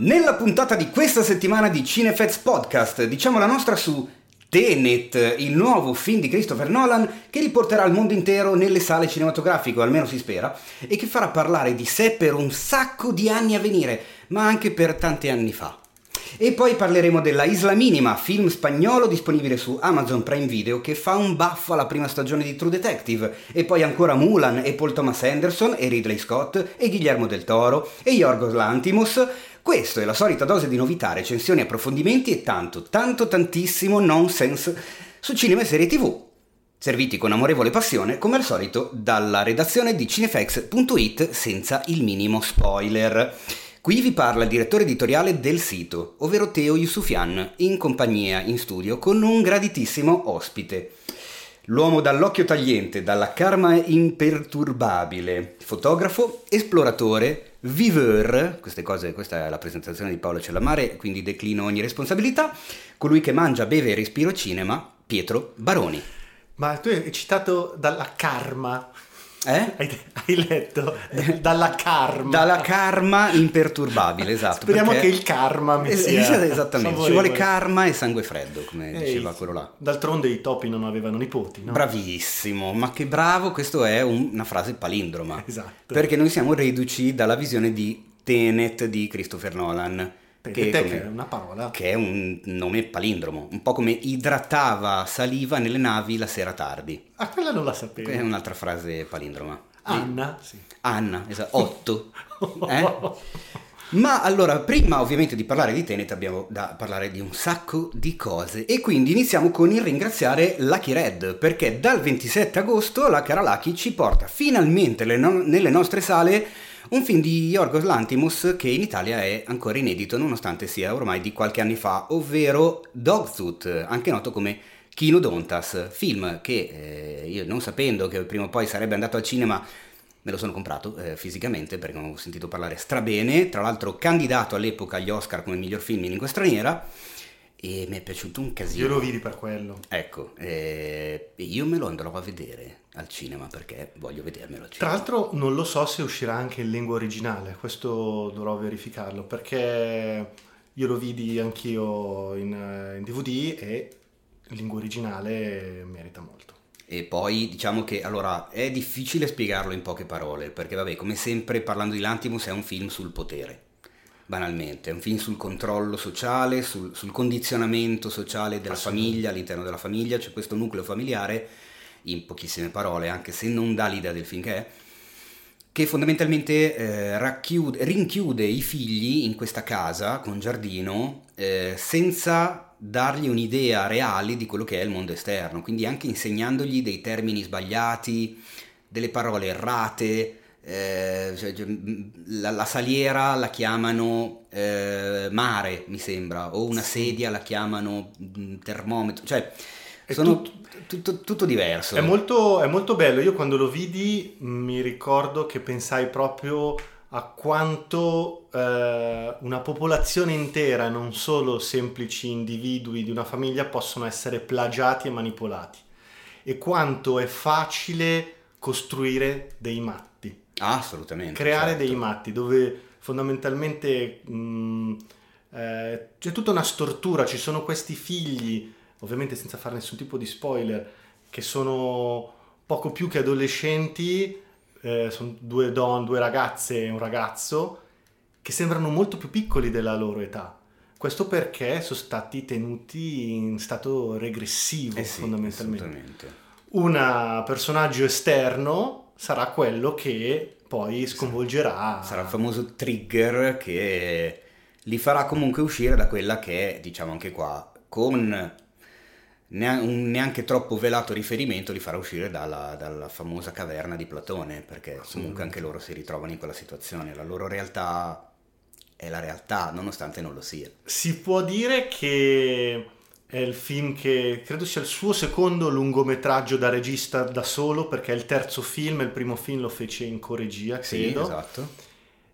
Nella puntata di questa settimana di Cinefets Podcast diciamo la nostra su Tenet, il nuovo film di Christopher Nolan che riporterà il mondo intero nelle sale cinematografiche, o almeno si spera, e che farà parlare di sé per un sacco di anni a venire, ma anche per tanti anni fa. E poi parleremo della Isla Minima, film spagnolo disponibile su Amazon Prime Video che fa un baffo alla prima stagione di True Detective. E poi ancora Mulan e Paul Thomas Anderson e Ridley Scott e Guillermo del Toro e Yorgos Lantimos. Questo è la solita dose di novità, recensioni, approfondimenti e tanto, tanto, tantissimo nonsense su cinema e serie tv. Serviti con amorevole passione, come al solito, dalla redazione di cinefx.it senza il minimo spoiler. Qui vi parla il direttore editoriale del sito, ovvero Teo Yusufian, in compagnia in studio con un graditissimo ospite. L'uomo dall'occhio tagliente, dalla karma imperturbabile, fotografo, esploratore, viveur, queste cose, questa è la presentazione di Paolo Cellamare, quindi declino ogni responsabilità, colui che mangia, beve e respiro cinema, Pietro Baroni. Ma tu hai citato dalla karma. Eh? Hai, hai letto dalla karma. Dalla karma imperturbabile, esatto. Speriamo che il karma mi Es- sia Esattamente, ci vuole karma e sangue freddo, come Ehi, diceva quello là. D'altronde i topi non avevano nipoti, no? Bravissimo, ma che bravo, questo è un- una frase palindroma. Esatto. Perché noi siamo reduci dalla visione di Tenet di Christopher Nolan. Te- Che, è una parola. che è un nome palindromo, un po' come idratava saliva nelle navi la sera tardi. Ah, quella non la È sapevo. un'altra frase palindroma. Anna? Sì. Anna, esatto, 8. Eh? Ma allora, prima ovviamente di parlare di Tenet abbiamo da parlare di un sacco di cose e quindi iniziamo con il ringraziare Lucky Red perché dal 27 agosto la cara Lucky ci porta finalmente no- nelle nostre sale un film di Yorgos Lantimos che in Italia è ancora inedito nonostante sia ormai di qualche anni fa, ovvero Dogtooth, anche noto come Kinodontas, film che eh, io non sapendo che prima o poi sarebbe andato al cinema me lo sono comprato eh, fisicamente perché ho sentito parlare strabene, tra l'altro candidato all'epoca agli Oscar come miglior film in lingua straniera e mi è piaciuto un casino. Io lo vidi per quello. Ecco, eh, io me lo andrò a vedere al cinema perché voglio vedermelo al Tra cinema. l'altro non lo so se uscirà anche in lingua originale, questo dovrò verificarlo perché io lo vidi anch'io in, eh, in DVD e in lingua originale merita molto. E poi diciamo che allora è difficile spiegarlo in poche parole, perché vabbè, come sempre parlando di Lantimos è un film sul potere, banalmente, è un film sul controllo sociale, sul, sul condizionamento sociale della famiglia, all'interno della famiglia, c'è questo nucleo familiare, in pochissime parole, anche se non dà l'idea del film che è, che fondamentalmente eh, racchiude- rinchiude i figli in questa casa con giardino eh, senza dargli un'idea reale di quello che è il mondo esterno, quindi anche insegnandogli dei termini sbagliati, delle parole errate, eh, cioè, cioè, la, la saliera la chiamano eh, mare, mi sembra, o una sedia la chiamano mm, termometro, cioè È sono tut- tutto, tutto diverso. È molto, è molto bello, io quando lo vidi mi ricordo che pensai proprio a quanto eh, una popolazione intera, non solo semplici individui di una famiglia, possono essere plagiati e manipolati e quanto è facile costruire dei matti, Ah, assolutamente. creare certo. dei matti dove fondamentalmente mh, eh, c'è tutta una stortura, ci sono questi figli, ovviamente senza fare nessun tipo di spoiler, che sono poco più che adolescenti, eh, sono due donne, due ragazze e un ragazzo, che sembrano molto più piccoli della loro età. Questo perché sono stati tenuti in stato regressivo Eh sì, fondamentalmente. Un personaggio esterno sarà quello che poi sconvolgerà. Sarà il famoso trigger che li farà comunque uscire da quella che è, diciamo anche qua, con un neanche troppo velato riferimento, li farà uscire dalla, dalla famosa caverna di Platone, perché comunque anche loro si ritrovano in quella situazione, la loro realtà è la realtà, nonostante non lo sia. Si può dire che è il film che credo sia il suo secondo lungometraggio da regista da solo, perché è il terzo film, il primo film lo fece in coregia, Sì, credo. esatto.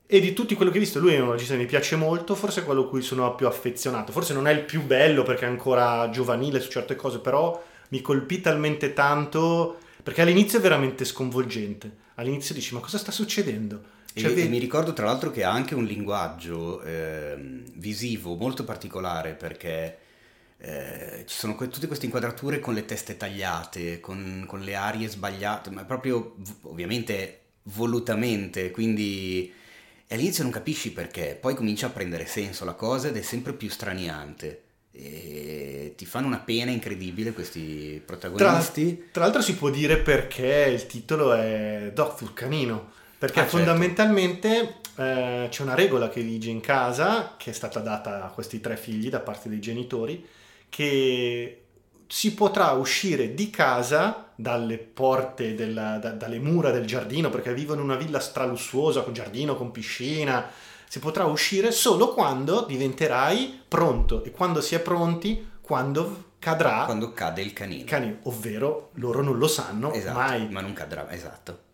E di tutti quello che ho visto, lui è un regista che mi piace molto, forse è quello a cui sono più affezionato. Forse non è il più bello perché è ancora giovanile su certe cose, però mi colpì talmente tanto perché all'inizio è veramente sconvolgente. All'inizio dici, ma cosa sta succedendo? Cioè, e, e, mi ricordo tra l'altro che ha anche un linguaggio eh, visivo molto particolare perché eh, ci sono que- tutte queste inquadrature con le teste tagliate, con, con le arie sbagliate, ma proprio ovviamente volutamente, quindi all'inizio non capisci perché, poi comincia a prendere senso la cosa ed è sempre più straniante. E ti fanno una pena incredibile questi protagonisti. Tra, tra l'altro si può dire perché il titolo è Dog Canino perché ah, certo. fondamentalmente eh, c'è una regola che vige in casa, che è stata data a questi tre figli da parte dei genitori, che si potrà uscire di casa dalle porte, della, da, dalle mura del giardino, perché vivono in una villa stralussuosa con giardino, con piscina. Si potrà uscire solo quando diventerai pronto e quando si è pronti, quando cadrà. Quando cade il canino. canino ovvero loro non lo sanno esatto, mai. Ma non cadrà, esatto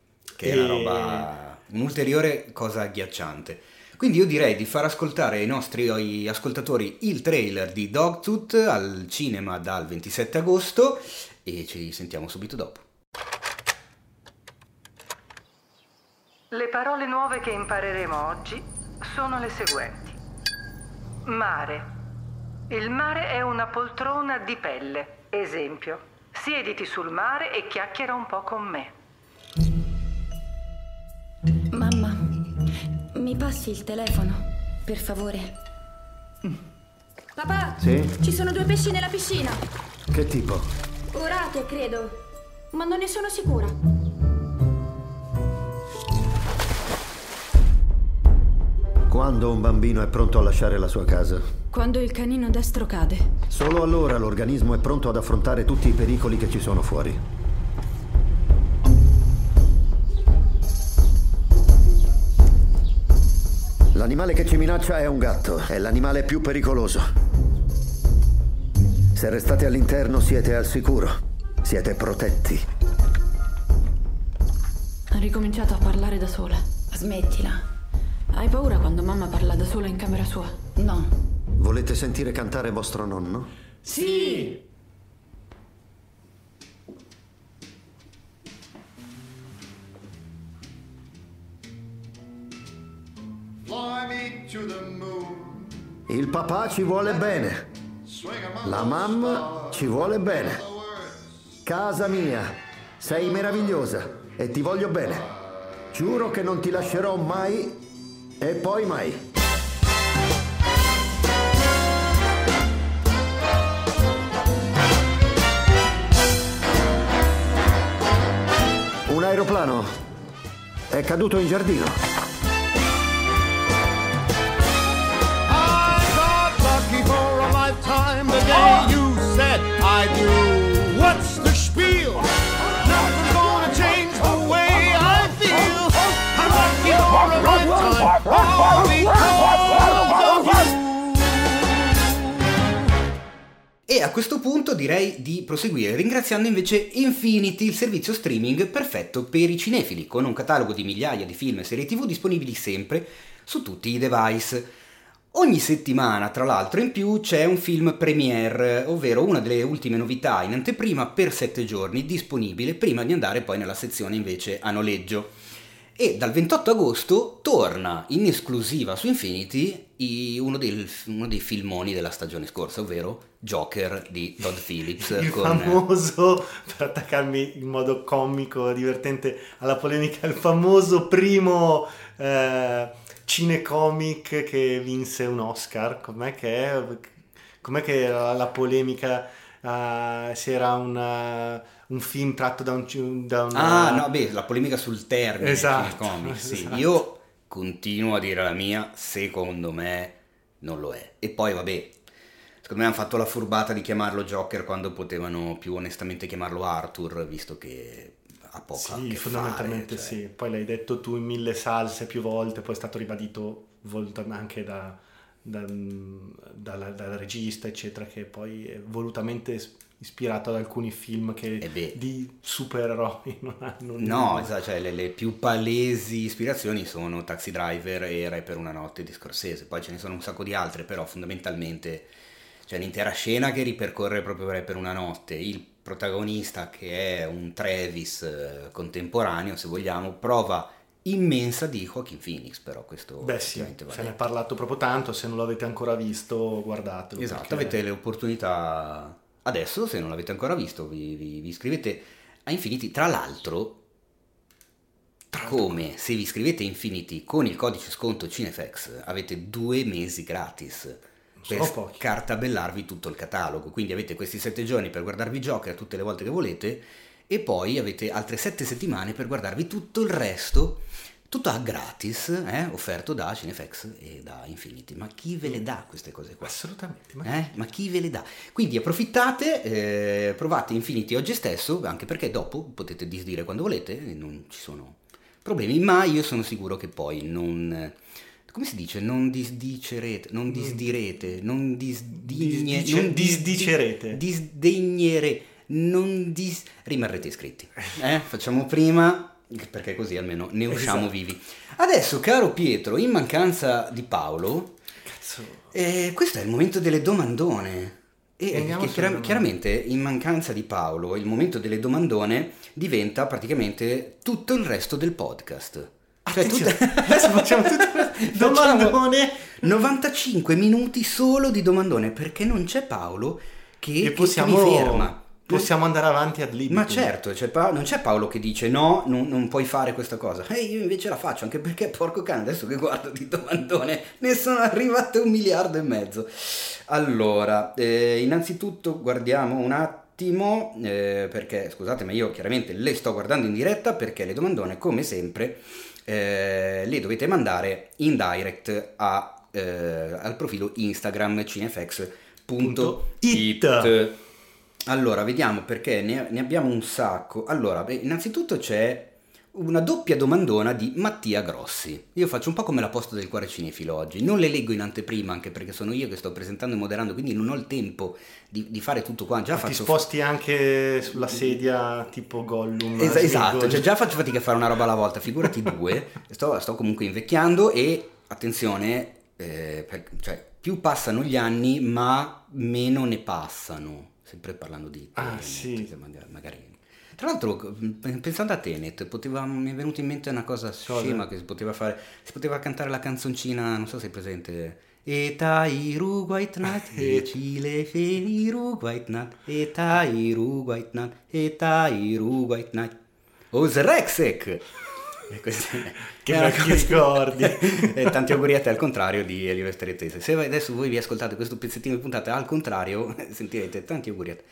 che e... è una roba, un'ulteriore cosa agghiacciante. Quindi io direi di far ascoltare ai nostri ascoltatori il trailer di Dogtooth al cinema dal 27 agosto e ci sentiamo subito dopo. Le parole nuove che impareremo oggi sono le seguenti. Mare. Il mare è una poltrona di pelle. Esempio. Siediti sul mare e chiacchiera un po' con me. Mamma, mi passi il telefono, per favore? Papà! Sì? Ci sono due pesci nella piscina. Che tipo? Orate, credo. Ma non ne sono sicura. Quando un bambino è pronto a lasciare la sua casa? Quando il canino destro cade. Solo allora l'organismo è pronto ad affrontare tutti i pericoli che ci sono fuori. L'animale che ci minaccia è un gatto, è l'animale più pericoloso. Se restate all'interno siete al sicuro, siete protetti. Ha ricominciato a parlare da sola. Smettila. Hai paura quando mamma parla da sola in camera sua? No. Volete sentire cantare vostro nonno? Sì! Il papà ci vuole bene. La mamma ci vuole bene. Casa mia, sei meravigliosa e ti voglio bene. Giuro che non ti lascerò mai e poi mai. Un aeroplano è caduto in giardino. Day you said I do. What's the spiel? Nothing's gonna change the way I feel. I'm lucky for a lifetime, all because of you. E a questo punto direi di proseguire ringraziando invece Infinity, il servizio streaming perfetto per i cinefili, con un catalogo di migliaia di film e serie tv disponibili sempre su tutti i device. Ogni settimana, tra l'altro, in più c'è un film premiere, ovvero una delle ultime novità in anteprima per sette giorni, disponibile prima di andare poi nella sezione invece a noleggio. E dal 28 agosto torna in esclusiva su Infinity uno, del, uno dei filmoni della stagione scorsa, ovvero Joker di Todd Phillips. il con... famoso, per attaccarmi in modo comico, divertente alla polemica, il famoso primo... Eh cinecomic che vinse un Oscar, com'è che è? Com'è che era la polemica uh, se era una, uh, un film tratto da un... Da una... Ah, no, beh, la polemica sul termine esatto, cinecomic, sì. Esatto. Io continuo a dire la mia, secondo me non lo è. E poi, vabbè, secondo me hanno fatto la furbata di chiamarlo Joker quando potevano più onestamente chiamarlo Arthur, visto che ha poco sì, fondamentalmente fare, cioè... sì. Poi l'hai detto tu in mille salse più volte, poi è stato ribadito anche da, da, dalla, dal regista, eccetera, che poi è volutamente ispirato ad alcuni film che eh di supereroi non hanno no esatto, cioè le, le, più palesi ispirazioni sono Taxi Driver e Re per una notte di Scorsese. Poi ce ne sono un sacco di altre però fondamentalmente c'è un'intera scena che ripercorre proprio Re per una notte il protagonista che è un Travis eh, contemporaneo, se vogliamo, prova immensa di Joaquin Phoenix, però questo Beh sì, se ne è parlato proprio tanto, se non l'avete ancora visto guardatelo. Esatto, perché- avete le opportunità adesso, se non l'avete ancora visto, vi, vi- vi iscrivete a Infinity. Tra l'altro, come se vi iscrivete a Infinity con il codice sconto Cinefx, avete due mesi gratis per pochi. cartabellarvi tutto il catalogo. Quindi avete questi sette giorni per guardarvi Joker tutte le volte che volete e poi avete altre sette settimane per guardarvi tutto il resto, tutto a gratis, eh, offerto da Cinefx e da Infinity. Ma chi ve le dà queste cose qua? Assolutamente, ma Eh? Ma chi ve le dà? Quindi approfittate, eh, provate Infinity oggi stesso, anche perché dopo potete disdire quando volete, non ci sono problemi, ma io sono sicuro che poi non... Come si dice? Non disdicerete, non disdirete, non disdigne, Disdice- non dis- disdicerete. Disdegnere, non dis... rimarrete iscritti. Eh? Facciamo prima, perché così almeno ne usciamo Esatto. vivi. Adesso, caro Pietro, in mancanza di Paolo, cazzo. eh, questo è il momento delle domandone. E domande. chiaramente in mancanza di Paolo, il momento delle domandone diventa praticamente tutto il resto del podcast. Cioè, Attenzione, tutta- adesso facciamo tutto domandone 95 minuti solo di domandone perché non c'è Paolo che, che- che possiamo, mi ferma. possiamo andare avanti ad libitum. Ma certo, c'è Pa- non c'è Paolo che dice no, non, non puoi fare questa cosa. E io invece la faccio, anche perché porco cane, adesso che guardo di domandone ne sono arrivate un miliardo e mezzo. Allora, eh, innanzitutto guardiamo un attimo, eh, perché scusate, ma io chiaramente le sto guardando in diretta perché le domandone, come sempre, eh, le dovete mandare in direct a, eh, al profilo Instagram cinefx.it. Allora, vediamo perché ne, ne abbiamo un sacco. Allora, beh, innanzitutto c'è una doppia domandona di Mattia Grossi. Io faccio un po' come la posta del cuore cinefilo oggi. Non le leggo in anteprima, anche perché sono io che sto presentando e moderando, quindi non ho il tempo di, di fare tutto qua. Già Ma ti faccio sposti anche sulla sedia tipo Gollum. Es- esatto, cioè già faccio fatica a fare una roba alla volta, figurati due. Sto, sto comunque invecchiando e attenzione, eh, per- cioè, più passano gli anni, ma meno ne passano. Sempre parlando di Ah, sì. magari- Tra l'altro, pensando a Tenet, poteva- mi è venuta in mente una cosa Cosa? scema che si poteva fare. Si poteva cantare la canzoncina, non so se è presente. E tairu white night, e cile feriru white night, e tairu white night, e tairu white night. Osrexek! E questi- Che vecchi cosa- ricordi. e tanti auguri a te al contrario di Elio Esteretese. Se adesso voi vi ascoltate questo pezzettino di puntata al contrario, sentirete tanti auguri a te.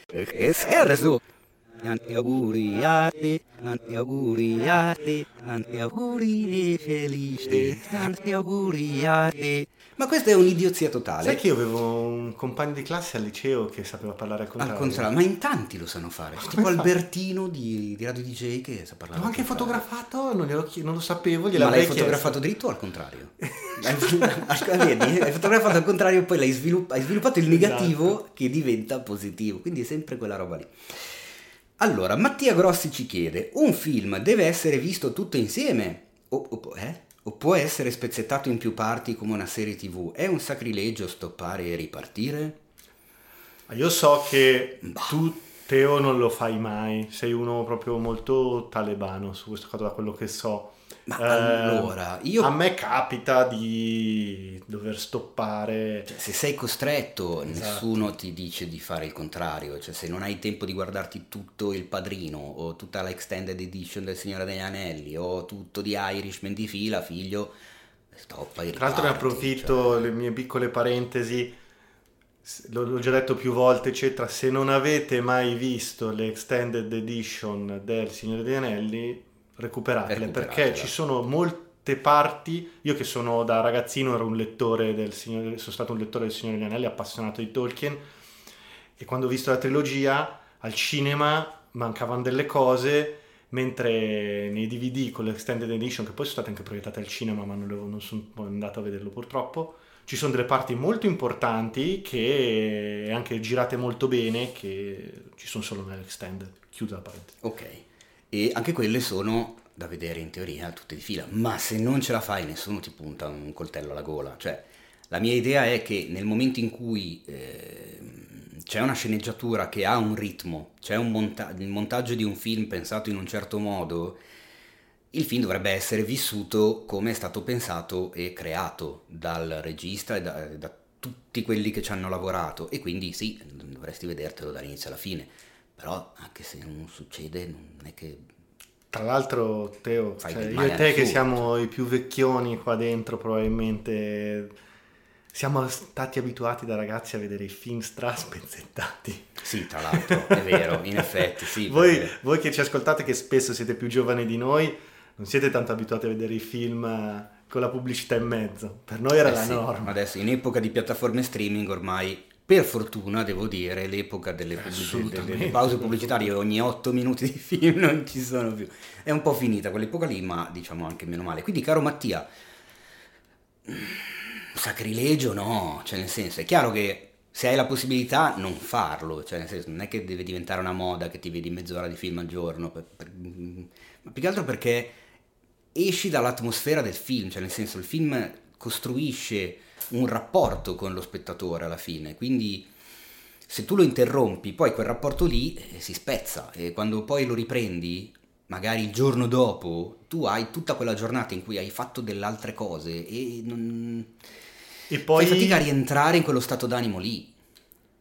Tanti auguri a te, tanti auguri a te, tanti auguri e felice, tanti auguri a te. Ma questa è un'idiozia totale. Sai che io avevo un compagno di classe al liceo che sapeva parlare al contrario. Al contrario, ma in tanti lo sanno fare. C'è tipo? Albertino di, di Radio DJ che sa parlare. L'ho anche contrario. fotografato, non, glielo non lo sapevo, Ma gliel'avrei l'hai fotografato dritto o al contrario? Hai- Vedi? Hai fotografato al contrario e poi l'hai svilupp- hai sviluppato il negativo Esatto. che diventa positivo. Quindi è sempre quella roba lì. Allora, Mattia Grossi ci chiede: un film deve essere visto tutto insieme? O, o- eh? O può essere spezzettato in più parti come una serie TV? È un sacrilegio stoppare e ripartire? Io so che Bah. tu, Teo, non lo fai mai. Sei uno proprio molto talebano su questa cosa, da quello che so. Ma Eh, allora, io- A me capita di dover stoppare. Cioè, se sei costretto, Esatto. nessuno ti dice di fare il contrario. Cioè, se non hai tempo di guardarti tutto il padrino, o tutta la extended edition del Signore degli Anelli, o tutto di Irishman di fila, figlio, stoppa Tra l'altro ne approfitto, cioè. le mie piccole parentesi, l'ho già detto più volte, eccetera, se non avete mai visto le extended edition del Signore degli Anelli, recuperatele, perché ci sono molte parti, io che sono da ragazzino ero un lettore del Signore, sono stato un lettore del Signore degli Anelli, appassionato di Tolkien, e quando ho visto la trilogia al cinema mancavano delle cose, mentre nei DVD con l'extended edition, che poi sono state anche proiettate al cinema, ma non, le- non sono andato a vederlo purtroppo, ci sono delle parti molto importanti che anche girate molto bene, che ci sono solo nell'extended. Chiusa la parentesi. Ok, e anche quelle sono da vedere in teoria tutte di fila, ma se non ce la fai nessuno ti punta un coltello alla gola. Cioè, la mia idea è che nel momento in cui ehm, c'è una sceneggiatura che ha un ritmo, c'è un monta- il montaggio di un film pensato in un certo modo, il film dovrebbe essere vissuto come è stato pensato e creato dal regista e da, da tutti quelli che ci hanno lavorato. E quindi sì, dovresti vedertelo dall'inizio alla fine, però anche se non succede non è che... Tra l'altro Teo, cioè, io e te che siamo i più vecchioni qua dentro probabilmente siamo stati abituati da ragazzi a vedere i film straspezzettati. Sì, tra l'altro, è vero, in effetti, sì. Voi, perché- voi che ci ascoltate che spesso siete più giovani di noi, non siete tanto abituati a vedere i film eh, con la pubblicità in mezzo. Per noi era Eh la sì, norma. Adesso in epoca di piattaforme streaming ormai, per fortuna devo dire, l'epoca delle, Assolutamente. delle pause pubblicitarie ogni 8 minuti di film non ci sono più. È un po' finita quell'epoca lì, ma diciamo anche meno male. Quindi caro Mattia, sacrilegio no, cioè nel senso è chiaro che se hai la possibilità non farlo, cioè nel senso non è che deve diventare una moda che ti vedi mezz'ora di film al giorno, per- per- ma più che altro perché esci dall'atmosfera del film, cioè nel senso il film costruisce un rapporto con lo spettatore alla fine, quindi se tu lo interrompi poi quel rapporto lì eh, si spezza e quando poi lo riprendi, magari il giorno dopo, tu hai tutta quella giornata in cui hai fatto delle altre cose e non... E poi, fai fatica a rientrare in quello stato d'animo lì.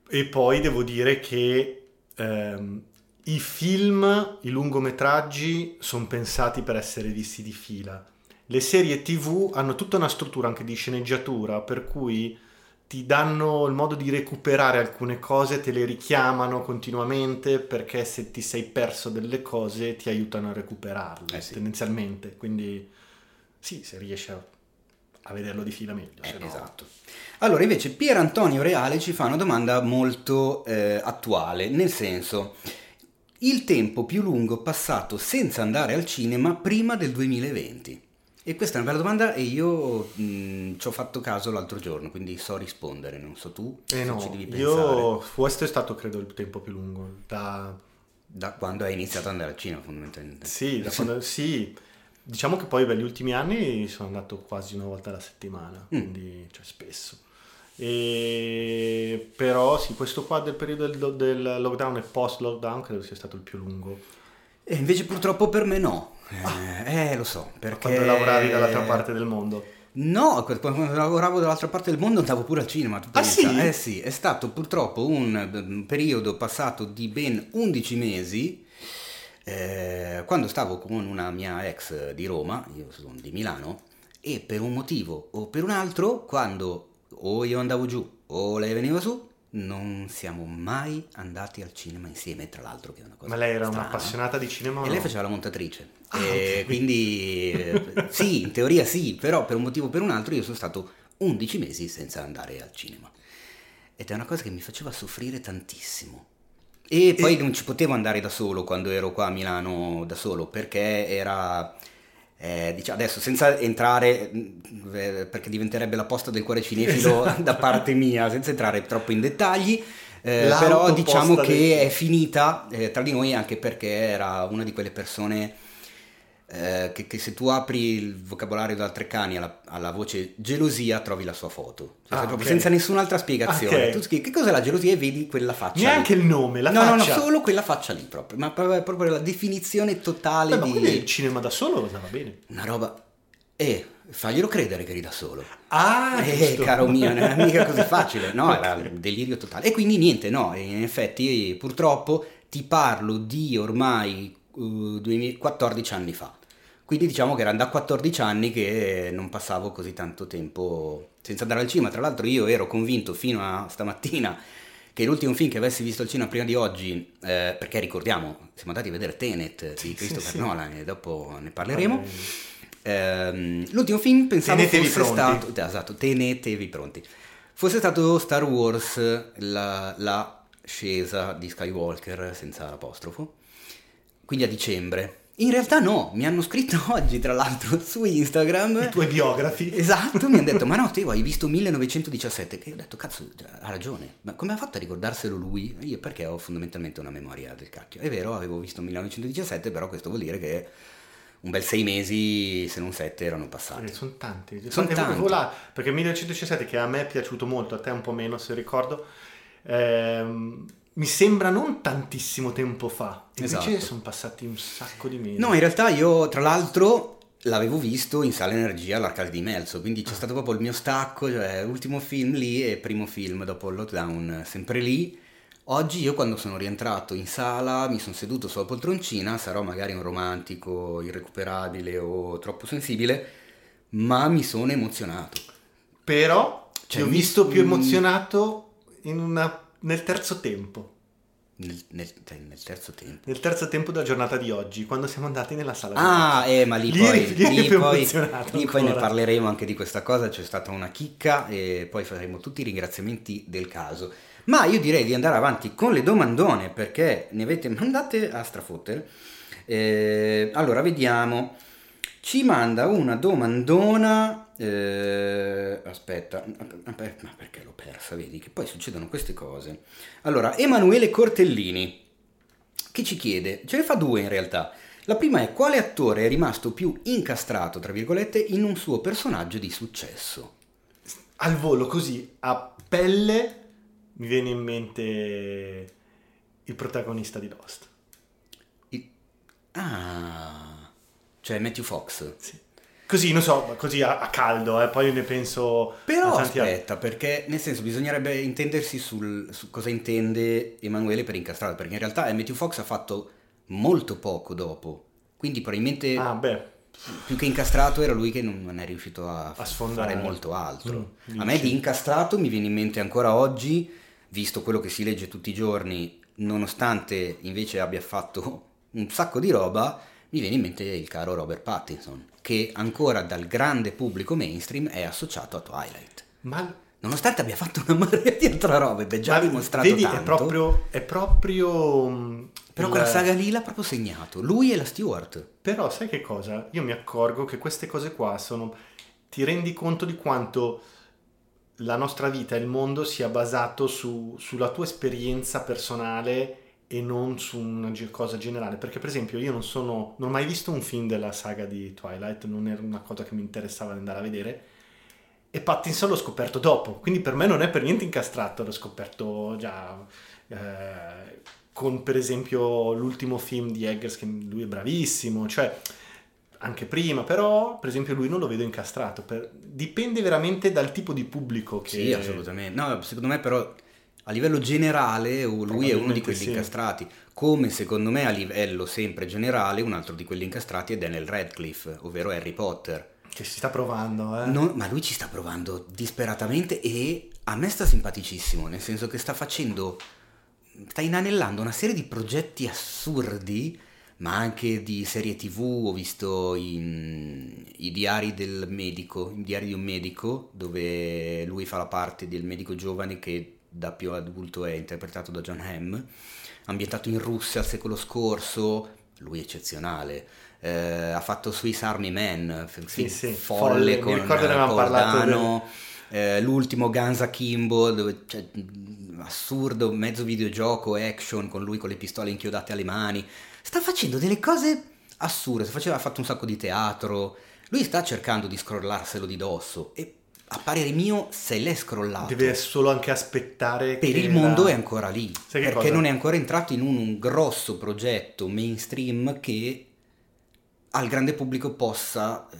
e poi devo dire che ehm, i film, i lungometraggi sono pensati per essere visti di fila. Le serie TV hanno tutta una struttura anche di sceneggiatura, per cui ti danno il modo di recuperare alcune cose, te le richiamano continuamente perché se ti sei perso delle cose ti aiutano a recuperarle Eh sì. tendenzialmente. Quindi sì, se riesci a, a vederlo di fila meglio. Eh, no- Esatto. Allora, invece, Pier Antonio Reale ci fa una domanda molto eh, attuale, nel senso, il tempo più lungo passato senza andare al cinema prima del 2020? E questa è una bella domanda e io mh, ci ho fatto caso l'altro giorno, quindi so rispondere, non so tu Eh no, ci devi pensare. io questo è stato credo il tempo più lungo. Da, Da quando hai iniziato ad andare al cinema, fondamentalmente. sì, quando- sì, diciamo che poi per gli ultimi anni sono andato quasi una volta alla settimana, quindi cioè spesso. E, però sì, questo qua del periodo del, del lockdown e post lockdown credo sia stato il più lungo. E invece purtroppo per me no. Eh, eh, lo so, perché... Quando lavoravi dall'altra parte del mondo. No, quando lavoravo dall'altra parte del mondo andavo pure al cinema. tu Ah, pensa? sì? Eh sì, è stato purtroppo un eh, periodo passato di ben 11 mesi, eh, quando stavo con una mia ex di Roma, io sono di Milano, e per un motivo o per un altro, quando o io andavo giù o lei veniva su, non siamo mai andati al cinema insieme, tra l'altro che è una cosa Ma lei era strana. un'appassionata di cinema E no? lei faceva la montatrice. Ah, E ok. quindi eh, sì, in teoria sì, però per un motivo o per un altro io sono stato 11 mesi senza andare al cinema. Ed è una cosa che mi faceva soffrire tantissimo. E poi non ci potevo andare da solo quando ero qua a Milano da solo, perché era... eh, diciamo, adesso senza entrare, mh, eh, perché diventerebbe la posta del cuore cinefilo Esatto. da parte mia, senza entrare troppo in dettagli, eh, però diciamo del- che è finita eh, tra di noi anche perché era una di quelle persone eh, che, che se tu apri il vocabolario da Treccani alla, alla voce gelosia trovi la sua foto, Cioè, Ah, proprio ok. senza nessun'altra spiegazione. Ok. Tu scrivi che cos'è la gelosia e vedi quella faccia. Neanche lì. il nome, la no, no, no, faccia. solo quella faccia lì proprio, ma proprio, proprio la definizione totale Beh, ma di quindi il cinema da solo andava bene. una roba. E faglielo credere che eri da solo. Ah, Eh, giusto. caro mio, non era mica così facile, no, era un delirio totale. E quindi niente, no, in effetti purtroppo ti parlo di ormai uh, 2000 14 anni fa. Quindi diciamo che erano da 14 anni che non passavo così tanto tempo senza andare al cinema. Tra l'altro io ero convinto fino a stamattina che l'ultimo film che avessi visto al cinema prima di oggi, eh, perché ricordiamo, siamo andati a vedere Tenet di Christopher sì. Nolan e dopo ne parleremo. Ehm, l'ultimo film pensavo Tenetevi fosse pronti. stato esatto, tenetevi pronti. Fosse stato Star Wars la, la scesa di Skywalker senza l'apostrofo. Quindi a dicembre. In realtà no, mi hanno scritto oggi tra l'altro su Instagram. I tuoi biografi. Esatto, mi hanno detto, ma no, Teo, hai visto 1917? Che io ho detto, cazzo, ha ragione, ma come ha fatto a ricordarselo lui? Io perché ho fondamentalmente una memoria del cacchio. È vero, avevo visto 1917, però questo vuol dire che un bel sei mesi, se non sette, erano passati. Eh, sono tanti. Sono Infatti, tanti. avevo là, perché 1917 che a me è piaciuto molto, a te un po' meno se ricordo, ehm, mi sembra non tantissimo tempo fa. Invece Esatto. sono passati un sacco di mesi. No, in realtà io, tra l'altro, l'avevo visto in Sala Energia all'Arcade di Melzo, quindi c'è stato proprio il mio stacco, cioè ultimo film lì e primo film dopo il lockdown, sempre lì. Oggi io quando sono rientrato in sala mi sono seduto sulla poltroncina, sarò magari un romantico irrecuperabile o troppo sensibile, ma mi sono emozionato. Però Cioè, ti ho mi- visto più emozionato in una- nel terzo tempo. Nel, nel- cioè, nel terzo tempo. Nel terzo tempo della giornata di oggi, quando siamo andati nella sala di Ah, eh, ma lì, Lì poi, lì lì poi- lì poi ne parleremo anche di questa cosa, c'è stata una chicca e poi faremo tutti i ringraziamenti del caso. Ma io direi di andare avanti con le domandone perché ne avete mandate a strafottere. Eh, allora, vediamo. Ci manda una domandona. Eh, aspetta, ma perché l'ho persa? Vedi che poi succedono queste cose. Allora, Emanuele Cortellini che ci chiede, ce ne fa due in realtà. La prima è quale attore è rimasto più incastrato, tra virgolette, in un suo personaggio di successo? Al volo, così, a pelle, mi viene in mente il protagonista di Lost. Il- Ah, cioè Matthew Fox. Sì. Così, non so, così a, a caldo, eh, poi ne penso... Però aspetta, perché nel senso bisognerebbe intendersi sul, su cosa intende Emanuele per incastrato, perché in realtà Matthew Fox ha fatto molto poco dopo, quindi probabilmente Ah, beh, più che incastrato era lui che non, è riuscito a, A sfondare. fare molto altro. Mm, a me di incastrato mi viene in mente ancora oggi, visto quello che si legge tutti i giorni, nonostante invece abbia fatto un sacco di roba, mi viene in mente il caro Robert Pattinson, che ancora dal grande pubblico mainstream è associato a Twilight. ma... Nonostante abbia fatto una marea di altre robe, ed è già ma dimostrato Vedi, tanto. è proprio... È proprio mm, Però il- quella saga lì l'ha proprio segnato, lui e la Stewart. Però sai che cosa? Io mi accorgo che queste cose qua sono... Ti rendi conto di quanto la nostra vita e il mondo sia basato su- sulla tua esperienza personale e non su una cosa generale. Perché per esempio io non sono... non ho mai visto un film della saga di Twilight, non era una cosa che mi interessava andare a vedere. E Pattinson l'ho scoperto dopo, quindi per me non è per niente incastrato, l'ho scoperto già eh, con per esempio l'ultimo film di Eggers che lui è bravissimo, cioè anche prima, però per esempio lui non lo vedo incastrato, per- dipende veramente dal tipo di pubblico che... Sì, assolutamente. No, secondo me però a livello generale lui è uno di quelli sì. incastrati, come secondo me a livello sempre generale un altro di quelli incastrati è Daniel Radcliffe, ovvero Harry Potter. Che si sta provando, eh. Non- ma lui ci sta provando disperatamente e a me sta simpaticissimo, nel senso che sta facendo, sta inanellando una serie di progetti assurdi, ma anche di serie tv, ho visto i, i diari del medico, i diari di un medico, dove lui fa la parte del medico giovane che da più adulto è interpretato da John Hamm, ambientato in Russia al secolo scorso, lui è eccezionale. Eh, ha fatto Swiss Army Man, Sì, sì, folle folle, mi con ricordo ne eh, avevamo Paul parlato Dano, eh, l'ultimo Guns Akimbo, dove c'è mm, assurdo, mezzo videogioco, action, con lui con le pistole inchiodate alle mani. Sta facendo delle cose assurde, faceva, ha fatto un sacco di teatro, lui sta cercando di scrollarselo di dosso e a parere mio se l'è scrollato. Deve solo anche aspettare Per il mondo la- è ancora lì, Sai che perché cosa? non è ancora entrato in un, un grosso progetto mainstream che al grande pubblico possa eh,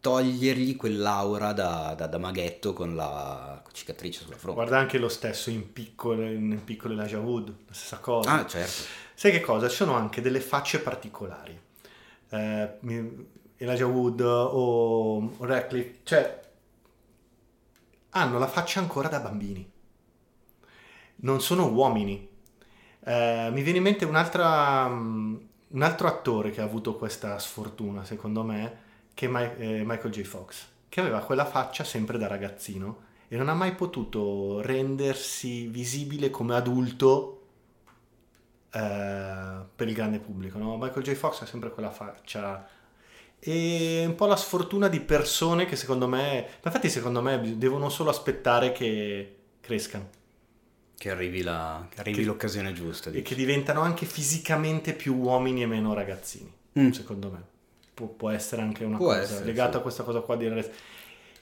togliergli quell'aura da, da- da maghetto con la cicatrice sulla fronte. Guarda anche lo stesso in piccolo, in piccolo Elijah Wood, la stessa cosa. Ah, certo. Sai che cosa? Ci sono anche delle facce particolari. Eh, Elijah Wood o Radcliffe, cioè hanno la faccia ancora da bambini. Non sono uomini. Eh, mi viene in mente un'altra, mm, un altro attore che ha avuto questa sfortuna, secondo me, che è Mi- eh, Michael J. Fox, che aveva quella faccia sempre da ragazzino e non ha mai potuto rendersi visibile come adulto eh, per il grande pubblico. no? Michael J. Fox ha sempre quella faccia e un po' la sfortuna di persone che secondo me, infatti secondo me devono solo aspettare che crescano Che arrivi, la- che arrivi Che- l'occasione giusta. e dici. che diventano anche fisicamente più uomini e meno ragazzini, Mm. secondo me. Può, può essere anche una Può cosa essere, legata sì. a questa cosa qua di rest-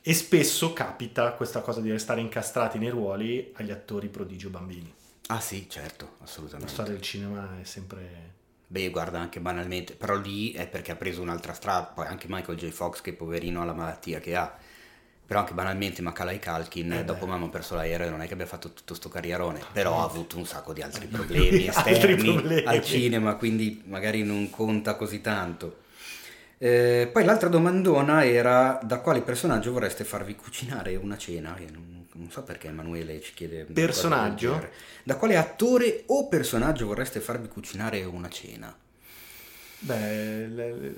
E spesso capita questa cosa di restare incastrati nei ruoli agli attori prodigio bambini. Ah sì, certo, La assolutamente. storia del cinema è sempre... Beh, guarda anche banalmente, però lì è perché ha preso un'altra strada, poi anche Michael J. Fox che poverino ha la malattia che ha. Però anche banalmente Macaulay Culkin, Eh dopo. Mamma ho perso l'aereo, non è che abbia fatto tutto sto carrierone, però ha avuto un sacco di altri Altri problemi esterni problemi. al cinema, quindi magari non conta così tanto. Eh, poi l'altra domandona era da quale personaggio vorreste farvi cucinare una cena? Io non, non so perché Emanuele ci chiede... Personaggio? Da quale attore o personaggio vorreste farvi cucinare una cena? Beh, le, le,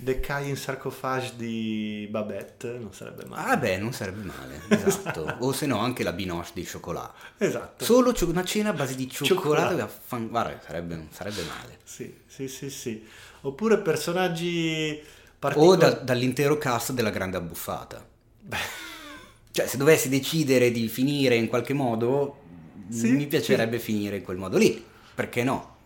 The Kai in Sarcophage di Babette non sarebbe male. Ah beh, non sarebbe male, esatto. o se no anche la binoche di cioccolato. Esatto. Solo una cena a base di cioccolato, Cioccolato. affan- guarda, sarebbe, sarebbe male. Sì, sì, sì, sì. Oppure personaggi O particolari. da- dall'intero cast della grande abbuffata. Beh, Cioè, se dovessi decidere di finire in qualche modo, Sì, mi piacerebbe finire in quel modo lì. Perché no?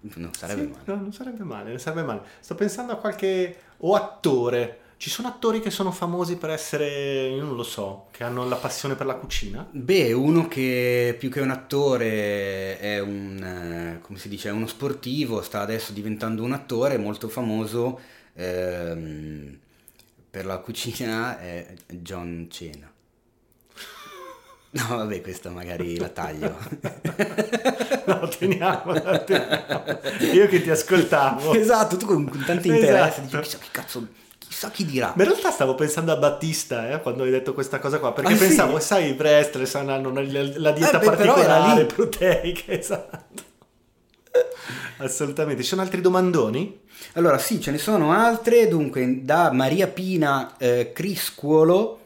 Non sarebbe sì, male. no, non sarebbe male, non sarebbe male. Sto pensando a qualche... o attore. Ci sono attori che sono famosi per essere, io non lo so, che hanno la passione per la cucina? Beh, uno che più che un attore è un, eh, come si dice, è uno sportivo, sta adesso diventando un attore molto famoso ehm, per la cucina, è John Cena. No, vabbè, questa magari la taglio. No, teniamola, teniamola. Io che ti ascoltavo. esatto, tu con con tanto interesse Esatto. dici, chissà che cazzo, chissà chi dirà. Ma in realtà stavo pensando a Battista eh, quando hai detto questa cosa qua, perché Ah, sì? pensavo, sai, i wrestler hanno la dieta Eh, beh, particolare, proteica, esatto. Assolutamente. Ci sono altri domandoni? Allora, sì, ce ne sono altre. Dunque, da Maria Pina eh, Criscuolo,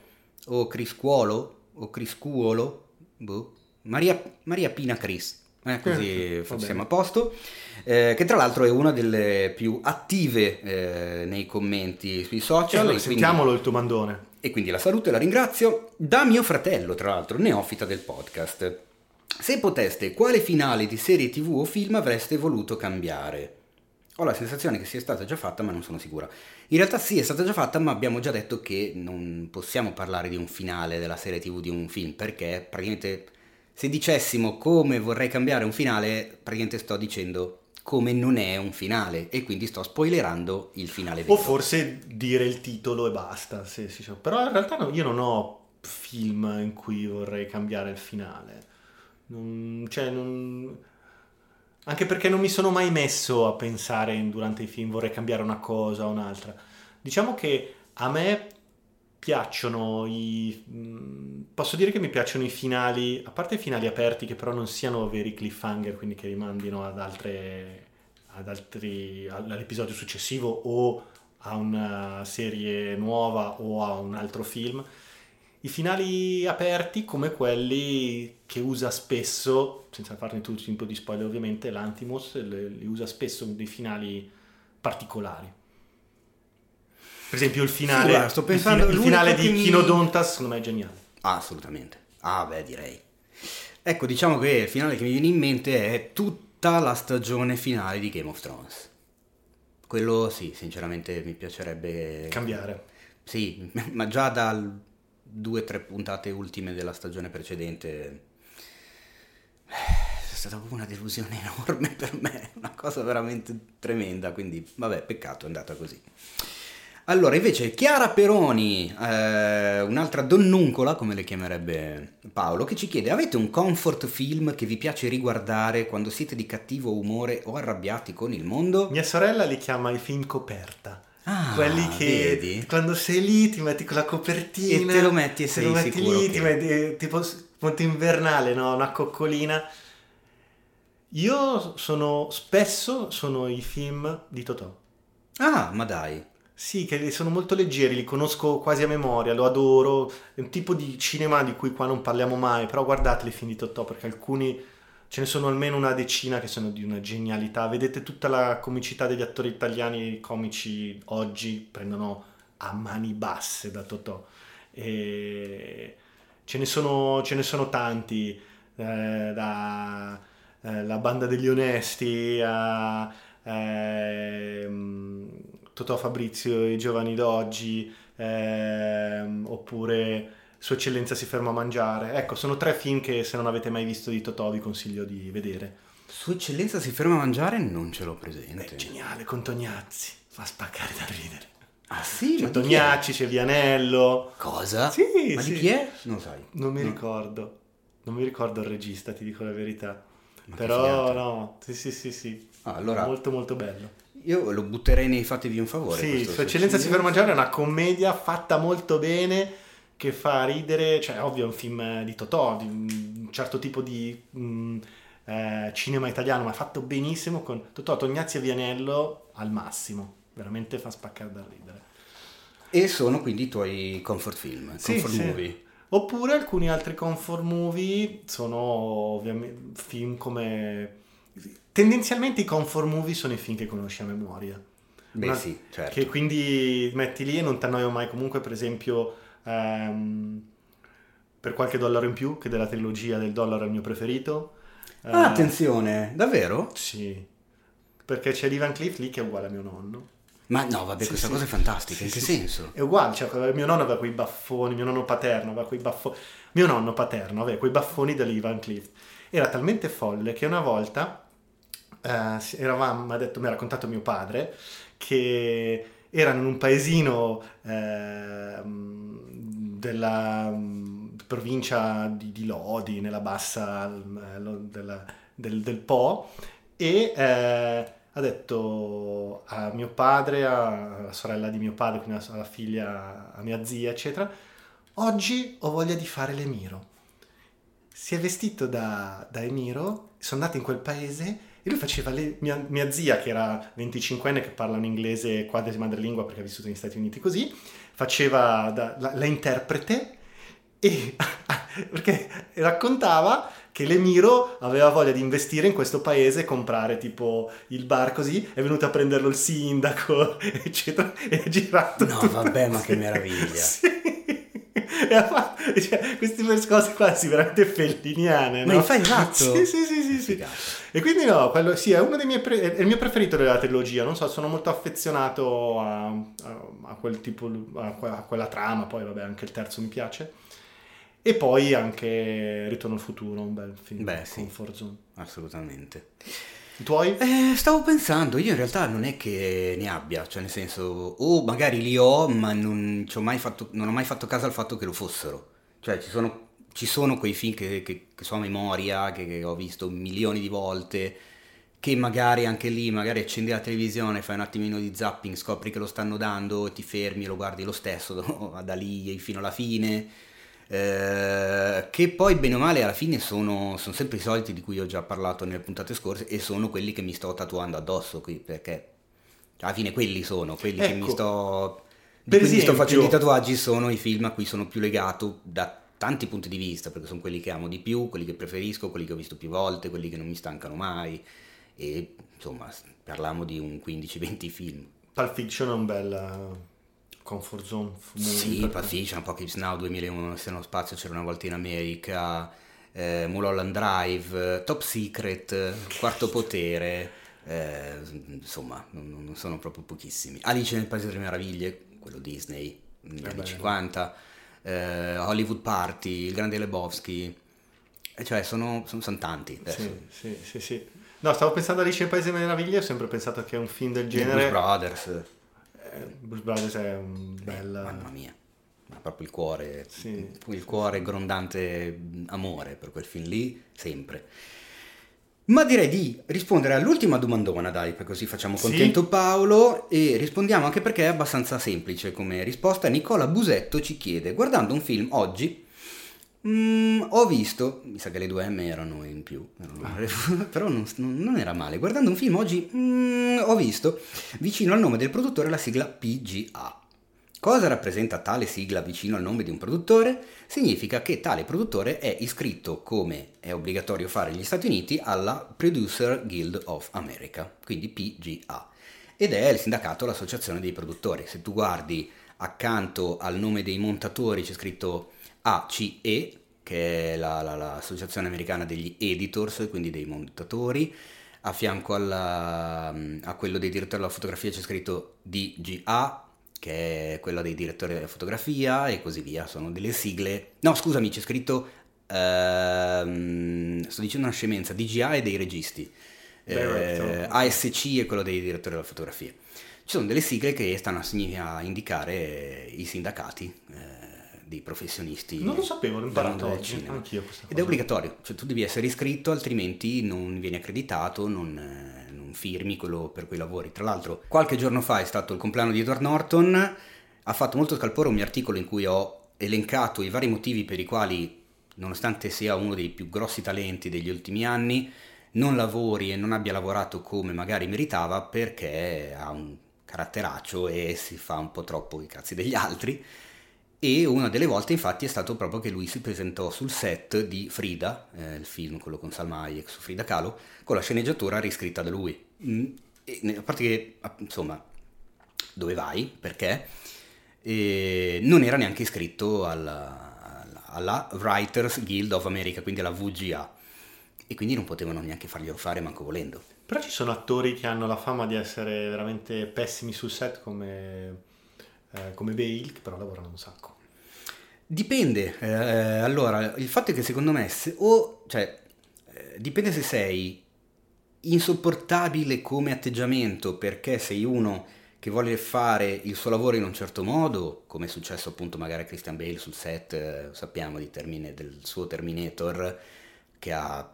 o Criscuolo, o Criscuolo, boh. Maria, Maria Pina Cris, eh, così Eh, siamo a posto. Eh, che tra l'altro è una delle più attive eh, nei commenti sui social. Cioè, e quindi- sentiamolo il tuo mandone. e quindi la saluto e la ringrazio. Da mio fratello, tra l'altro, neofita del podcast. Se poteste, quale finale di serie tv o film avreste voluto cambiare? Ho la sensazione che sia stata già fatta, ma non sono sicura. In realtà sì, è stata già fatta, ma abbiamo già detto che non possiamo parlare di un finale della serie tv di un film, perché praticamente se dicessimo come vorrei cambiare un finale, praticamente sto dicendo come non è un finale e quindi sto spoilerando il finale vero. O forse dire il titolo e basta. sì, sì, sì. Però in realtà no, io non ho film in cui vorrei cambiare il finale. Non- cioè, non- Anche perché non mi sono mai messo a pensare durante i film vorrei cambiare una cosa o un'altra. Diciamo che a me piacciono i... mh, Posso dire che mi piacciono i finali, a parte i finali aperti che però non siano veri cliffhanger, quindi che rimandino ad altre... Ad altri, all'episodio successivo o a una serie nuova o a un altro film. I finali aperti come quelli che usa spesso, senza farne tutto tipo di spoiler ovviamente, l'Antimos le- li usa spesso dei finali particolari. Per esempio il finale, Sì, guarda, sto il pensando- il finale di mi- Kinodontas secondo me è geniale. Ah, assolutamente. Ah, beh, direi. Ecco, diciamo che il finale che mi viene in mente è tutta la stagione finale di Game of Thrones. Quello sì, sinceramente mi piacerebbe Cambiare. Sì, ma già dal due o tre puntate ultime della stagione precedente eh, è stata proprio una delusione enorme per me, una cosa veramente tremenda, quindi vabbè, peccato, è andata così. Allora, invece, Chiara Peroni, eh, un'altra donnuncola, come le chiamerebbe Paolo, che ci chiede: avete un comfort film che vi piace riguardare quando siete di cattivo umore o arrabbiati con il mondo? Mia sorella li chiama i film coperta. Ah, Quelli che vedi? quando sei lì ti metti con la copertina E te lo metti e te sei lo metti sicuro lì, che- ti metti tipo molto invernale, no? Una coccolina. Io sono spesso sono i film di Totò. Ah, ma dai. Sì, che sono molto leggeri, li conosco quasi a memoria, lo adoro. È un tipo di cinema di cui qua non parliamo mai, però guardate i film di Totò perché alcuni ce ne sono almeno una decina che sono di una genialità. Vedete tutta la comicità degli attori italiani comici oggi prendono a mani basse da Totò. E ce ne sono, ce ne sono tanti, eh, da eh, La banda degli onesti a ehm, Totò Fabrizio i giovani d'oggi, ehm, oppure Sua Eccellenza si ferma a mangiare. Ecco, sono tre film che se non avete mai visto di Totò vi consiglio di vedere. Sua eccellenza si ferma a mangiare? Non ce l'ho presente. È geniale, con Tognazzi. Fa spaccare da ridere. Ah sì? C'è Ma di chi è? Tognazzi, c'è Vianello. Cosa? Sì, Ma sì. di chi è? Non sai. Non mi No. ricordo. Non mi ricordo il regista, ti dico la verità. Ma Però no, sì sì sì sì. Ah, allora Molto molto bello. io lo butterei nei fatevi un favore. Sì, Sua Eccellenza si ferma a mangiare è una commedia fatta molto bene che fa ridere, cioè ovvio è un film di Totò, di un certo tipo di mm, eh, cinema italiano, ma fatto benissimo con Totò, Tognazzi e Vianello al massimo, veramente fa spaccare da ridere. E sono quindi i tuoi comfort film, Sì, comfort sì. movie. Oppure alcuni altri comfort movie sono ovviamente film come... Tendenzialmente i comfort movie sono i film che conosci a memoria. Beh Una- sì, certo. Che quindi metti lì e non ti annoio mai. Comunque, per esempio, ehm, per qualche dollaro in più, che della trilogia del dollaro è il mio preferito. Ah, Eh, attenzione, davvero? Sì, perché c'è Lee Van Cleef lì che è uguale a mio nonno. Ma no, vabbè, Sì, questa sì. cosa è fantastica, Sì, in che senso? È uguale, cioè mio nonno aveva quei baffoni, mio nonno paterno aveva quei baffoni, mio nonno paterno aveva quei baffoni da Lee Van Cleef. Era talmente folle che una volta eh, eravamo, mi ha detto, mi ha raccontato mio padre, che erano in un paesino ehm, della mm, provincia di, di Lodi, nella bassa eh, della- del, del Po, e eh, ha detto a mio padre, alla sorella di mio padre, quindi alla figlia, a mia zia, eccetera, oggi ho voglia di fare l'emiro. Si è vestito da, da emiro, sono andati in quel paese e lui faceva le- mia, mia zia, che era 25enne, che parla un inglese quasi madrelingua perché ha vissuto negli Stati Uniti così, faceva da- la, la interprete e perché raccontava che l'emiro aveva voglia di investire in questo paese, comprare tipo il bar così, è venuto a prenderlo il sindaco, eccetera, e ha girato No, tutto- vabbè, ma che meraviglia. Sì. E ha fatto, cioè, queste cose quasi veramente felliniane, Ma no? infatti, esatto. Sì, sì, sì, sì. E quindi no, quello sì, è uno dei miei pre- è il mio preferito della trilogia, non so, sono molto affezionato a, a- a quel tipo, a, a quella trama, poi vabbè anche il terzo mi piace. E poi anche Ritorno al futuro, un bel film, Beh, sì. comfort zone. Assolutamente. I tuoi? Eh, stavo pensando, io in realtà non è che ne abbia, cioè nel senso, o magari li ho, ma non, ci ho mai fatto, non ho mai fatto caso al fatto che lo fossero. Cioè ci sono, ci sono quei film che, che- che so a memoria, che, che ho visto milioni di volte, che magari anche lì, magari accendi la televisione, fai un attimino di zapping, scopri che lo stanno dando, ti fermi e lo guardi lo stesso da lì fino alla fine. Eh, che poi bene o male alla fine sono, sono sempre i soliti di cui ho già parlato nelle puntate scorse e sono quelli che mi sto tatuando addosso qui perché alla fine quelli sono quelli che mi Ecco. sto di Per mi sto esempio- facendo i tatuaggi sono i film a cui sono più legato da tanti punti di vista perché sono quelli che amo di più quelli che preferisco quelli che ho visto più volte quelli che non mi stancano mai e insomma parliamo di un 15-20 film Pulp Fiction è un bel comfort zone. Sì, per- Pulp Fiction, Apocalypse Now 2001, Se nello spazio c'era una volta in America, eh, Mulholland Drive, Top Secret, eh, Quarto Potere, eh, insomma, non, non sono proprio pochissimi. Alice nel Paese delle Meraviglie, quello Disney, negli Eh anni beh. 50, eh, Hollywood Party, Il Grande Lebowski, eh, cioè sono, sono, sono tanti. Sì, sì, sì, sì. No, stavo pensando a Alice nel Paese delle Meraviglie, ho sempre pensato che un film del genere... Blues Brothers, Blues Brothers è un bel... mamma mia. Ma proprio il cuore, Sì. il cuore grondante amore per quel film lì, sempre. Ma direi di rispondere all'ultima domandona, dai, così facciamo Sì. contento Paolo e rispondiamo anche perché è abbastanza semplice come risposta. Nicola Busetto ci chiede, guardando un film oggi, mm, ho visto, mi sa che le due M erano in più, però non, non era male, guardando un film oggi mm, ho visto vicino al nome del produttore la sigla PGA. Cosa rappresenta tale sigla vicino al nome di un produttore? Significa che tale produttore è iscritto, come è obbligatorio fare negli Stati Uniti, alla Producer Guild of America, quindi PGA. Ed è il sindacato, l'associazione dei produttori. Se tu guardi accanto al nome dei montatori c'è scritto ACE, che è la- la- l'associazione americana degli editors, quindi dei montatori, a fianco alla- a quello dei direttori della fotografia c'è scritto DGA, che è quella dei direttori della fotografia e così via. Sono delle sigle. No, scusami, c'è scritto. ehm, sto dicendo una scemenza. DGA è dei registi. Eh. ASC è quello dei direttori della fotografia. Ci sono delle sigle che stanno a, a indicare i sindacati eh, di professionisti. Non lo sapevo, l'ho imparato oggi, cinema. anch'io questa Ed è obbligatorio, cioè tu devi essere iscritto, altrimenti non vieni accreditato, non, eh, non firmi quello per cui lavori. Tra l'altro, qualche giorno fa è stato il compleanno di Edward Norton, ha fatto molto scalpore un mio articolo in cui ho elencato i vari motivi per i quali, nonostante sia uno dei più grossi talenti degli ultimi anni, non lavori e non abbia lavorato come magari meritava perché ha un caratteraccio e si fa un po' troppo i cazzi degli altri. E una delle volte infatti è stato proprio che lui si presentò sul set di Frida, eh, il film quello con Salma Hayek su Frida Kahlo, con la sceneggiatura riscritta da lui. Mm, e a parte che, insomma, dove vai? Perché? E non era neanche iscritto alla- alla Writers Guild of America, quindi alla VGA. E quindi non potevano neanche farglielo fare manco volendo. Però ci sono attori che hanno la fama di essere veramente pessimi sul set come, eh, come Bale, che però lavorano un sacco. Dipende, eh, allora il fatto è che secondo me se, o cioè eh, dipende se sei insopportabile come atteggiamento perché sei uno che vuole fare il suo lavoro in un certo modo, come è successo appunto magari a Christian Bale sul set, eh, sappiamo termine, del suo Terminator che ha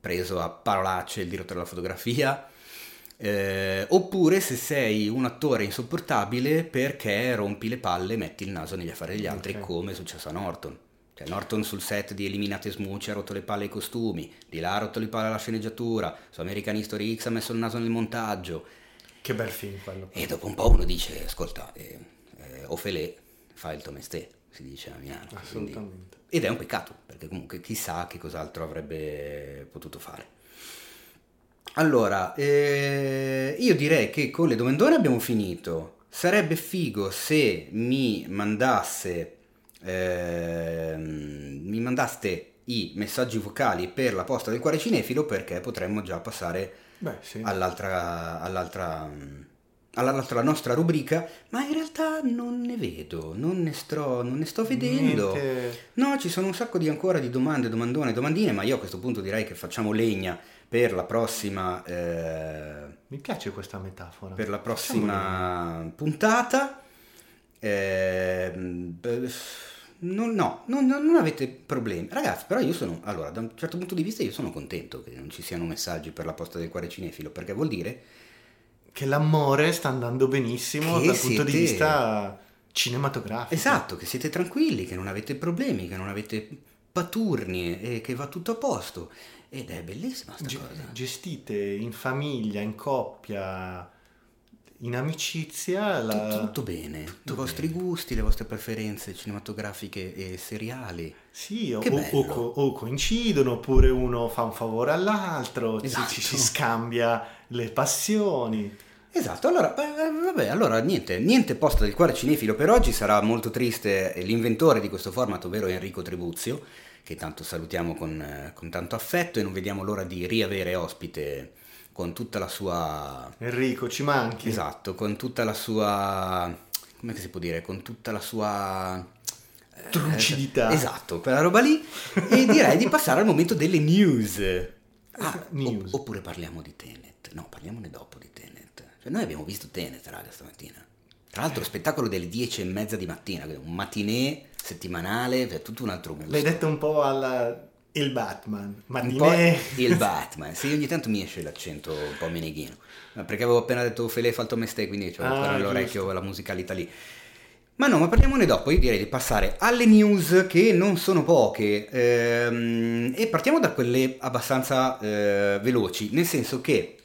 preso a parolacce il direttore della fotografia, eh, oppure se sei un attore insopportabile perché rompi le palle e metti il naso negli affari degli altri, Ok. come è successo a Norton. Cioè Norton sul set di Eliminate Smooch ha rotto le palle ai costumi, di là ha rotto le palle alla sceneggiatura, su American History X ha messo il naso nel montaggio. Che bel film quello. E dopo un po' uno dice, ascolta, eh, eh, Ofelè fa il tuo mestiere, si dice a Milano. quindi- Assolutamente. ed è un peccato, perché comunque chissà che cos'altro avrebbe potuto fare. Allora, eh, io direi che con le domandone abbiamo finito. Sarebbe figo se mi mandasse ehm, mi mandaste i messaggi vocali per la posta del cuore cinefilo perché potremmo già passare Beh, sì. all'altra, all'altra, all'altra nostra rubrica, ma in realtà non ne vedo, non ne sto, non ne sto vedendo. Niente- No, ci sono un sacco di ancora di domande, domandone, domandine, ma io a questo punto direi che facciamo legna per la prossima, eh, Mi piace questa metafora. per la prossima puntata. Beh, non, no, non, non avete problemi. Ragazzi, però io sono, allora, da un certo punto di vista io sono contento che non ci siano messaggi per la posta del cuore cinefilo, perché vuol dire che l'amore sta andando benissimo dal punto di siete- vista cinematografico. Esatto, che siete tranquilli, che non avete problemi, che non avete paturni e che va tutto a posto. Ed è bellissima sta Ge- cosa. gestite in famiglia, in coppia, in amicizia. La... Tutto, tutto bene, i vostri gusti, le vostre preferenze cinematografiche e seriali. Sì, o, o- o co- o coincidono, oppure uno fa un favore all'altro, Esatto. ci, si scambia le passioni. Esatto, allora, eh, vabbè, allora niente, niente posta del cuore cinefilo per oggi, sarà molto triste l'inventore di questo format, ovvero Enrico Trebuzio, che tanto salutiamo con, eh, con tanto affetto e non vediamo l'ora di riavere ospite con tutta la sua... Enrico, ci manchi. Esatto, con tutta la sua... come si può dire? Con tutta la sua... eh, Trucidità. Esatto, quella roba lì. E direi di passare al momento delle news. Ah, News. o- oppure parliamo di Tenet. No, parliamone dopo di Tenet. Cioè, noi abbiamo visto Tenet, raga, stamattina. Tra l'altro, spettacolo delle 10 e mezza di mattina, un matinè settimanale, è tutto un altro gusto. L'hai detto un po' alla... il Batman. un po' Matinè. il Batman. Sì, ogni tanto mi esce l'accento un po' meneghino. Ma Perché avevo appena detto Fele falto me ste, quindi c'ho Ah, ancora nell'orecchio giusto. la musicalità lì. Ma no, ma parliamone dopo. Io direi di passare alle news che non sono poche. ehm, e partiamo da quelle abbastanza eh, veloci, nel senso che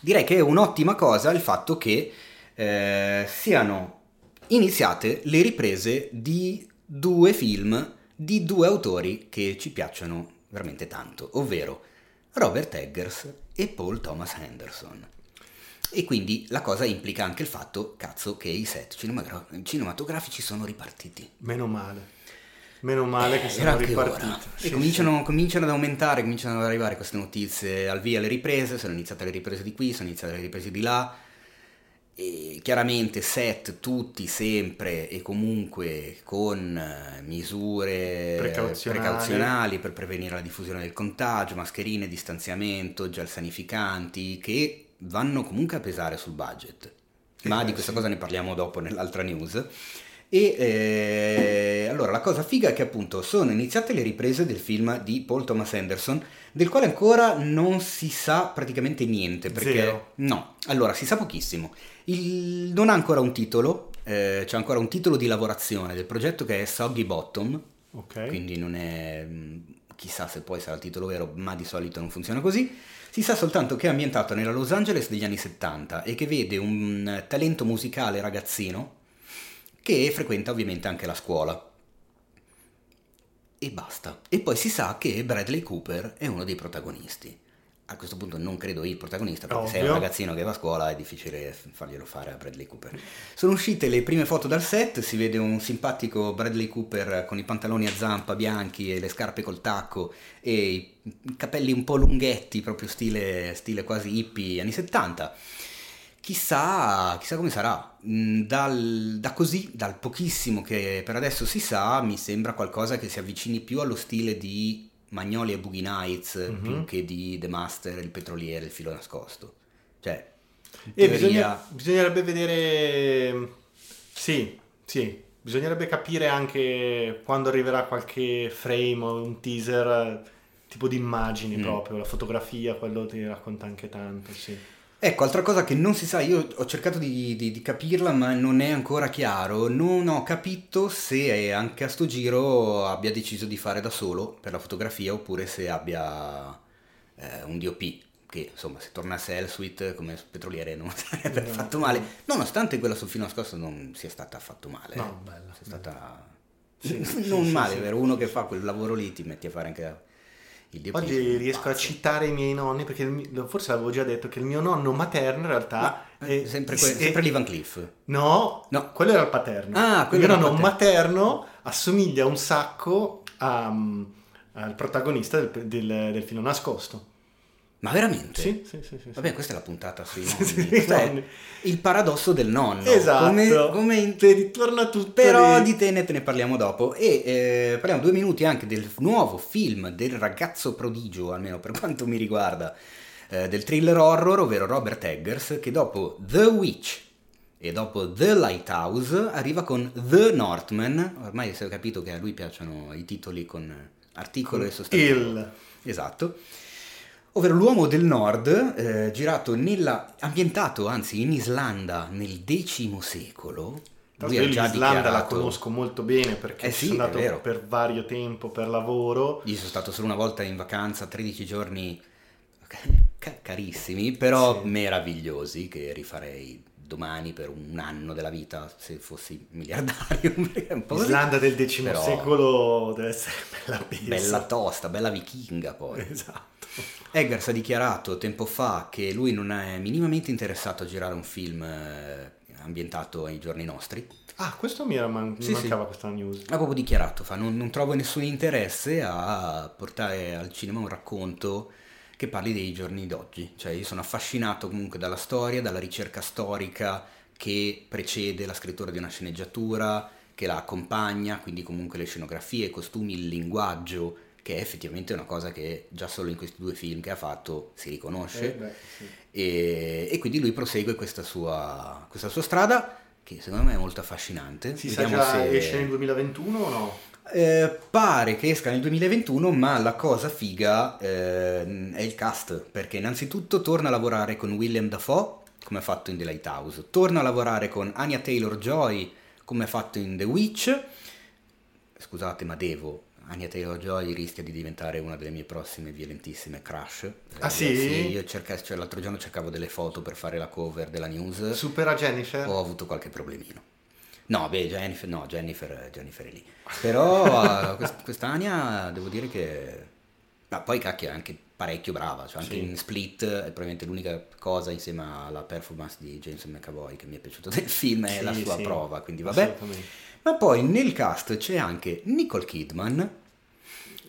direi che è un'ottima cosa il fatto che eh, siano iniziate le riprese di due film di due autori che ci piacciono veramente tanto, ovvero Robert Eggers e Paul Thomas Henderson. E quindi la cosa implica anche il fatto, cazzo, che i set cinematografici sono ripartiti. Meno male. Meno male che Eh, sono era anche ripartiti. ora. Sì, e cominciano, cominciano ad aumentare, cominciano ad arrivare queste notizie al via le riprese, sono iniziate le riprese di qui, sono iniziate le riprese di là. E chiaramente set tutti sempre e comunque con eh, misure Precauzionali. precauzionali per prevenire la diffusione del contagio, mascherine, distanziamento, gel sanificanti che vanno comunque a pesare sul budget. Ma Eh, di questa sì. cosa ne parliamo dopo nell'altra news. E eh, allora la cosa figa è che appunto sono iniziate le riprese del film di Paul Thomas Anderson, del quale ancora non si sa praticamente niente. Perché Zero. no, allora si sa pochissimo. Il- non ha ancora un titolo, eh, c'è ancora un titolo di lavorazione del progetto che è Soggy Bottom, Ok. quindi non è mh, chissà se poi sarà il titolo vero, ma di solito non funziona così. Si sa soltanto che è ambientato nella Los Angeles degli anni 70 e che vede un talento musicale ragazzino che frequenta ovviamente anche la scuola. E basta. E poi si sa che Bradley Cooper è uno dei protagonisti. A questo punto non credo il protagonista, perché se è un ragazzino che va a scuola è difficile farglielo fare a Bradley Cooper. Sono uscite le prime foto dal set, si vede un simpatico Bradley Cooper con i pantaloni a zampa bianchi e le scarpe col tacco e i capelli un po' lunghetti, proprio stile, stile quasi hippie anni 70. Chissà, chissà come sarà. Mm, Dal, da così, dal pochissimo che per adesso si sa, mi sembra qualcosa che si avvicini più allo stile di Magnoli e Boogie Nights Mhm. più che di The Master, il petroliere, il filo nascosto. Cioè, E teoria- bisogna- bisognerebbe vedere... Sì, sì. Bisognerebbe capire anche quando arriverà qualche frame o un teaser tipo di immagini Mm. proprio, la fotografia, quello ti racconta anche tanto, sì. Ecco, altra cosa che non si sa, io ho cercato di, di- di capirla, ma non è ancora chiaro. Non ho capito se anche a sto giro abbia deciso di fare da solo per la fotografia oppure se abbia eh, un DOP. Che insomma, se tornasse Elsuit come petroliere non sarebbe No. fatto male. Nonostante quella sul filo nascosto non sia stata affatto male. No, bella. Sia stata Sì, non sì, male, sì. vero? Uno che fa quel lavoro lì ti metti a fare anche. Oggi riesco a citare i miei nonni perché mio- forse l'avevo già detto che il mio nonno materno in realtà Ma, è sempre, è- que- sempre Van Cliff. No, No. quello era il paterno. Ah, il mio nonno materno assomiglia un sacco a, mm, al protagonista del, del, del filo nascosto. Ma veramente? Sì, sì, sì. sì, sì. Vabbè, questa è la puntata sui Sì, nonni. sì, Questo è nonni. il paradosso del nonno. Esatto. Come, come in- Ti ritorna tutto Però lì. di Tenet ne parliamo dopo. E eh, parliamo due minuti anche del nuovo film del ragazzo prodigio, almeno per quanto mi riguarda, eh, del thriller horror, ovvero Robert Eggers, che dopo The Witch e dopo The Lighthouse arriva con The Northman. Ormai si è capito che a lui piacciono i titoli con articolo e sostantivo. Il. Esatto. Ovvero l'uomo del nord, eh, girato nella, ambientato anzi in Islanda nel X secolo. Lui io già l'Islanda la dichiarato- conosco molto bene perché Eh sì, sono andato per vario tempo per lavoro. Io sono stato solo una volta in vacanza, 13 giorni ca- carissimi, però Sì. meravigliosi, che rifarei domani per un anno della vita se fossi miliardario. L'Islanda del X Però- secolo deve essere bella pesa. Bella tosta, bella vichinga poi. Esatto. Eggers ha dichiarato tempo fa che lui non è minimamente interessato a girare un film eh, ambientato ai giorni nostri. Ah, questo mi, era man- mi Sì, mancava questa news. Ha proprio dichiarato, fa, non, non trovo nessun interesse a portare al cinema un racconto che parli dei giorni d'oggi. Cioè io sono affascinato comunque dalla storia, dalla ricerca storica che precede la scrittura di una sceneggiatura, che la accompagna, quindi comunque le scenografie, i costumi, il linguaggio, che è effettivamente una cosa che già solo in questi due film che ha fatto si riconosce. Eh, beh, sì. E, e quindi lui prosegue questa sua, questa sua strada che secondo me è molto affascinante. Si sa Vediamo già se- esce nel 2021 o no? eh, pare che esca nel 2021, ma la cosa figa eh, è il cast, perché innanzitutto torna a lavorare con William Dafoe, come ha fatto in The Lighthouse, torna a lavorare con Anya Taylor-Joy, come ha fatto in The Witch, scusate ma devo, Anya Taylor-Joy rischia di diventare una delle mie prossime violentissime crush. Ah, Eh, sì? io cerca- cioè, l'altro giorno cercavo delle foto per fare la cover della news Supera Jennifer? ho avuto qualche problemino. No, beh, Jennifer, no, Jennifer, Jennifer è lì. Però eh, quest- quest'Ania devo dire che... Ma poi cacchio è anche parecchio brava, cioè anche Sì. in Split è probabilmente l'unica cosa insieme alla performance di James McAvoy che mi è piaciuto del film è Sì, la sua sì, prova, quindi vabbè. Ma poi nel cast c'è anche Nicole Kidman,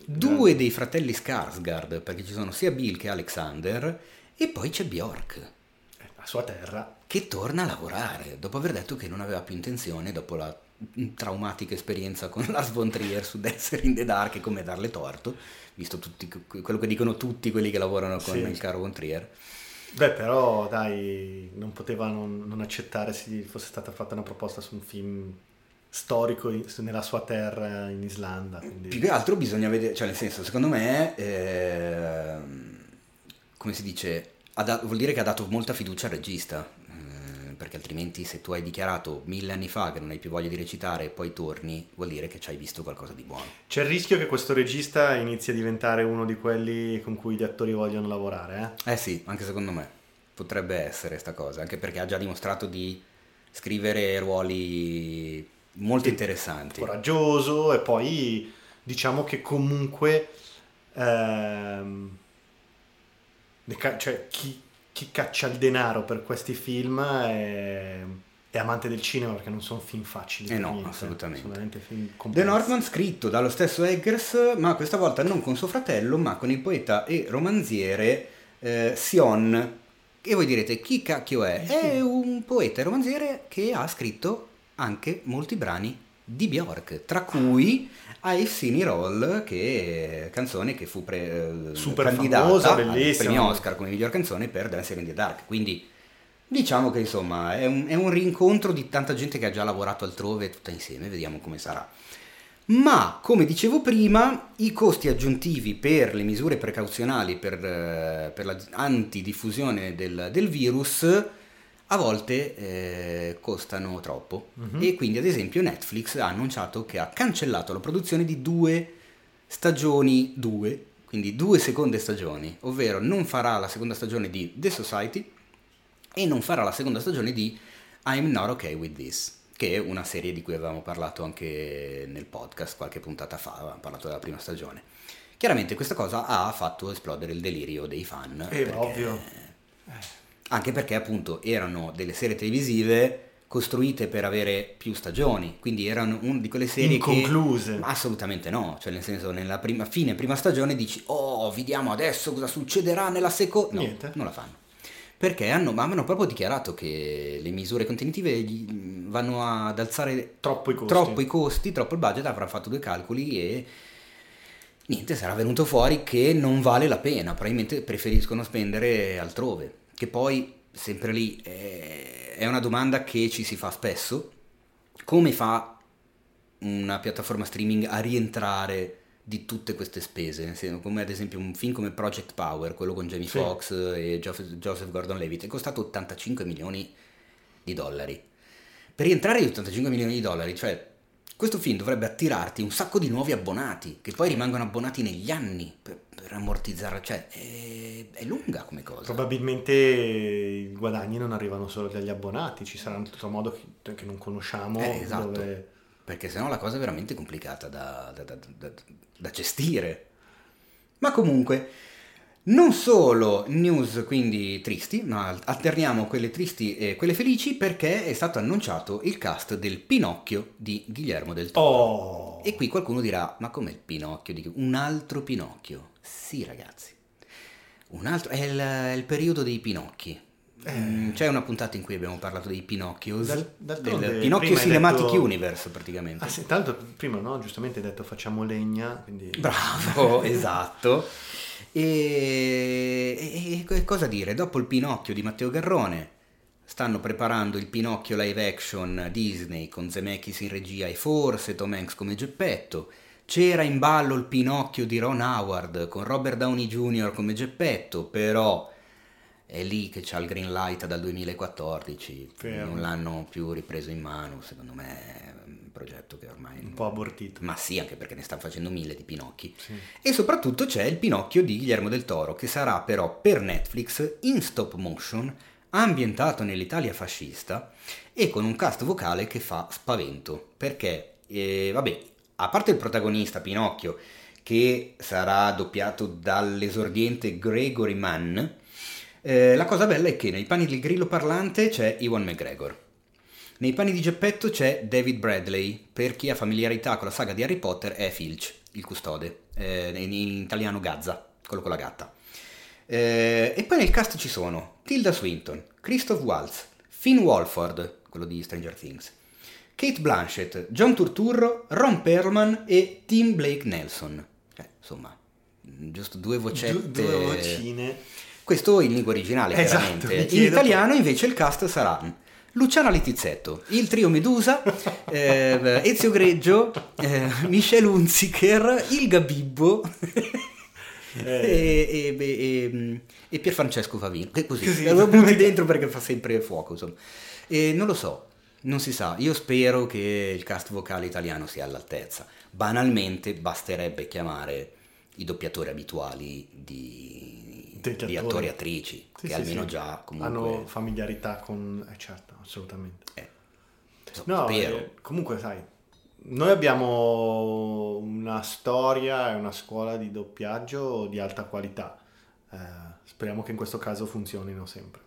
due dei fratelli Skarsgård, perché ci sono sia Bill che Alexander, e poi c'è Bjork. la sua terra. Che torna a lavorare, dopo aver detto che non aveva più intenzione, dopo la traumatica esperienza con Lars von Trier su Dancer in the Dark e come darle torto, visto tutti, quello che dicono tutti quelli che lavorano con Sì. il caro von Trier. Beh, però dai, non poteva non, non accettare se fosse stata fatta una proposta su un film storico nella sua terra in Islanda. quindi- Più che altro bisogna vedere, cioè nel senso, secondo me, ehm, come si dice, da- vuol dire che ha dato molta fiducia al regista, ehm, perché altrimenti se tu hai dichiarato mille anni fa che non hai più voglia di recitare e poi torni, vuol dire che ci hai visto qualcosa di buono. C'è il rischio che questo regista inizi a diventare uno di quelli con cui gli attori vogliono lavorare, eh? Eh sì, anche secondo me, potrebbe essere sta cosa, anche perché ha già dimostrato di scrivere ruoli molto Sì. interessanti. coraggioso e poi diciamo che comunque ehm, ca- cioè, chi, chi caccia il denaro per questi film è, è amante del cinema perché non sono film facili. Eh no, niente, assolutamente. The. Northman scritto dallo stesso Eggers, ma questa volta non con suo fratello, ma con il poeta e romanziere eh, Sion. E voi direte, chi cacchio è? È un poeta e romanziere che ha scritto anche molti brani di Bjork, tra cui I've Seen It All, che è canzone che fu pre- eh, Super candidata famosa, ai bellissima. premi Oscar come miglior canzone per Dancer in the Dark. Quindi diciamo che insomma è un, è un rincontro di tanta gente che ha già lavorato altrove tutta insieme, vediamo come sarà. Ma, come dicevo prima, i costi aggiuntivi per le misure precauzionali per, eh, per la antidiffusione del, del virus a volte eh, costano troppo. Mhm. E quindi, ad esempio, Netflix ha annunciato che ha cancellato la produzione di due stagioni, due, quindi due seconde stagioni, ovvero non farà la seconda stagione di The Society e non farà la seconda stagione di I'm Not Okay With This, che è una serie di cui avevamo parlato anche nel podcast qualche puntata fa, avevamo parlato della prima stagione. Chiaramente questa cosa ha fatto esplodere il delirio dei fan. Eh, ovvio. Anche perché appunto erano delle serie televisive costruite per avere più stagioni, quindi erano una di quelle serie Inconcluse. che... Assolutamente no, cioè nel senso nella prima, fine prima stagione dici oh vediamo adesso cosa succederà nella seconda... No, Niente. non la fanno. Perché hanno, ma hanno proprio dichiarato che le misure contenitive vanno ad alzare Troppo i costi. troppo i costi, troppo il budget, avranno fatto due calcoli e niente, sarà venuto fuori che non vale la pena, probabilmente preferiscono spendere altrove, che poi sempre lì eh, è una domanda che ci si fa spesso, come fa una piattaforma streaming a rientrare di tutte queste spese, come ad esempio un film come Project Power, quello con Jamie Sì. Foxx e Joseph, Joseph Gordon-Levitt, è costato 85 milioni di dollari. Per rientrare di 85 milioni di dollari, cioè questo film dovrebbe attirarti un sacco di nuovi abbonati, che poi rimangono abbonati negli anni per, per ammortizzare, cioè è, è lunga come cosa. Probabilmente i guadagni non arrivano solo dagli abbonati, ci sarà un altro modo che, che non conosciamo Eh, esatto. dove... Perché sennò la cosa è veramente complicata da, da- da- da- gestire. Ma comunque, non solo news quindi tristi, ma alterniamo quelle tristi e quelle felici perché è stato annunciato il cast del Pinocchio di Guillermo del Toro. Oh! E qui qualcuno dirà, ma com'è il Pinocchio? Un altro Pinocchio? Sì ragazzi, un altro, è il, è il periodo dei Pinocchi. Mm, C'è una puntata in cui abbiamo parlato dei Pinocchios, Dal- del Pinocchio Cinematic detto- Universe praticamente. Ah, sì, tra l'altro prima no, giustamente hai detto facciamo legna, quindi... Bravo, esatto. E, e- e cosa dire? Dopo il Pinocchio di Matteo Garrone, stanno preparando il Pinocchio live action Disney con Zemeckis in regia e forse Tom Hanks come Geppetto. C'era in ballo il Pinocchio di Ron Howard con Robert Downey Jr. come Geppetto, però è lì che c'ha il green light dal 2014, Vero. non l'hanno più ripreso in mano, secondo me è un progetto che ormai... Un po' abortito. Ma sì, anche perché ne stanno facendo mille di Pinocchi. Sì. E soprattutto c'è il Pinocchio di Guillermo del Toro, che sarà però per Netflix in stop motion, ambientato nell'Italia fascista e con un cast vocale che fa spavento. Perché, eh, vabbè, a parte il protagonista Pinocchio, che sarà doppiato dall'esordiente Gregory Mann, eh, la cosa bella è che nei panni del grillo parlante c'è Iwan McGregor. Nei panni di Geppetto c'è David Bradley, per chi ha familiarità con la saga di Harry Potter è Filch, il custode, eh, in, italiano Gazza, quello con la gatta. Eh, e poi nel cast ci sono Tilda Swinton, Christoph Waltz, Finn Wolford, quello di Stranger Things, Kate Blanchett, John Turturro, Ron Perlman e Tim Blake Nelson. Eh, insomma, giusto due vocette. Du- due vocine. Questo in lingua originale, Esatto, chiaramente. In italiano invece il cast sarà Luciana Litizzetto, il trio Medusa, eh, Ezio Greggio, eh, Michelle Hunziker, il Gabibbo Eh. e, e, e, e Pierfrancesco Favino. Così, Così. lo butti dentro perché fa sempre fuoco. Insomma. E non lo so, non si sa. Io spero che il cast vocale italiano sia all'altezza. Banalmente basterebbe chiamare i doppiatori abituali di, di attori. attori e attrici, Sì, che sì, almeno sì. già comunque... Hanno familiarità con... Eh certo, assolutamente. eh, insomma, No, spero. eh, comunque sai, noi abbiamo una storia e una scuola di doppiaggio di alta qualità. Eh, speriamo che in questo caso funzionino sempre.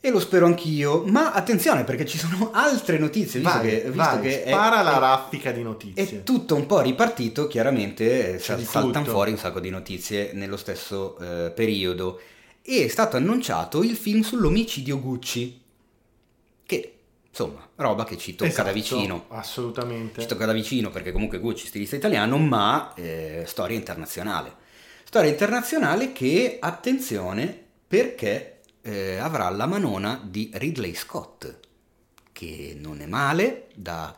E lo spero anch'io, ma attenzione perché ci sono altre notizie, visto Vai, che, visto vai, che è- spara la è- raffica di notizie. È tutto un po' ripartito, chiaramente eh, saltano fuori un sacco di notizie nello stesso eh, periodo. E è stato annunciato il film sull'omicidio Gucci, che insomma, roba che ci tocca da Esatto, vicino. Assolutamente. Ci tocca da vicino perché comunque Gucci stilista italiano, ma eh, storia internazionale. Storia internazionale che, attenzione, perché eh, avrà la manona di Ridley Scott, che non è male da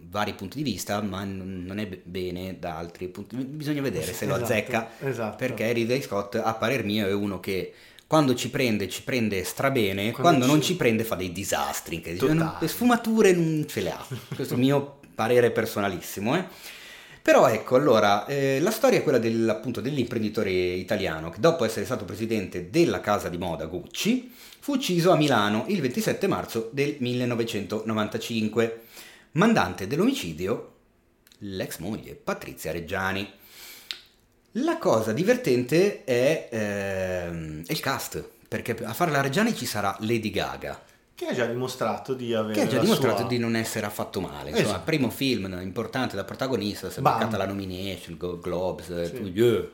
vari punti di vista, ma non è be- bene da altri punti. Bisogna vedere se lo Esatto, azzecca, esatto. perché Ridley Scott, a parer mio, è uno che quando ci prende, ci prende strabene, Quando quando, non ci- ci prende fa dei disastri, che non- le sfumature non ce le ha. Questo è il mio parere personalissimo, eh. Però ecco, allora, eh, la storia è quella del- appunto dell'imprenditore italiano che dopo essere stato presidente della casa di moda Gucci fu ucciso a Milano il 27 marzo del 1995. Mandante dell'omicidio, l'ex moglie Patrizia Reggiani. La cosa divertente è, ehm, è il cast, perché a fare la Reggiani ci sarà Lady Gaga, Che ha già dimostrato di avere che ha già dimostrato sua- di non essere affatto male. Insomma, Esatto. primo film importante da protagonista, si è beccata la nomination, Go- Globes, eh, Sì. yeah.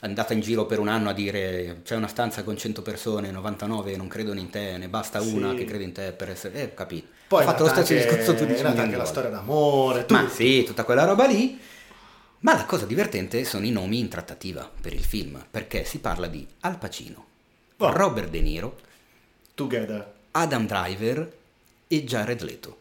andata in giro per un anno a dire c'è una stanza con 100 persone, 99 non credono in te, ne basta una Sì. che crede in te per essere... Eh, capito. Poi ha fatto lo stesso discorso tu dici anche la storia d'amore. Ma tutto. sì, tutta quella roba lì. Ma la cosa divertente sono i nomi in trattativa per il film, perché si parla di Al Pacino, Oh. Robert De Niro, Together. Adam Driver e Jared Leto.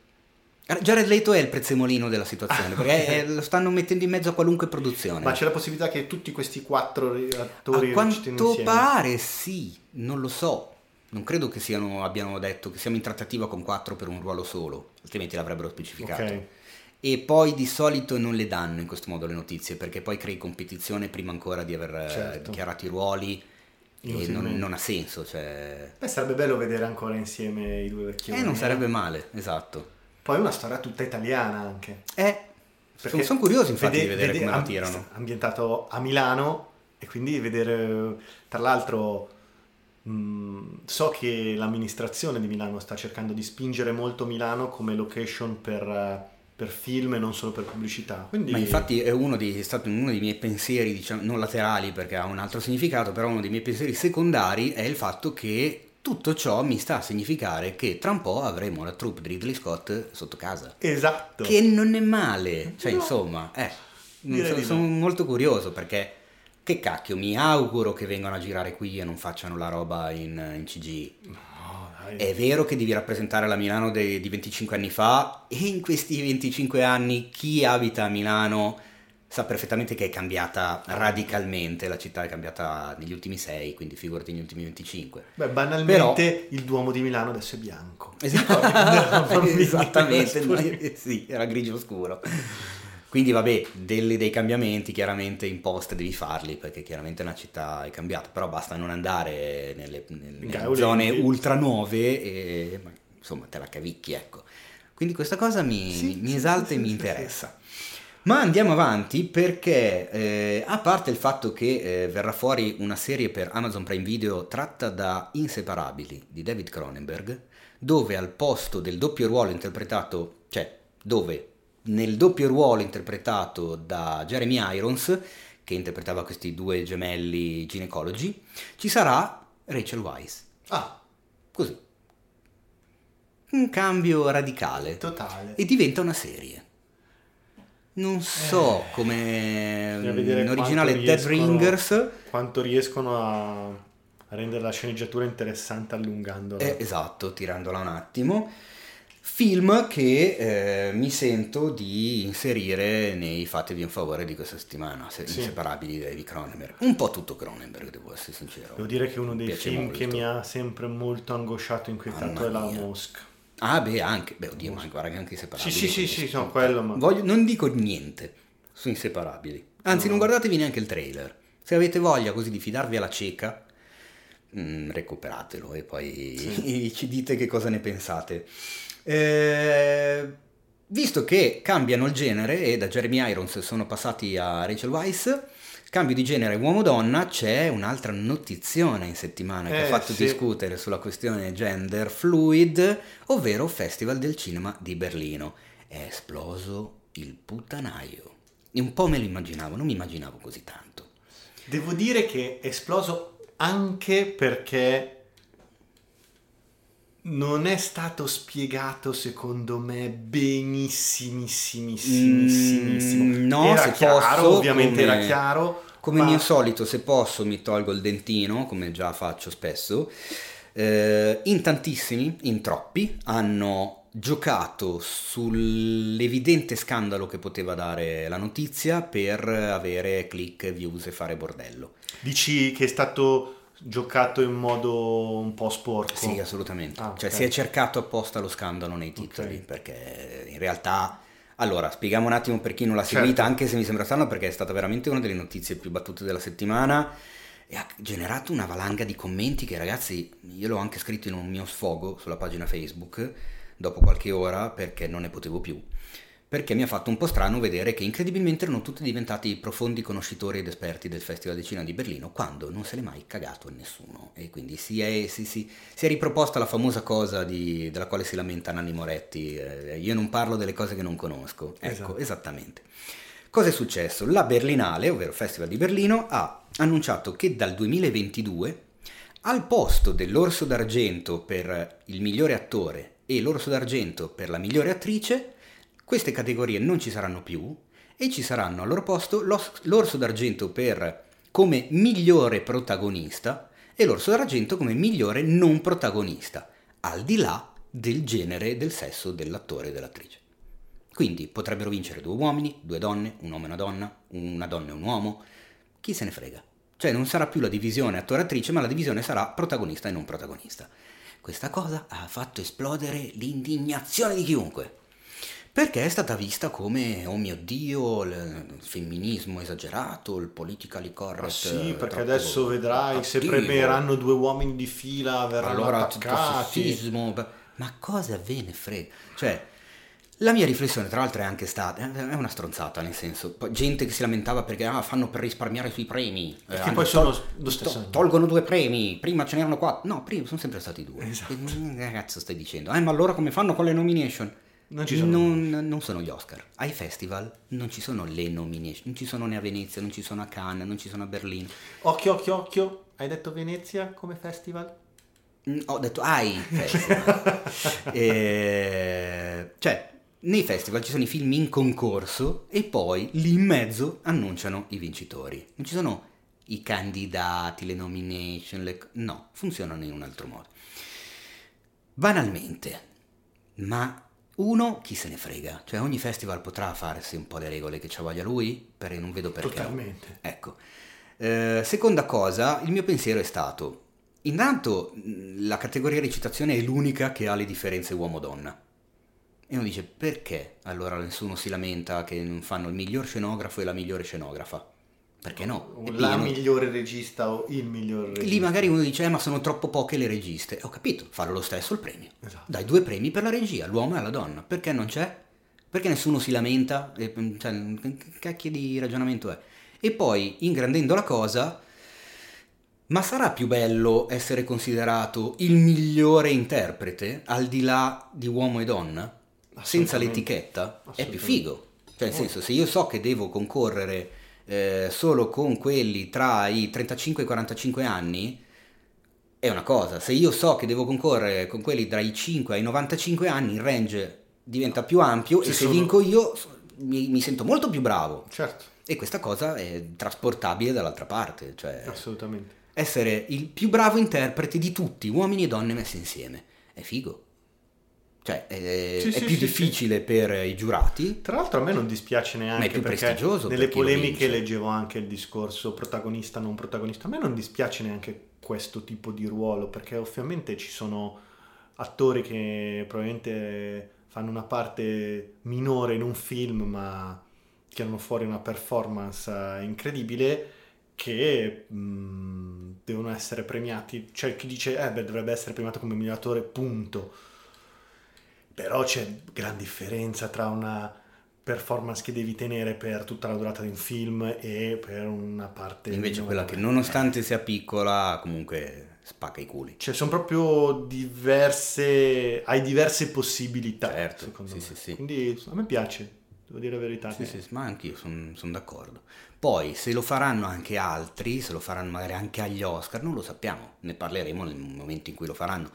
Jared Leto è il prezzemolino della situazione, perché eh, lo stanno mettendo in mezzo a qualunque produzione. Ma c'è la possibilità che tutti questi quattro ri- attori a quanto insieme? pare sì, non lo so. Non credo che siano, abbiano detto che siamo in trattativa con quattro per un ruolo solo, altrimenti l'avrebbero specificato. Ok. E poi di solito non le danno in questo modo le notizie, perché poi crei competizione prima ancora di aver eh, Certo. dichiarato i ruoli e non, non ha senso. Cioè... Beh, sarebbe bello vedere ancora insieme i due vecchioni. Eh, non sarebbe male, esatto. Poi una storia tutta italiana anche. Eh, sono, sono curioso infatti di vedere come la am- tirano. Ambientato a Milano e quindi vedere, tra l'altro, mh, so che l'amministrazione di Milano sta cercando di spingere molto Milano come location per, eh, per film e non solo per pubblicità. Quindi, Ma infatti è uno dei, è stato uno dei miei pensieri, diciamo, non laterali perché ha un altro significato, però uno dei miei pensieri secondari è il fatto che tutto ciò mi sta a significare che tra un po' avremo la troupe di Ridley Scott sotto casa. Esatto. Che non è male, cioè No. insomma, eh, sono, sono no. molto curioso perché che cacchio, mi auguro che vengano a girare qui e non facciano la roba in, in CG. È vero che devi rappresentare la Milano de- di 25 anni fa e in questi 25 anni chi abita a Milano sa perfettamente che è cambiata radicalmente, la città è cambiata negli ultimi 6, quindi figurati negli ultimi 25. Beh, banalmente il Duomo di Milano adesso è bianco. Esatto, esattamente, sì, era grigio scuro. Quindi vabbè, delle- dei cambiamenti chiaramente in post devi farli perché chiaramente una città è cambiata, però basta non andare nelle, nelle- Gaudenti. zone ultra nuove e ma, insomma te la cavicchi, ecco. Quindi questa cosa mi, Sì, mi- esalta sì, e mi sì, interessa. Ma andiamo avanti perché, eh, a parte il fatto che eh, verrà fuori una serie per Amazon Prime Video tratta da Inseparabili di David Cronenberg, dove al posto del doppio ruolo interpretato, cioè dove nel doppio ruolo interpretato da Jeremy Irons, che interpretava questi due gemelli ginecologi, ci sarà Rachel Weisz. Ah, Così. Un cambio radicale. Totale. E diventa una serie. Non so come Bisogna vedere in originale Dead Ringers. Quanto riescono a, a rendere la sceneggiatura interessante allungandola. Eh, esatto, tirandola un attimo. Film che eh, mi sento di inserire nei fatevi un favore di questa settimana, se- Sì. inseparabili di David Cronenberg. Un po' tutto Cronenberg, devo essere sincero. Devo dire che uno dei film molto. che mi ha sempre molto angosciato e inquietato Mamma è la mia. Mosca. Ah, beh, anche, beh, oddio, ma guarda che anche inseparabili. Sì, sì, sì, sì, no, quello, ma- Voglio- non dico niente su inseparabili. Anzi, non guardatevi neanche il trailer. Se avete voglia così di fidarvi alla cieca, mm, recuperatelo e poi ci dite che cosa ne pensate. Eh, visto che cambiano il genere e da Jeremy Irons sono passati a Rachel Weisz, cambio di genere uomo-donna, c'è un'altra notizione in settimana che Eh, ha fatto sì. discutere sulla questione gender fluid, ovvero Festival del Cinema di Berlino. È esploso il puttanaio. E un po' me lo immaginavo, non mi immaginavo così tanto. Devo dire che è esploso anche perché non è stato spiegato secondo me benissimissimo. Mm, no, era se chiaro, posso, ovviamente come- era chiaro. Come ma- mio solito, se posso, mi tolgo il dentino, come già faccio spesso. Eh, in tantissimi, in troppi, hanno giocato sull'evidente scandalo che poteva dare la notizia per avere click, views e fare bordello. Dici che è stato giocato in modo un po' sporco. Sì, assolutamente. Ah, Cioè ok. si è cercato apposta lo scandalo nei titoli, Ok. perché in realtà... Allora, spieghiamo un attimo per chi non l'ha Certo. seguita, anche se mi sembra strano, perché è stata veramente una delle notizie più battute della settimana e ha generato una valanga di commenti che ragazzi, io l'ho anche scritto in un mio sfogo sulla pagina Facebook dopo qualche ora perché non ne potevo più. Perché mi ha fatto un po' strano vedere che incredibilmente erano tutti diventati profondi conoscitori ed esperti del Festival di Cinema di Berlino quando non se l'è mai cagato a nessuno. E quindi si è, si- si- si è riproposta la famosa cosa di- della quale si lamenta Nanni Moretti, eh, io non parlo delle cose che non conosco. Ecco, Esatto. esattamente. Cosa è successo? La Berlinale, ovvero il Festival di Berlino, ha annunciato che dal 2022 al posto dell'Orso d'Argento per il migliore attore e l'Orso d'Argento per la migliore attrice, queste categorie non ci saranno più e ci saranno al loro posto l'Orso d'Argento per come migliore protagonista e l'Orso d'Argento come migliore non protagonista, al di là del genere del sesso dell'attore e dell'attrice. Quindi potrebbero vincere due uomini, due donne, un uomo e una donna, una donna e un uomo. Chi se ne frega? Cioè non sarà più la divisione attore-attrice, ma la divisione sarà protagonista e non protagonista. Questa cosa ha fatto esplodere l'indignazione di chiunque. Perché è stata vista come, oh mio Dio, il femminismo esagerato, il politically correct. Ah, sì, eh, perché adesso vedrai se attivo. premieranno due uomini di fila verranno allora tutto attaccati. ma cosa ve ne frega? Cioè, la mia riflessione tra l'altro è anche stata, è una stronzata nel senso, gente che si lamentava perché ah, fanno per risparmiare sui premi. Eh, Perché hanno poi sono tol- lo stesso. to- tolgono due premi, prima ce n'erano quattro, no, prima sono sempre stati due. Esatto. Che, che cazzo stai dicendo? Eh, ma allora come fanno con le nomination? Non ci sono Non, non sono gli Oscar. Ai festival non ci sono le nomination, non ci sono né a Venezia, non ci sono a Cannes, non ci sono a Berlino. Occhio, occhio, occhio. Hai detto Venezia come festival? Mm, Ho detto ai festival. Eh, cioè, nei festival ci sono i film in concorso e poi lì in mezzo annunciano i vincitori. Non ci sono i candidati, le nomination, le... no, funzionano in un altro modo. Banalmente, ma uno chi se ne frega? Cioè ogni festival potrà farsi un po' le regole che ci voglia lui? Perché non vedo perché. no. Totalmente. Ecco. Eh, seconda cosa, il mio pensiero è stato, intanto mh, la categoria recitazione è l'unica che ha le differenze uomo-donna. E uno dice, perché allora nessuno si lamenta che non fanno il miglior scenografo e la migliore scenografa? Perché no? La migliore regista o il miglior regista. Lì magari uno dice, eh, ma sono troppo poche le registe. Ho capito, fallo lo stesso il premio. Esatto. Dai due premi per la regia, l'uomo e la donna. Perché non c'è? Perché nessuno si lamenta? Mm, Cioè, che cacchio di ragionamento è? E poi, ingrandendo la cosa, ma sarà più bello essere considerato il migliore interprete, al di là di uomo e donna? Senza l'etichetta? È più figo. Cioè, nel senso, se io so che devo concorrere eh, solo con quelli tra i 35 e i 45 anni, è una cosa, se io so che devo concorrere con quelli dai 5 ai 95 anni, il range diventa più ampio Ci e se sono- vinco io mi, mi sento molto più bravo. Certo, E questa cosa è trasportabile dall'altra parte, cioè assolutamente. essere il più bravo interprete di tutti, uomini e donne messi insieme. È figo. Cioè, è, Sì, è sì, più sì, difficile per i giurati. Tra l'altro a me non dispiace neanche più perché nelle polemiche leggevo anche il discorso protagonista non protagonista. A me non dispiace neanche questo tipo di ruolo perché ovviamente ci sono attori che probabilmente fanno una parte minore in un film ma tirano fuori una performance eh, incredibile che mh, devono essere premiati. C'è chi dice eh beh dovrebbe essere premiato come miglior attore punto. Però c'è gran differenza tra una performance che devi tenere per tutta la durata di un film e per una parte... Invece quella che nonostante sia piccola, comunque spacca i culi. Cioè, sono proprio diverse... hai diverse possibilità, Certo, secondo sì, me. sì, sì. Quindi a me piace, devo dire la verità. Sì, sì, ma anch'io sono d'accordo. Poi, se lo faranno anche altri, se lo faranno magari anche agli Oscar, non lo sappiamo, ne parleremo nel momento in cui lo faranno.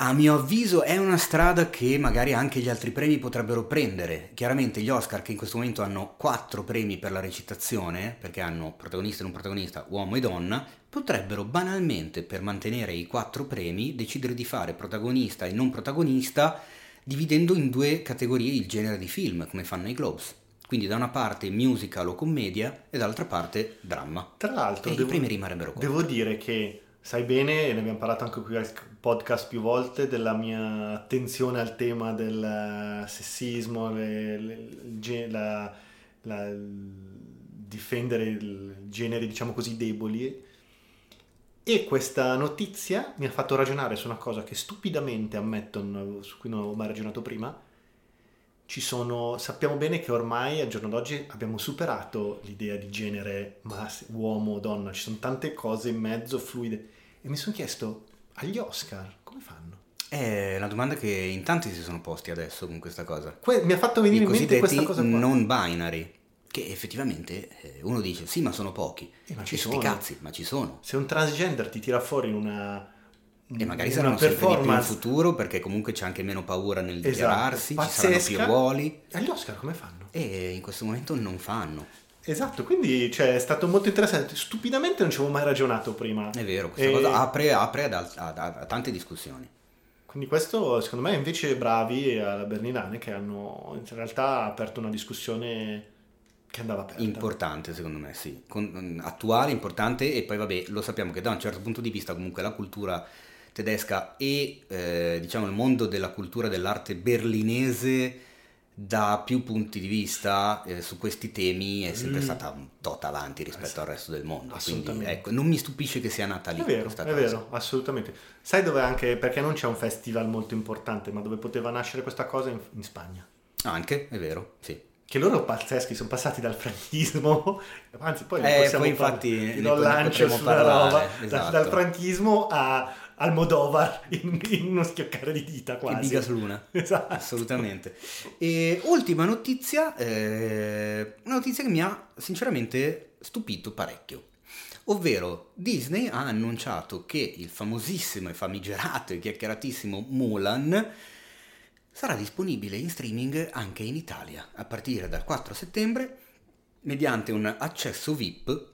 A mio avviso è una strada che magari anche gli altri premi potrebbero prendere. Chiaramente gli Oscar che in questo momento hanno quattro premi per la recitazione, perché hanno protagonista e non protagonista, uomo e donna, potrebbero banalmente per mantenere i quattro premi decidere di fare protagonista e non protagonista dividendo in due categorie il genere di film, come fanno i Globes. Quindi da una parte musical o commedia e dall'altra parte dramma. Tra l'altro, E i premi rimarrebbero qua. Devo dire che sai bene, e ne abbiamo parlato anche qui podcast più volte, della mia attenzione al tema del eh, sessismo, le- le- la- la- difendere il generi, diciamo così, deboli. E questa notizia mi ha fatto ragionare su una cosa che stupidamente ammetto, su cui non avevo mai ragionato prima. Ci sono, sappiamo bene che ormai al giorno d'oggi abbiamo superato l'idea di genere mas- uomo o donna, ci sono tante cose in mezzo fluide. E mi sono chiesto, agli Oscar come fanno? È una domanda che in tanti si sono posti adesso con questa cosa. Que- mi ha fatto venire I in mente questa cosa qua. non binary, che effettivamente eh, uno dice sì ma sono pochi, Eh, ma e ci sono. cazzi, ma ci sono. Se un transgender ti tira fuori una E magari saranno sempre di più in performance futuro perché comunque c'è anche meno paura nel Esatto, dichiararsi, ci saranno pazzesca. più ruoli agli Oscar come fanno? e in questo momento non fanno. Esatto, quindi cioè, è stato molto interessante. Stupidamente non ci avevo mai ragionato prima. È vero, questa E- cosa apre, apre ad ad- ad- a tante discussioni. Quindi questo secondo me invece bravi alla Berlinale che hanno in realtà aperto una discussione che andava aperta. Importante secondo me, sì. Con- attuale, importante e poi vabbè, lo sappiamo che da un certo punto di vista comunque la cultura tedesca e eh, diciamo il mondo della cultura dell'arte berlinese da più punti di vista eh, su questi temi è sempre Mm. stata un tot avanti rispetto Eh sì. al resto del mondo. Quindi Assolutamente. ecco, non mi stupisce che sia nata lì È vero, è cosa. vero, assolutamente. Sai dove anche, perché non c'è un festival molto importante, ma dove poteva nascere questa cosa in, in Spagna. Anche, è vero, sì. Che loro pazzeschi, sono passati dal franchismo, anzi poi ne Eh, poi parlare, infatti ti ne pot- lancio sulla parlare, roba, esatto. dal franchismo a, al Modovar in, in uno schioccare di dita Che quasi. bigas luna. Esatto. Assolutamente. E ultima notizia, eh, una notizia che mi ha sinceramente stupito parecchio. Ovvero Disney ha annunciato che il famosissimo e famigerato e chiacchieratissimo Mulan sarà disponibile in streaming anche in Italia a partire dal 4 settembre mediante un accesso VIP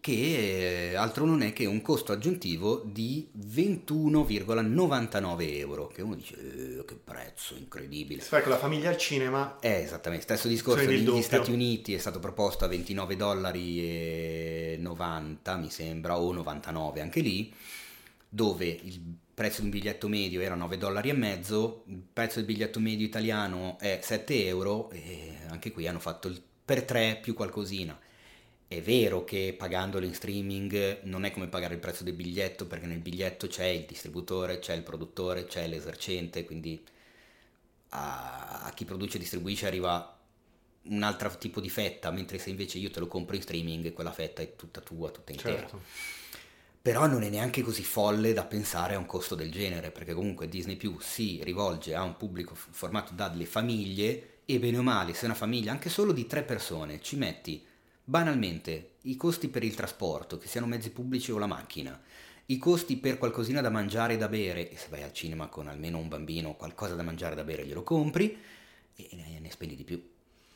che eh, altro non è che un costo aggiuntivo di 21,99 euro, che uno dice "Eh, che prezzo incredibile. Fa con la famiglia al cinema, È esattamente, stesso discorso negli doppio. Stati Uniti è stato proposto a 29 dollari e 90 mi sembra, o 99 anche lì, dove il prezzo di un biglietto medio era 9 dollari e mezzo, il prezzo del biglietto medio italiano è 7 euro e anche qui hanno fatto il per 3 più qualcosina. È vero che pagandolo in streaming non è come pagare il prezzo del biglietto perché nel biglietto c'è il distributore, c'è il produttore, c'è l'esercente, quindi a, a chi produce e distribuisce arriva un altro tipo di fetta, mentre se invece io te lo compro in streaming quella fetta è tutta tua, tutta intera. certo. Però non è neanche così folle da pensare a un costo del genere, perché comunque Disney Plus si rivolge a un pubblico formato dalle famiglie e bene o male, se una famiglia anche solo di tre persone ci metti banalmente i costi per il trasporto, che siano mezzi pubblici o la macchina, i costi per qualcosina da mangiare e da bere, e se vai al cinema con almeno un bambino, qualcosa da mangiare e da bere glielo compri, e ne spendi di più.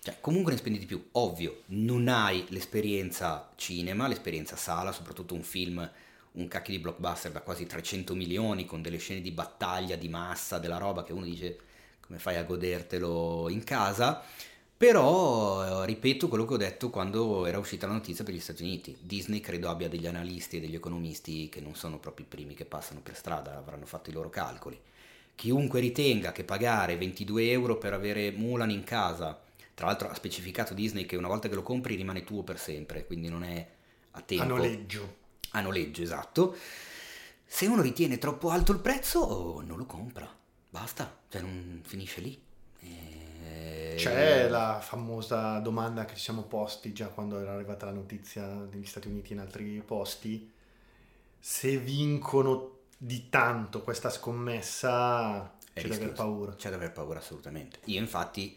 Cioè, comunque ne spendi di più. Ovvio, non hai l'esperienza cinema, l'esperienza sala, soprattutto un film, un cacchio di blockbuster da quasi 300 milioni, con delle scene di battaglia, di massa, della roba che uno dice come fai a godertelo in casa. Però ripeto quello che ho detto quando era uscita la notizia per gli Stati Uniti. Disney credo abbia degli analisti e degli economisti che non sono proprio i primi che passano per strada, avranno fatto i loro calcoli. Chiunque ritenga che pagare 22 euro per avere Mulan in casa, tra l'altro ha specificato Disney che una volta che lo compri rimane tuo per sempre, quindi non è a tempo. A noleggio. A noleggio, esatto. Se uno ritiene troppo alto il prezzo, non lo compra. Basta, cioè non finisce lì. C'è la famosa domanda che ci siamo posti già quando era arrivata la notizia negli Stati Uniti e in altri posti. Se vincono di tanto questa scommessa, È c'è da aver paura. C'è da aver paura assolutamente. Io infatti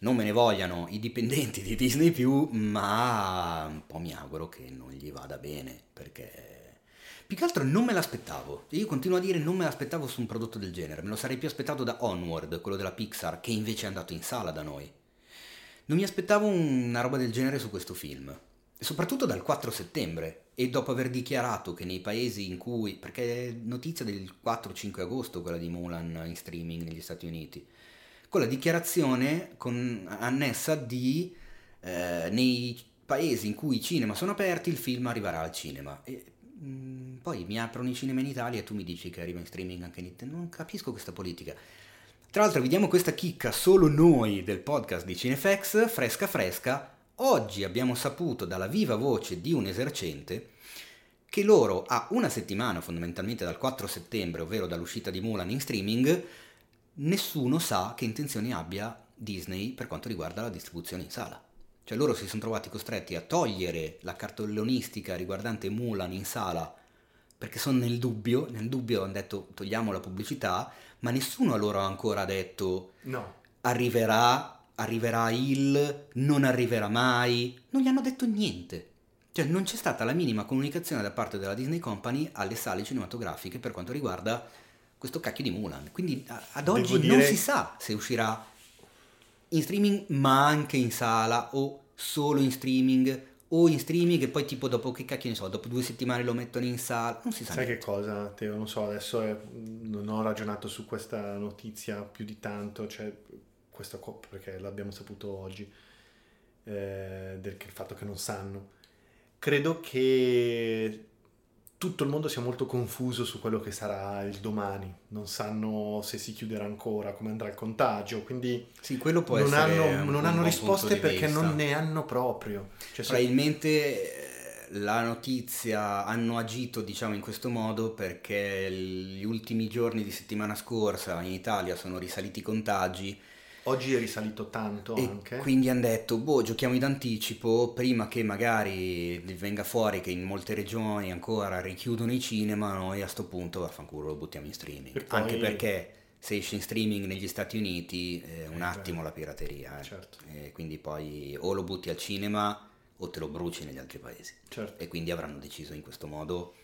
non me ne vogliano i dipendenti di Disney più, ma un po' mi auguro che non gli vada bene, perché più che altro non me l'aspettavo. Io continuo a dire non me l'aspettavo su un prodotto del genere, me lo sarei più aspettato da Onward, quello della Pixar, che invece è andato in sala da noi. Non mi aspettavo una roba del genere su questo film, soprattutto dal 4 settembre, e dopo aver dichiarato che nei paesi in cui, perché è notizia del 4-5 agosto quella di Mulan in streaming negli Stati Uniti, con la dichiarazione con, annessa di eh, nei paesi in cui i cinema sono aperti il film arriverà al cinema. E, mh, poi mi aprono i cinema in Italia e tu mi dici che arriva in streaming anche in Italia. Non capisco questa politica. Tra l'altro vi diamo questa chicca solo noi del podcast di Cinefx, fresca fresca. Oggi abbiamo saputo dalla viva voce di un esercente che loro a una settimana, fondamentalmente dal 4 settembre, ovvero dall'uscita di Mulan in streaming, nessuno sa che intenzioni abbia Disney per quanto riguarda la distribuzione in sala. Cioè loro si sono trovati costretti a togliere la cartellonistica riguardante Mulan in sala perché sono nel dubbio, nel dubbio hanno detto togliamo la pubblicità, ma nessuno a loro ha ancora detto No, arriverà, arriverà il, non arriverà mai, non gli hanno detto niente. Cioè non c'è stata la minima comunicazione da parte della Disney Company alle sale cinematografiche per quanto riguarda questo cacchio di Mulan. Quindi ad oggi dire- non si sa se uscirà in streaming ma anche in sala o solo in streaming o in streaming e poi tipo dopo che cacchio ne so, dopo due settimane lo mettono in sala, non si sa sai niente. che cosa, Teo? Non so, adesso è- non ho ragionato su questa notizia più di tanto, cioè questo qua, perché l'abbiamo saputo oggi, eh, del fatto che non sanno. Credo che tutto il mondo sia molto confuso su quello che sarà il domani, non sanno se si chiuderà ancora, come andrà il contagio, quindi Sì, quello può non hanno, non hanno risposte perché vista. non ne hanno proprio. Cioè, Probabilmente eh, la notizia hanno agito diciamo in questo modo perché gli ultimi giorni di settimana scorsa in Italia sono risaliti i contagi oggi è risalito tanto e anche. quindi hanno detto boh giochiamo in anticipo prima che magari venga fuori che in molte regioni ancora richiudono i cinema noi a sto punto vaffanculo lo buttiamo in streaming poi- anche perché se esce in streaming negli Stati Uniti eh, un Eh, attimo la pirateria eh. Certo. E quindi poi o lo butti al cinema o te lo bruci negli altri paesi Certo. e quindi avranno deciso in questo modo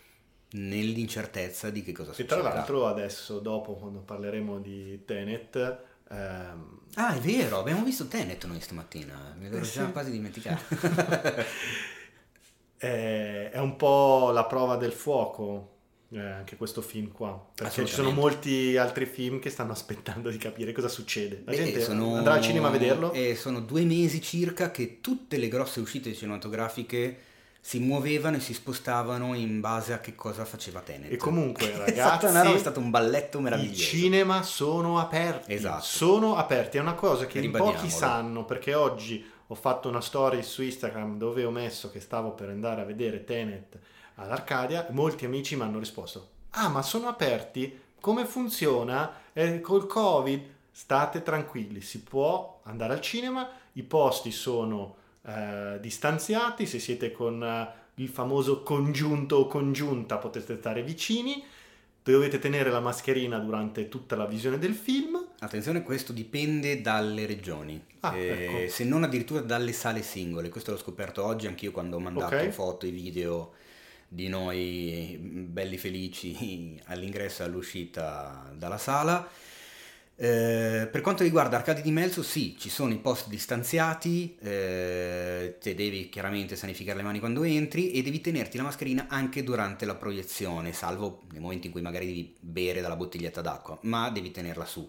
nell'incertezza di che cosa E tra succederà. l'altro adesso, dopo, quando parleremo di Tenet, ehm, Ah, è vero, abbiamo visto Tenet noi stamattina, me l'ero Eh, già sì. quasi dimenticato. è, è un po' la prova del fuoco, eh, anche questo film qua, perché ci sono molti altri film che stanno aspettando di capire cosa succede. La Beh, gente sono- andrà al cinema a vederlo? E sono due mesi circa che tutte le grosse uscite cinematografiche si muovevano e si spostavano in base a che cosa faceva Tenet. E comunque, ragazzi, è stato un balletto I meraviglioso. cinema sono aperti. Esatto. Sono aperti, è una cosa che pochi sanno perché oggi ho fatto una story su Instagram dove ho messo che stavo per andare a vedere Tenet all'Arcadia molti amici mi hanno risposto "Ah, ma sono aperti? Come funziona? Eh, col Covid?" State tranquilli, si può andare al cinema, i posti sono eh, distanziati, se siete con eh, il famoso congiunto o congiunta potete stare vicini, dovete tenere la mascherina durante tutta la visione del film. Attenzione, questo dipende dalle regioni, Ah, eh, ecco. se non addirittura dalle sale singole. Questo l'ho scoperto oggi anch'io quando ho mandato Ok. foto e video di noi belli felici all'ingresso e all'uscita dalla sala. Eh, per quanto riguarda Arcadi di Melzo, sì, ci sono i posti distanziati, eh, te devi chiaramente sanificare le mani quando entri e devi tenerti la mascherina anche durante la proiezione, salvo nei momenti in cui magari devi bere dalla bottiglietta d'acqua, ma devi tenerla su.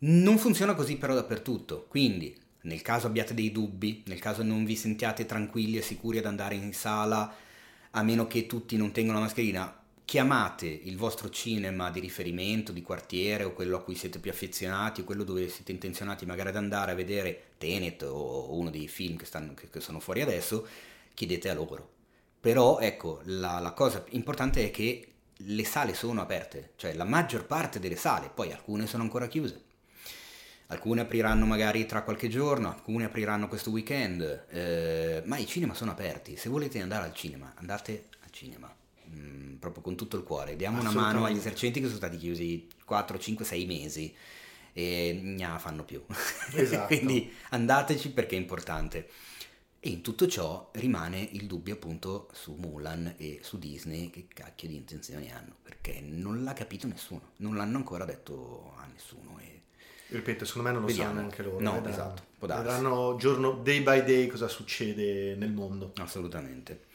Non funziona così però dappertutto, quindi nel caso abbiate dei dubbi, nel caso non vi sentiate tranquilli e sicuri ad andare in sala, a meno che tutti non tengano la mascherina, chiamate il vostro cinema di riferimento, di quartiere o quello a cui siete più affezionati o quello dove siete intenzionati magari ad andare a vedere Tenet o uno dei film che, stanno, che sono fuori adesso, chiedete a loro. Però ecco, la, la cosa importante è che le sale sono aperte, cioè la maggior parte delle sale, poi alcune sono ancora chiuse. Alcune apriranno magari tra qualche giorno, alcune apriranno questo weekend, eh, ma i cinema sono aperti. Se volete andare al cinema, andate al cinema mh, proprio con tutto il cuore. Diamo una mano agli esercenti che sono stati chiusi 4, 5, 6 mesi e ne fanno più. Esatto. Quindi andateci perché è importante. E in tutto ciò rimane il dubbio appunto su Mulan e su Disney che cacchio di intenzioni hanno, perché non l'ha capito nessuno, non l'hanno ancora detto a nessuno. E... Ripeto, secondo me non lo Vediamo. sanno anche loro. No, vedranno, esatto. Vedranno giorno, day by day cosa succede nel mondo. Assolutamente.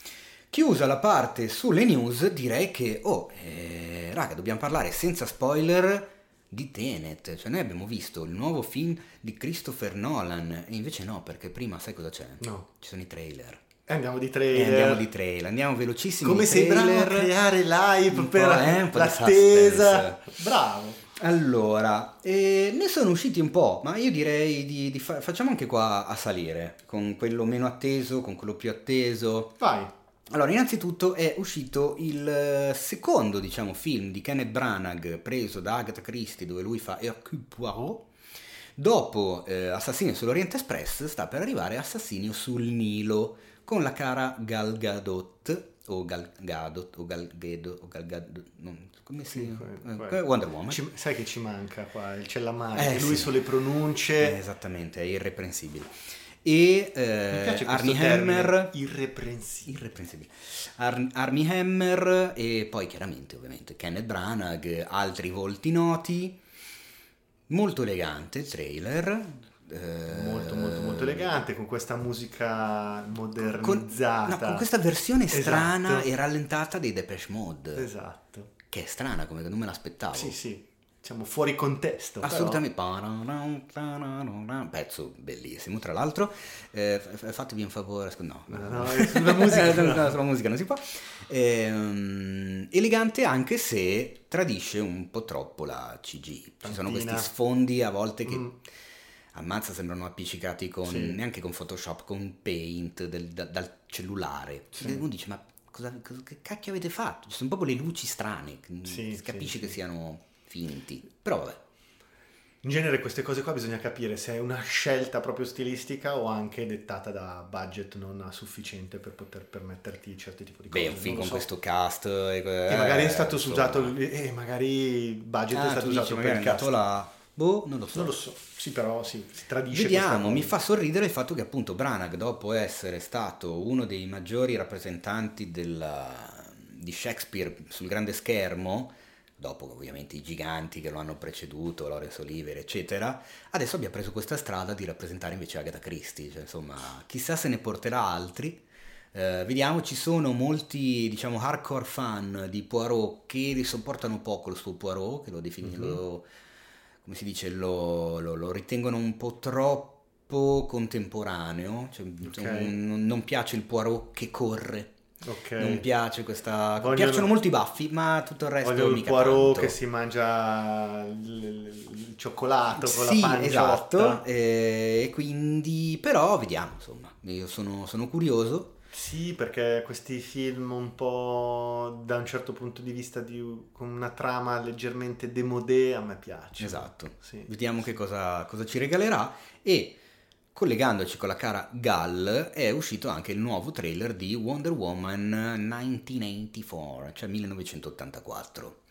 Chiusa la parte sulle news, direi che, oh, eh, raga, dobbiamo parlare senza spoiler di Tenet. Cioè, noi abbiamo visto il nuovo film di Christopher Nolan, e invece no, perché prima sai cosa c'è? No. Ci sono i trailer. E andiamo di trailer. E andiamo di trailer, andiamo velocissimi. Come a creare live per eh, l'attesa. Bravo. Allora, eh, ne sono usciti un po', ma io direi di, di fa- facciamo anche qua a salire, con quello meno atteso, con quello più atteso. Vai. Allora, innanzitutto è uscito il eh, secondo, diciamo, film di Kenneth Branagh preso da Agatha Christie dove lui fa Hercule Poirot. Dopo eh, Assassinio sull'Oriente Express sta per arrivare Assassinio sul Nilo con la cara Gal Gadot o Gal Gadot o Gal Gadot o Gal Gadot non, come si eh, Wonder Woman. Ci, sai che ci manca qua c'è la mano eh, lui sì. sulle pronunce. Eh, esattamente è irreprensibile e eh, Armie Hammer irreprensibile, irreprensibile. Ar- Armie Hammer e poi chiaramente ovviamente Kenneth Branagh altri volti noti. Molto elegante il trailer. Eh, molto molto molto elegante con questa musica modernizzata con, no, con questa versione strana esatto. e rallentata dei Depeche Mode. Esatto. Che è strana come non me l'aspettavo. Sì sì diciamo fuori contesto. Assolutamente. Però... Pezzo bellissimo, tra l'altro. Eh, fatevi un favore. No, no, no sulla musica. no, sulla musica non si può. Eh, elegante anche se tradisce un po' troppo la CG. Ci Tantina. sono questi sfondi a volte che... Mm. Ammazza, sembrano appiccicati con, sì. neanche con Photoshop, con Paint del, da, dal cellulare. Sì. Uno dice, ma cosa, cosa, che cacchio avete fatto? Ci sono proprio le luci strane, sì, si capisce che siano finti. Però vabbè. In genere queste cose qua bisogna capire se è una scelta proprio stilistica o anche dettata da budget non sufficiente per poter permetterti certi tipi di cose. Beh, un film con so. questo cast... E, eh, magari è stato usato... Eh, magari il budget ah, è stato usato per il cast. Là. Boh, non lo so. Non lo so. Sì, però sì, si tradisce. Vediamo, mi fa sorridere il fatto che appunto Branagh, dopo essere stato uno dei maggiori rappresentanti della, di Shakespeare sul grande schermo, dopo ovviamente i giganti che lo hanno preceduto, Laurence Olivier, eccetera, adesso abbia preso questa strada di rappresentare invece Agatha Christie, cioè, insomma, chissà se ne porterà altri. Eh, vediamo, ci sono molti, diciamo, hardcore fan di Poirot che sopportano poco il suo Poirot, che lo definiscono, mm-hmm. come si dice, lo, lo, lo, ritengono un po' troppo contemporaneo, cioè, okay. non, non piace il Poirot che corre Okay. Non piace questa. Vogliono... Piacciono molto i baffi, ma tutto il resto. Voglio il Poirot che si mangia il, il cioccolato con sì, la panciotta. esatto. E quindi, però, vediamo. Insomma, io sono, sono curioso. Sì, perché questi film un po' da un certo punto di vista di, con una trama leggermente demodé a me piace. Esatto. Sì. Vediamo che cosa, cosa ci regalerà e Collegandoci con la cara Gal, è uscito anche il nuovo trailer di Wonder Woman 1984, cioè 1984.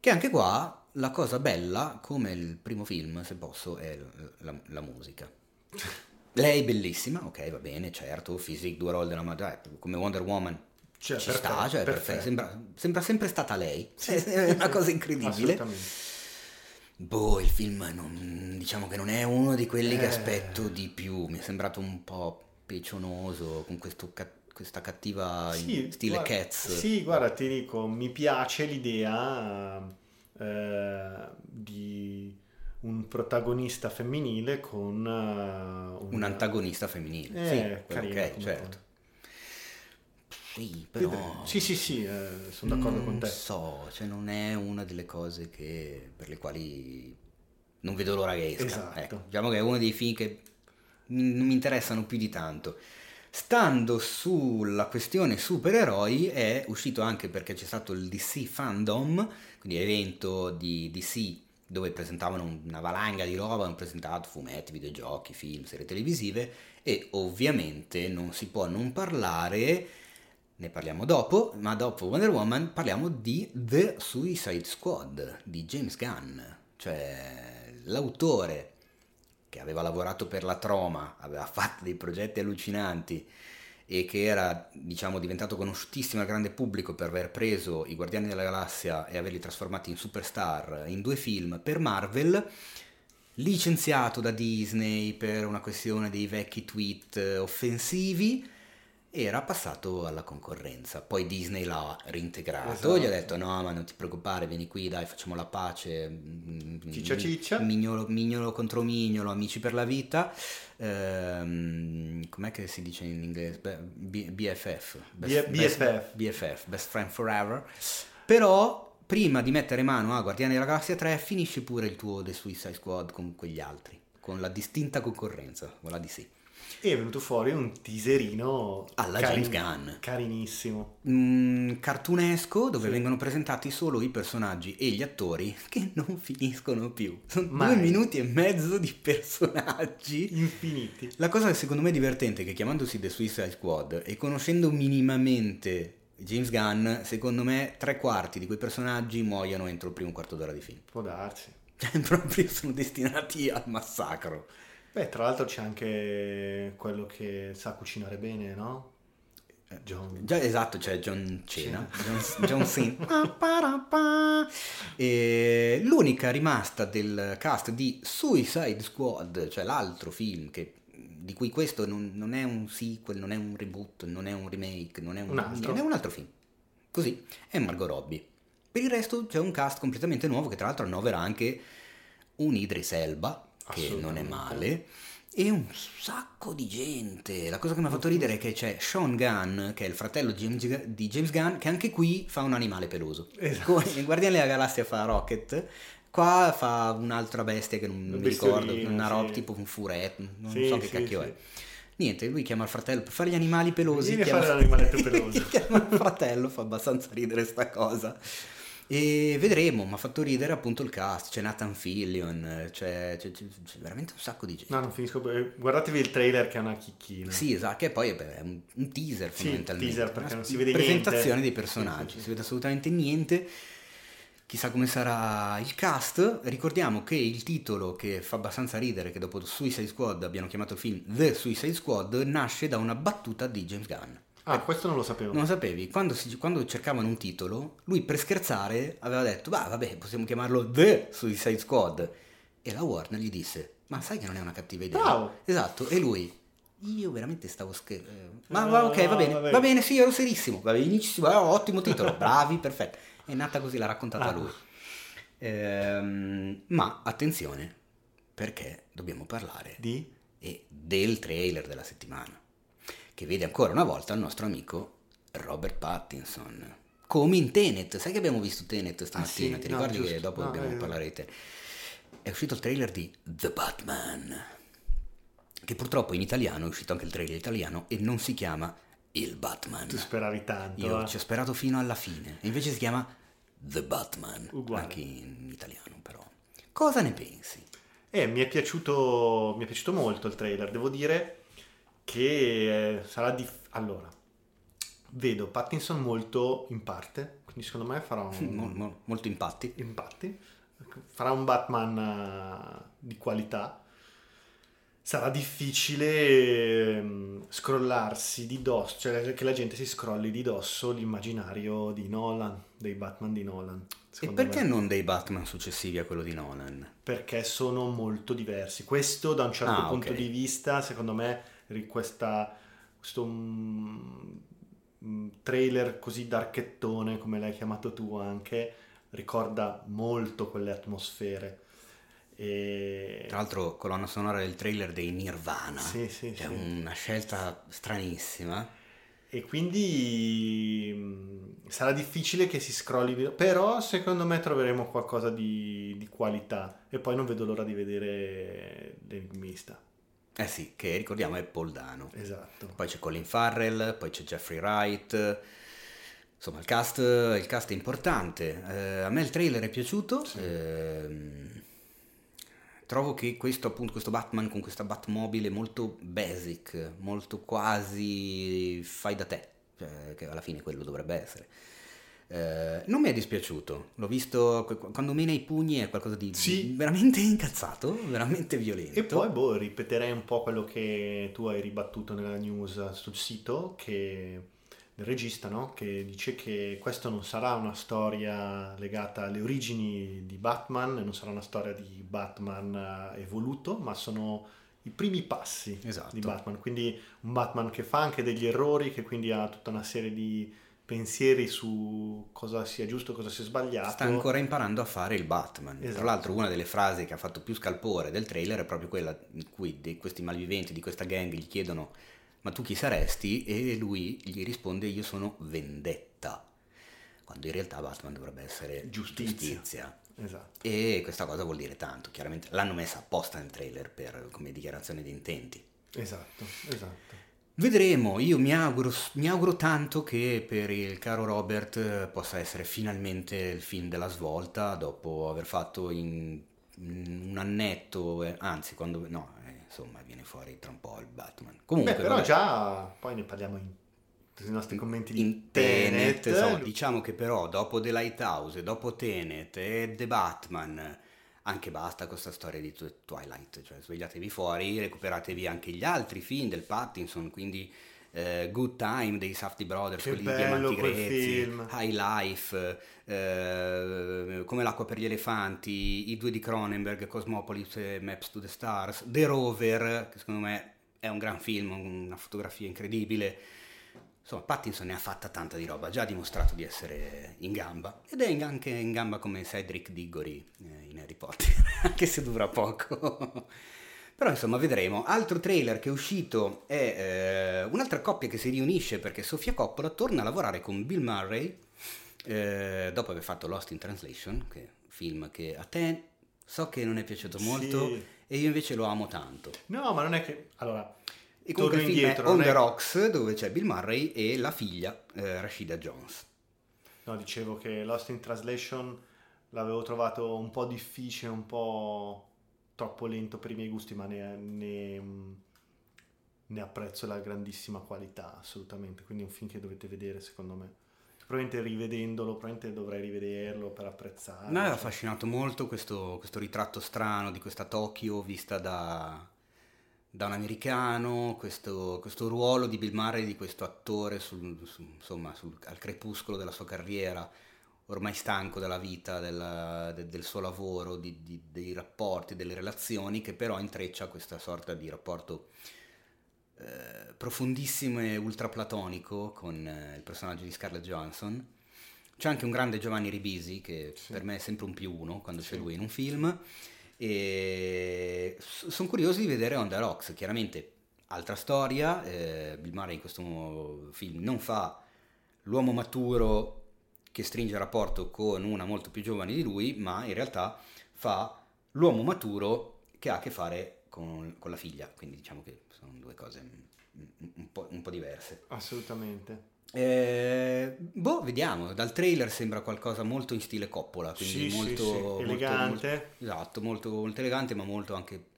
Che anche qua la cosa bella, come il primo film, se posso, è la, la musica. Lei è bellissima, ok, va bene, certo, Physique, due roll della madre, come Wonder Woman Cioè, ci perfetto, sta, cioè, perfetto. perfetto. Sembra, sembra sempre stata lei. È una cosa incredibile. Assolutamente. Boh, il film non- diciamo che non è uno di quelli che Eh. aspetto di più. Mi è sembrato un po' peccionoso con questo questa cattiva Sì, stile guarda- Cats. Sì, guarda, ti dico, mi piace l'idea eh, di un protagonista femminile con eh, Un antagonista femminile. Eh, sì, carino che come certo. cosa. Sì, però... Sì, sì, sì, eh, sono d'accordo non con te. so, cioè non è una delle cose che, per le quali non vedo l'ora che esca. Esatto. Ecco, diciamo che è uno dei film che non mi interessano più di tanto. Stando sulla questione supereroi è uscito anche perché c'è stato il DC Fandom, quindi evento di DC dove presentavano una valanga di roba, hanno presentato fumetti, videogiochi, film, serie televisive e ovviamente non si può non parlare, ne parliamo dopo, ma dopo Wonder Woman parliamo di The Suicide Squad di James Gunn, cioè l'autore che aveva lavorato per la Troma, aveva fatto dei progetti allucinanti e che era, diciamo, diventato conosciutissimo al grande pubblico per aver preso i Guardiani della Galassia e averli trasformati in superstar in due film per Marvel, licenziato da Disney per una questione dei vecchi tweet eh, offensivi, era passato alla concorrenza. Poi Disney l'ha reintegrato, Esatto. gli ha detto no ma non ti preoccupare, vieni qui, dai facciamo la pace. mm, Ciccia ciccia. Mignolo, mignolo contro mignolo, amici per la vita. Ehm, com'è che si dice in inglese? B- BFF. B- BFF. BFF, Best Friend Forever. Però, prima di mettere mano a Guardiani della Galassia 3, finisce pure il tuo The Suicide Squad con quegli altri, con la distinta concorrenza, quella di sì. E è venuto fuori un teaserino Alla James Gunn. carinissimo. Mm, cartunesco dove vengono presentati solo i personaggi e gli attori che non finiscono più. Sono Mai. due minuti e mezzo di personaggi. Infiniti. La cosa che secondo me è divertente è che chiamandosi The Suicide Squad e conoscendo minimamente James Gunn, secondo me tre quarti di quei personaggi muoiono entro il primo quarto d'ora di film. Può darsi. Cioè, proprio sono destinati al massacro. Beh, tra l'altro c'è anche quello che sa cucinare bene, no? John. Già esatto, c'è John Cena, John, John Cena. E l'unica rimasta del cast di Suicide Squad, cioè l'altro film che- di cui questo non, non è un sequel, non è un reboot, non è un remake, non è un, Un altro. è un altro film. Così, è Margot Robbie. Per il resto c'è un cast completamente nuovo che tra l'altro annovera anche un Idris Elba, che non è male, e un sacco di gente. La cosa che mi ha fatto ridere è che c'è Sean Gunn, che è il fratello di James, di James Gunn, che anche qui fa un animale peloso. Esatto. Come in Guardiani della Galassia fa Rocket, qua fa un'altra bestia che non, mi ricordo, una roba sì. tipo un furetto, non Sì, so che sì, cacchio è. Niente, lui chiama il fratello per fare gli animali pelosi. Vieni a chiama... fare l'animaletto peloso. chiama il fratello, fa abbastanza ridere sta cosa. E vedremo, mi ha fatto ridere appunto il cast, c'è Nathan Fillion, c'è, c'è- c'è- veramente un sacco di gente. No, non finisco. eh, Guardatevi il trailer che è una chicchina. Sì, esatto, che poi è un, un teaser Sì, fondamentalmente. teaser, perché non si vede presentazione niente. dei personaggi, Sì, sì, sì. si vede assolutamente niente. Chissà come sarà il cast. Ricordiamo che il titolo che fa abbastanza ridere, che dopo Suicide Squad abbiano chiamato il film The Suicide Squad, nasce da una battuta di James Gunn. Ah, questo non lo sapevo. Non lo sapevi? Quando, si- quando cercavano un titolo, lui per scherzare aveva detto, bah vabbè, possiamo chiamarlo The Suicide Squad. E la Warner gli disse, ma sai che non è una cattiva idea? Bravo. Esatto, e lui, io veramente stavo scherzando. Ma Ah, va, ok, va bene, vabbè. va bene, sì, ero serissimo, va benissimo, ah, ottimo titolo, bravi, perfetto. È nata così, l'ha raccontata Ah. lui. Ehm, ma attenzione, perché dobbiamo parlare Di? e del trailer della settimana, che vede ancora una volta il nostro amico Robert Pattinson. Come in Tenet, sai che abbiamo visto Tenet stamattina? Ah, sì? Ti No, ricordi che giusto. dopo No, dobbiamo eh, parlare di Tenet? È uscito il trailer di The Batman, che purtroppo in italiano è uscito anche il trailer italiano e non si chiama Il Batman. Tu speravi tanto. Io eh. ci ho sperato fino alla fine, e invece si chiama The Batman, Uguale. anche in italiano però. Cosa ne pensi? Eh, mi è piaciuto, mi è piaciuto molto il trailer, devo dire che eh, sarà di... Allora, vedo Pattinson molto in parte, quindi secondo me farà un... Mo- mo- molto impatti. Infatti, farà un Batman eh, di qualità. sarà difficile ehm, scrollarsi di dosso, cioè che la gente si scrolli di dosso l'immaginario di Nolan, dei Batman di Nolan. E perché me. non dei Batman successivi a quello di Nolan? Perché sono molto diversi. Questo da un certo ah, punto okay. di vista, secondo me, questa, questo um, trailer così darchettone, come l'hai chiamato tu anche, ricorda molto quelle atmosfere. E... Tra l'altro colonna sonora del trailer dei Nirvana, sì, sì, è sì. una scelta stranissima. E quindi mh, sarà difficile che si scrolli, però secondo me troveremo qualcosa di, di qualità e poi non vedo l'ora di vedere l'enigmista. Eh sì, che ricordiamo è Paul Dano. Esatto. Poi c'è Colin Farrell, poi c'è Jeffrey Wright. Insomma, il cast, il cast è importante. Eh, a me il trailer è piaciuto. Sì. Eh, trovo che questo appunto questo Batman con questa Batmobile molto basic, molto quasi fai da te, cioè, che alla fine quello dovrebbe essere. Eh, non mi è dispiaciuto, l'ho visto quando mena i pugni è qualcosa di sì. veramente incazzato, veramente violento. E poi boh, ripeterei un po' quello che tu hai ribattuto nella news sul sito, che del regista, no? che dice che questa non sarà una storia legata alle origini di Batman, non sarà una storia di Batman eh, evoluto, ma sono i primi passi esatto. di Batman. Quindi un Batman che fa anche degli errori, che quindi ha tutta una serie di pensieri su cosa sia giusto, cosa sia sbagliato. Sta ancora imparando a fare il Batman. Esatto. Tra l'altro una delle frasi che ha fatto più scalpore del trailer è proprio quella in cui di questi malviventi di questa gang gli chiedono ma tu chi saresti? E lui gli risponde io sono vendetta, quando in realtà Batman dovrebbe essere giustizia. giustizia. Esatto. E questa cosa vuol dire tanto, chiaramente l'hanno messa apposta nel trailer per, come dichiarazione di intenti. Esatto, esatto. Vedremo, io mi auguro, mi auguro, tanto che per il caro Robert possa essere finalmente il film della svolta dopo aver fatto in, in un annetto, eh, anzi quando, no, insomma viene fuori tra un po' il Batman. Comunque, Beh, però vabbè. già poi ne parliamo in i nostri commenti di in Tenet. Tenet so, diciamo che però dopo The Lighthouse, dopo Tenet e The Batman, anche basta con questa storia di Twilight, cioè svegliatevi fuori, recuperatevi anche gli altri film del Pattinson, quindi eh, Good Time dei Safety Brothers, che quelli di Diamanti Grezzi, High Life, eh, Come l'acqua per gli elefanti, i due di Cronenberg, Cosmopolis e Maps to the Stars, The Rover, che secondo me è un gran film, una fotografia incredibile. Insomma, Pattinson ne ha fatta tanta di roba, ha già dimostrato di essere in gamba ed è anche in gamba come Cedric Diggory eh, in Harry Potter, anche se dura poco. Però insomma vedremo. Altro trailer che è uscito è eh, un'altra coppia che si riunisce perché Sofia Coppola torna a lavorare con Bill Murray eh, dopo aver fatto Lost in Translation, che è un film che a te so che non è piaciuto molto sì. e io invece lo amo tanto. No, ma non è che... Allora... E comunque il film indietro, è On the Rocks dove c'è Bill Murray e la figlia eh, Rashida Jones. No, dicevo che Lost in Translation l'avevo trovato un po' difficile, un po' troppo lento per i miei gusti, ma ne, ne, ne apprezzo la grandissima qualità, assolutamente. Quindi è un film che dovete vedere, secondo me probabilmente rivedendolo, probabilmente dovrei rivederlo per apprezzarlo. A me ha affascinato molto questo, questo, ritratto strano di questa Tokyo vista da, da un americano, questo, questo, ruolo di Bill Murray, di questo attore sul, su, insomma, sul, al crepuscolo della sua carriera, ormai stanco della vita, della, de, del suo lavoro, di, di, dei rapporti, delle relazioni, che però intreccia questa sorta di rapporto eh, profondissimo e ultraplatonico con eh, il personaggio di Scarlett Johansson. C'è anche un grande Giovanni Ribisi, che sì. per me è sempre un più uno quando sì. c'è lui in un film. E sono curioso di vedere On the Rocks, chiaramente altra storia, eh, Bill Murray in questo film non fa l'uomo maturo che stringe rapporto con una molto più giovane di lui, ma in realtà fa l'uomo maturo che ha a che fare con, con la figlia, quindi diciamo che sono due cose un po', un po diverse. Assolutamente. Eh, boh, vediamo. Dal trailer sembra qualcosa molto in stile Coppola, quindi sì, molto, sì, sì. elegante. Molto, esatto, molto, molto, elegante, ma molto anche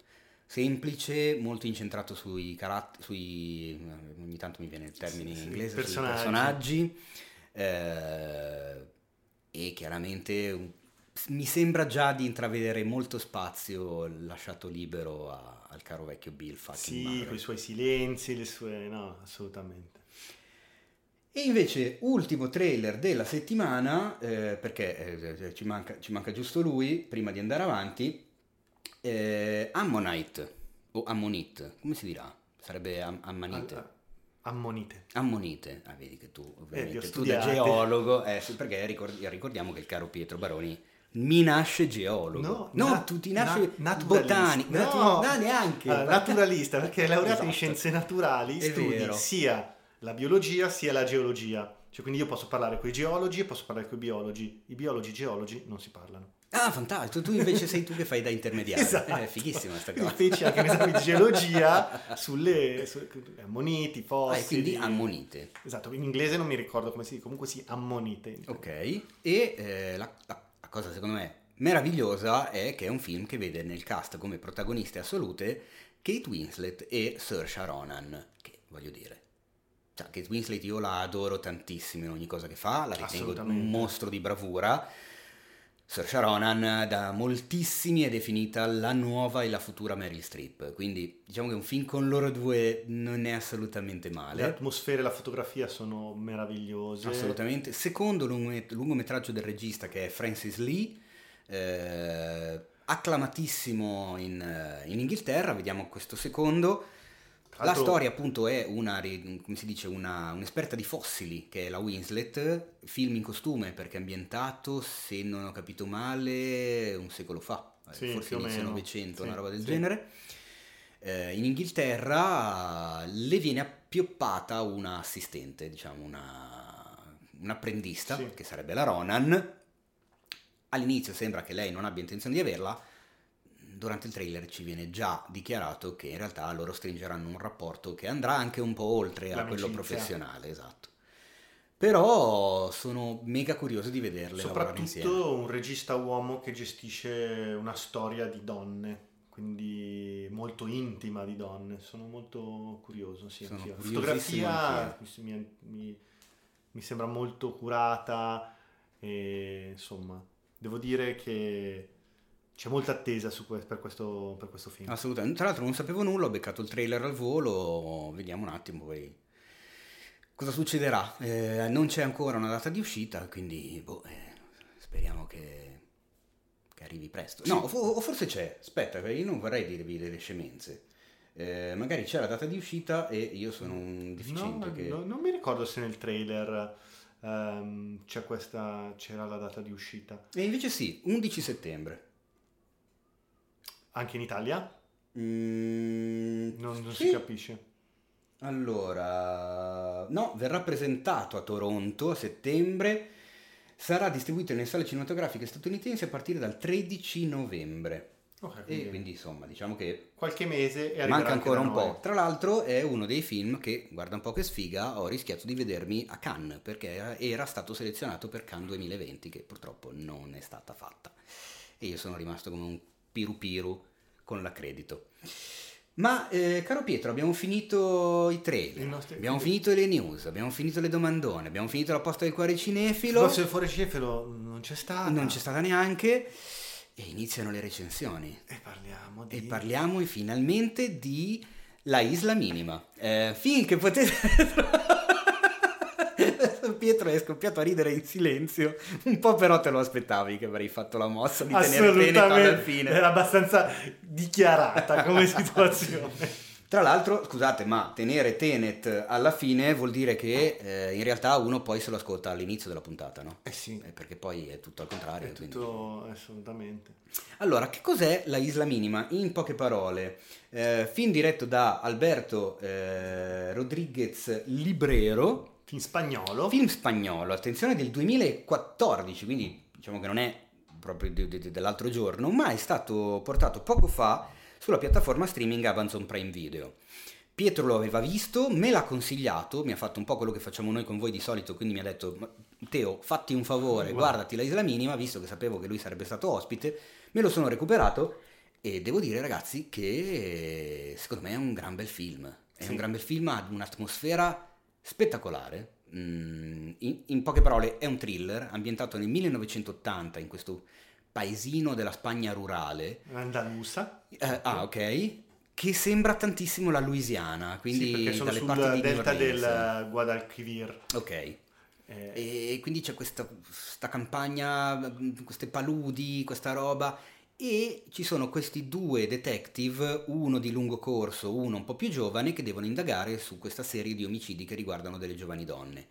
semplice, molto incentrato sui caratteri, sui ogni tanto mi viene il termine in inglese, personaggi. personaggi eh, e chiaramente mi sembra già di intravedere molto spazio lasciato libero a- al caro vecchio Bill Sì, con i suoi silenzi, le sue... No, assolutamente. E invece, ultimo trailer della settimana, eh, perché eh, ci, manca, ci manca giusto lui, prima di andare avanti, eh, Ammonite, o Ammonite, come si dirà? Sarebbe Am- Ammonite. Ah, Ammonite. Ammonite, ah vedi che tu ovviamente tu da geologo, eh, perché ricord- ricordiamo che il caro Pietro Baroni mi nasce geologo, No, non na- tu ti nasce na- botanico, naturalista. natu- no, neanche, Allora, naturalista, perché è laureato in Esatto. scienze naturali, È studi vero. sia la biologia sia la geologia. Cioè, quindi io posso parlare con i geologi e posso parlare con i biologi. I biologi e i geologi non si parlano. Ah, fantastico, tu invece sei tu che fai da intermediario, Esatto. è fighissima sta Quindi cosa. Feci anche un esame di geologia sulle su- ammoniti, Ah, e fossili. quindi ammonite. Esatto, in inglese non mi ricordo come si dice, comunque sì, ammonite. Ok, e eh, la, la- la cosa secondo me meravigliosa è che è un film che vede nel cast come protagoniste assolute Kate Winslet e Saoirse Ronan, che voglio dire, cioè, Kate Winslet io la adoro tantissimo in ogni cosa che fa, la ritengo un mostro di bravura. Saoirse Ronan da moltissimi è definita la nuova e la futura Meryl Streep, quindi diciamo che un film con loro due non è assolutamente Le male. atmosfere e la fotografia sono meravigliose. Assolutamente. Secondo lungomet- lungometraggio del regista che è Francis Lee, eh, acclamatissimo in, eh, in Inghilterra, vediamo questo secondo. Tra La storia appunto è una, come si dice, una- un'esperta di fossili che è la Winslet, film in costume perché è ambientato, se non ho capito male, un secolo fa, eh, Sì, forse inizio. Novecento, Sì, una roba del sì. genere. Eh, in Inghilterra le viene appioppata una assistente, diciamo una, un'apprendista, Sì. che sarebbe la Ronan. All'inizio sembra che lei non abbia intenzione di averla, durante il trailer ci viene già dichiarato che in realtà loro stringeranno un rapporto che andrà anche un po' oltre a quello L'amicizia. professionale, esatto. Però sono mega curioso di vederle lavorare insieme. Soprattutto un regista uomo che gestisce una storia di donne, quindi molto intima di donne. Sono molto curioso. Sì, Sono anch'io. Fotografia mi, mi- mi sembra molto curata e insomma, devo dire che c'è molta attesa su que- per, questo, per questo film. Assolutamente. Tra l'altro non sapevo nulla, ho beccato il trailer al volo, vediamo un attimo poi cosa succederà. Eh, non c'è ancora una data di uscita, quindi boh, eh, speriamo che, che arrivi presto. No, o, fo- o forse c'è, aspetta, io non vorrei dirvi delle scemenze. Eh, magari c'è la data di uscita e io sono un deficiente No, che... no, non mi ricordo se nel trailer c'è questa, c'era la data di uscita. E invece sì, 11 settembre. Anche in Italia? Mm, Non, non sì. si capisce. Allora, no, verrà presentato a Toronto a settembre, sarà distribuito nelle sale cinematografiche statunitensi a partire dal 13 novembre. Ok, E quindi quindi insomma, diciamo che qualche mese e manca ancora un noi. po'. Tra l'altro è uno dei film che, guarda un po' che sfiga, ho rischiato di vedermi a Cannes perché era stato selezionato per Cannes 2020 che purtroppo non è stata fatta. E io sono rimasto come un piru piru con l'accredito. Ma eh, caro Pietro, abbiamo finito i trailer, abbiamo finito le news, abbiamo finito le domandone, abbiamo finito la posta del cuore cinefilo, Forse il fuori cefalo non c'è stata. non c'è stata neanche, e iniziano le recensioni. E parliamo di... E parliamo finalmente di La Isla Minima, eh, film che potete... Pietro è scoppiato a ridere in silenzio, un po' però te lo aspettavi che avrei fatto la mossa di tenere bene fino alla fine. Era abbastanza dichiarata come situazione. Tra l'altro, scusate, ma tenere Tenet alla fine vuol dire che eh, in realtà uno poi se lo ascolta all'inizio della puntata, no? Eh sì, Eh, perché poi è tutto al contrario. è quindi- tutto assolutamente. Allora, che cos'è La Isla Minima? In poche parole, eh, film diretto da Alberto eh, Rodriguez Librero, In spagnolo. film spagnolo, attenzione del 2014, quindi diciamo che non è proprio di- di- dell'altro giorno, ma è stato portato poco fa sulla piattaforma streaming Amazon Prime Video. Pietro lo aveva visto, me l'ha consigliato, mi ha fatto un po' quello che facciamo noi con voi di solito, quindi mi ha detto "Ma, Teo, fatti un favore, Guarda. guardati la Isla Minima, visto che sapevo che lui sarebbe stato ospite, me lo sono recuperato e devo dire ragazzi che secondo me è un gran bel film, è Sì. un gran bel film, ha un'atmosfera spettacolare. Mm, in, in poche parole, è un thriller ambientato nel 1980 in questo paesino della Spagna rurale. Andalusa. Eh, ah, ok. Che sembra tantissimo la Louisiana, quindi sì, sono dalle sul parti delta del Orleans. Guadalquivir. Ok. Eh, E quindi c'è questa, questa campagna, mh, queste paludi, questa roba. E ci sono questi due detective, uno di lungo corso, uno un po' più giovane, che devono indagare su questa serie di omicidi che riguardano delle giovani donne.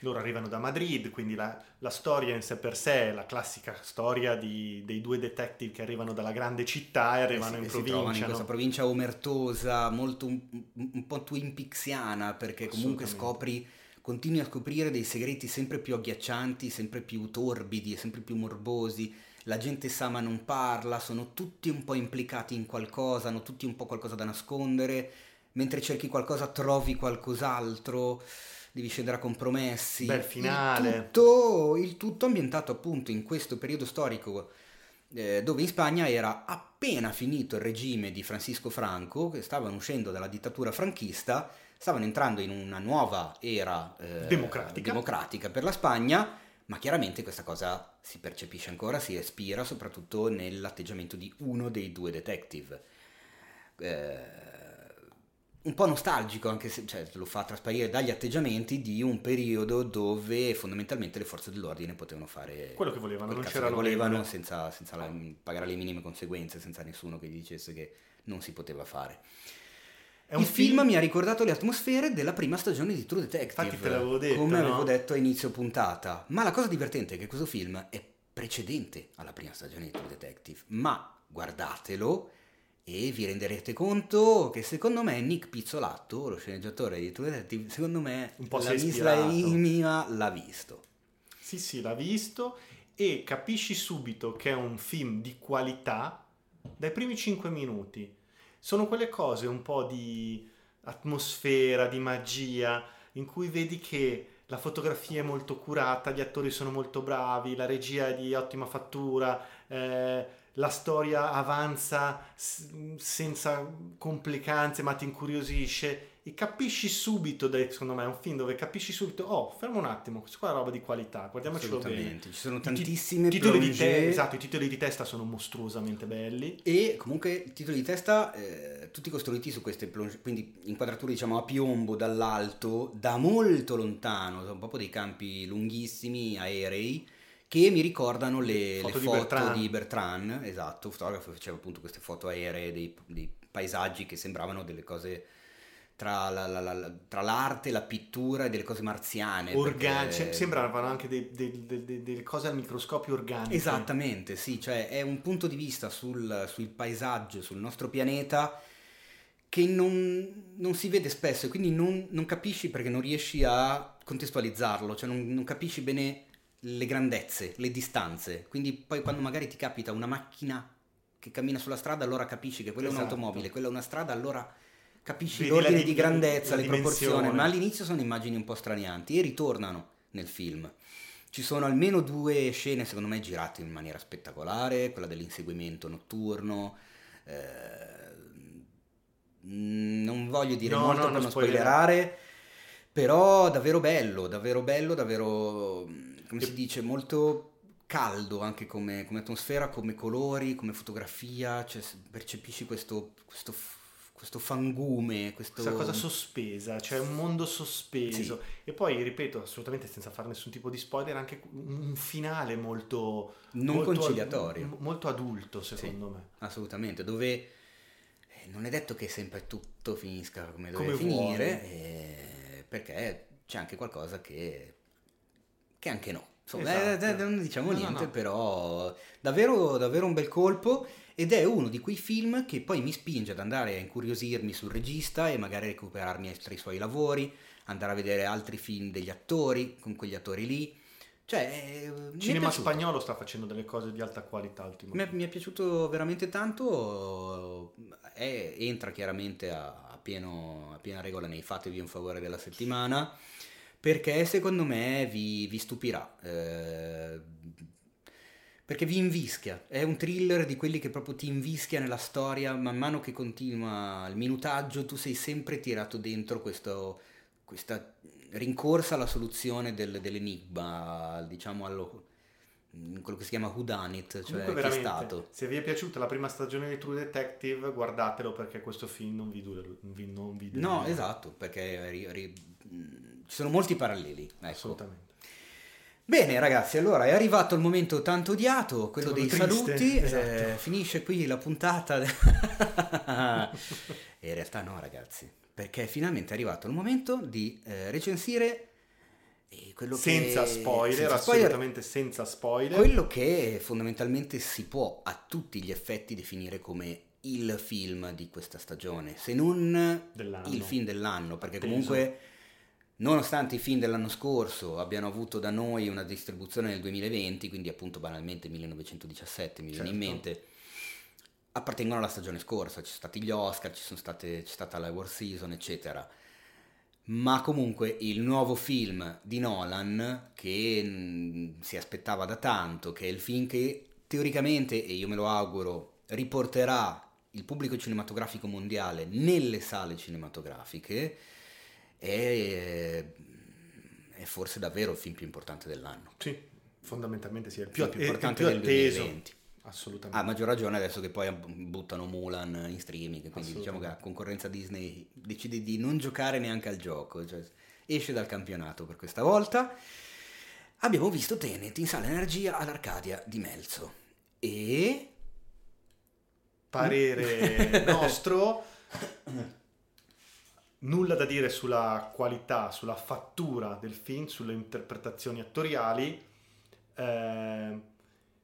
Loro arrivano da Madrid, quindi la, la storia in sé per sé è la classica storia di- dei due detective che arrivano dalla grande città e arrivano E in si, e si trovano in provincia. questa no? provincia omertosa, molto un, un po' Twin Peaksiana, perché comunque scopri, continui a scoprire dei segreti sempre più agghiaccianti, sempre più torbidi e sempre più morbosi. La gente sa ma non parla, sono tutti un po' implicati in qualcosa, hanno tutti un po' qualcosa da nascondere. Mentre cerchi qualcosa trovi qualcos'altro, devi scendere a compromessi. Bel finale. Il tutto, il tutto ambientato appunto in questo periodo storico eh, dove in Spagna era appena finito il regime di Francisco Franco, che stavano uscendo dalla dittatura franchista, stavano entrando in una nuova era eh, Democratica. democratica per la Spagna, ma chiaramente questa cosa si percepisce ancora, si respira soprattutto nell'atteggiamento di uno dei due detective. Eh, un po' nostalgico, anche se cioè, lo fa trasparire dagli atteggiamenti di un periodo dove fondamentalmente le forze dell'ordine potevano fare Quello che volevano, non c'era che volevano senza, senza la- pagare le minime conseguenze, senza nessuno che gli dicesse che non si poteva fare. È un Il film mi ha ricordato le atmosfere della prima stagione di True Detective. Infatti te l'avevo detto, Come no? avevo detto a inizio puntata. Ma la cosa divertente è che questo film è precedente alla prima stagione di True Detective. Ma guardatelo e vi renderete conto che secondo me Nick Pizzolatto, lo sceneggiatore di True Detective, secondo me Un po' la è Isla ispirato. Minima l'ha visto. Sì, sì, l'ha visto e capisci subito che è un film di qualità dai primi 5 minuti. Sono quelle cose un po' di atmosfera, di magia, in cui vedi che la fotografia è molto curata, gli attori sono molto bravi, la regia è di ottima fattura, eh, la storia avanza s- senza complicanze ma ti incuriosisce e capisci subito, dai- secondo me è un film dove capisci subito, oh fermo un attimo, questa qua è roba di qualità, guardiamocelo bene. Ci sono I ti- tantissime titoli di te- esatto, i titoli di testa sono mostruosamente belli. E comunque i titoli di testa, eh, tutti costruiti su queste plonge- quindi inquadrature diciamo a piombo dall'alto, da molto lontano, un po' dei campi lunghissimi, aerei, che mi ricordano le Foto le di foto Bertrand. di Bertrand, esatto, fotografo che faceva appunto queste foto aeree dei, dei paesaggi che sembravano delle cose tra, la- la- la- tra l'arte, la pittura e delle cose marziane. Organ- perché- sembravano anche delle cose al microscopio organiche. Esattamente, sì, cioè è un punto di vista sul, sul paesaggio, sul nostro pianeta che non, non si vede spesso e quindi non, non capisci perché non riesci a contestualizzarlo, cioè non, non capisci bene le grandezze, le distanze. Quindi poi quando magari ti capita una macchina che cammina sulla strada, allora capisci che quella è Esatto. un'automobile, quella è una strada, allora capisci Vedi l'ordine di- di grandezza, le proporzioni, ma all'inizio sono immagini un po' stranianti e ritornano nel film. Ci sono almeno due scene, secondo me, girate in maniera spettacolare, quella dell'inseguimento notturno. eh, non voglio dire No, molto no, per non non spoilerare. spoilerare, però davvero bello, davvero bello, davvero, come si dice, molto caldo anche come, come atmosfera, come colori, come fotografia, cioè percepisci questo, questo, questo fangume, questo... Questa cosa sospesa, cioè un mondo sospeso. E poi, ripeto, assolutamente senza fare nessun tipo di spoiler, anche un finale molto... Non molto conciliatorio. ad- molto adulto, secondo me. Assolutamente, dove eh, non è detto che sempre tutto finisca come deve Come finire, eh, perché c'è anche qualcosa che, che anche no. Insomma, Esatto. eh, non diciamo No, no, niente, no. però davvero, davvero un bel colpo ed è uno di quei film che poi mi spinge ad andare a incuriosirmi sul regista e magari recuperarmi altri suoi lavori, andare a vedere altri film degli attori, con quegli attori lì. Cioè, eh, Cinema spagnolo sta facendo delle cose di alta qualità Mi è, ultimamente. mi è piaciuto veramente tanto, è- entra chiaramente a, a pieno- a piena regola nei fatevi un favore della settimana, perché secondo me vi, vi stupirà, eh, perché vi invischia, è un thriller di quelli che proprio ti invischia nella storia, man mano che continua il minutaggio tu sei sempre tirato dentro questo, questa rincorsa alla soluzione del- dell'enigma, diciamo allo quello che si chiama Who Done It, cioè chi è stato. se vi è piaciuta la prima stagione di True Detective, guardatelo perché questo film non vi dura. non vi No, esatto, perché ri- ri- ci sono molti paralleli. Ecco. Assolutamente. Bene ragazzi, allora è arrivato il momento tanto odiato, quello Quello dei triste, saluti, esatto. eh, finisce qui la puntata. e in realtà no ragazzi, perché finalmente è arrivato il momento di eh, recensire eh, quello Senza che... spoiler, senza spoiler, assolutamente senza spoiler. quello che fondamentalmente si può a tutti gli effetti definire come il film di questa stagione, se non Dell'anno. il film dell'anno, perché Teso. comunque nonostante i film dell'anno scorso abbiano avuto da noi una distribuzione nel 2020, quindi appunto banalmente 1917 mi viene in Certo. mente, appartengono alla stagione scorsa, ci sono stati gli Oscar, ci sono state, c'è stata la War Season, eccetera. Ma comunque il nuovo film di Nolan che mh, si aspettava da tanto, che è il film che teoricamente, e io me lo auguro, riporterà il pubblico cinematografico mondiale nelle sale cinematografiche, è, è forse davvero il film più importante dell'anno. Sì, fondamentalmente sì, è il Più, più, importante il del più atteso. 2020. Assolutamente. A maggior ragione adesso che poi buttano Mulan in streaming, quindi diciamo che la concorrenza Disney decide di non giocare neanche al gioco, cioè esce dal campionato per questa volta. Abbiamo visto Tenet in sala energia all'Arcadia di Melzo e Parere nostro, nulla da dire sulla qualità, sulla fattura del film, sulle interpretazioni attoriali. Eh,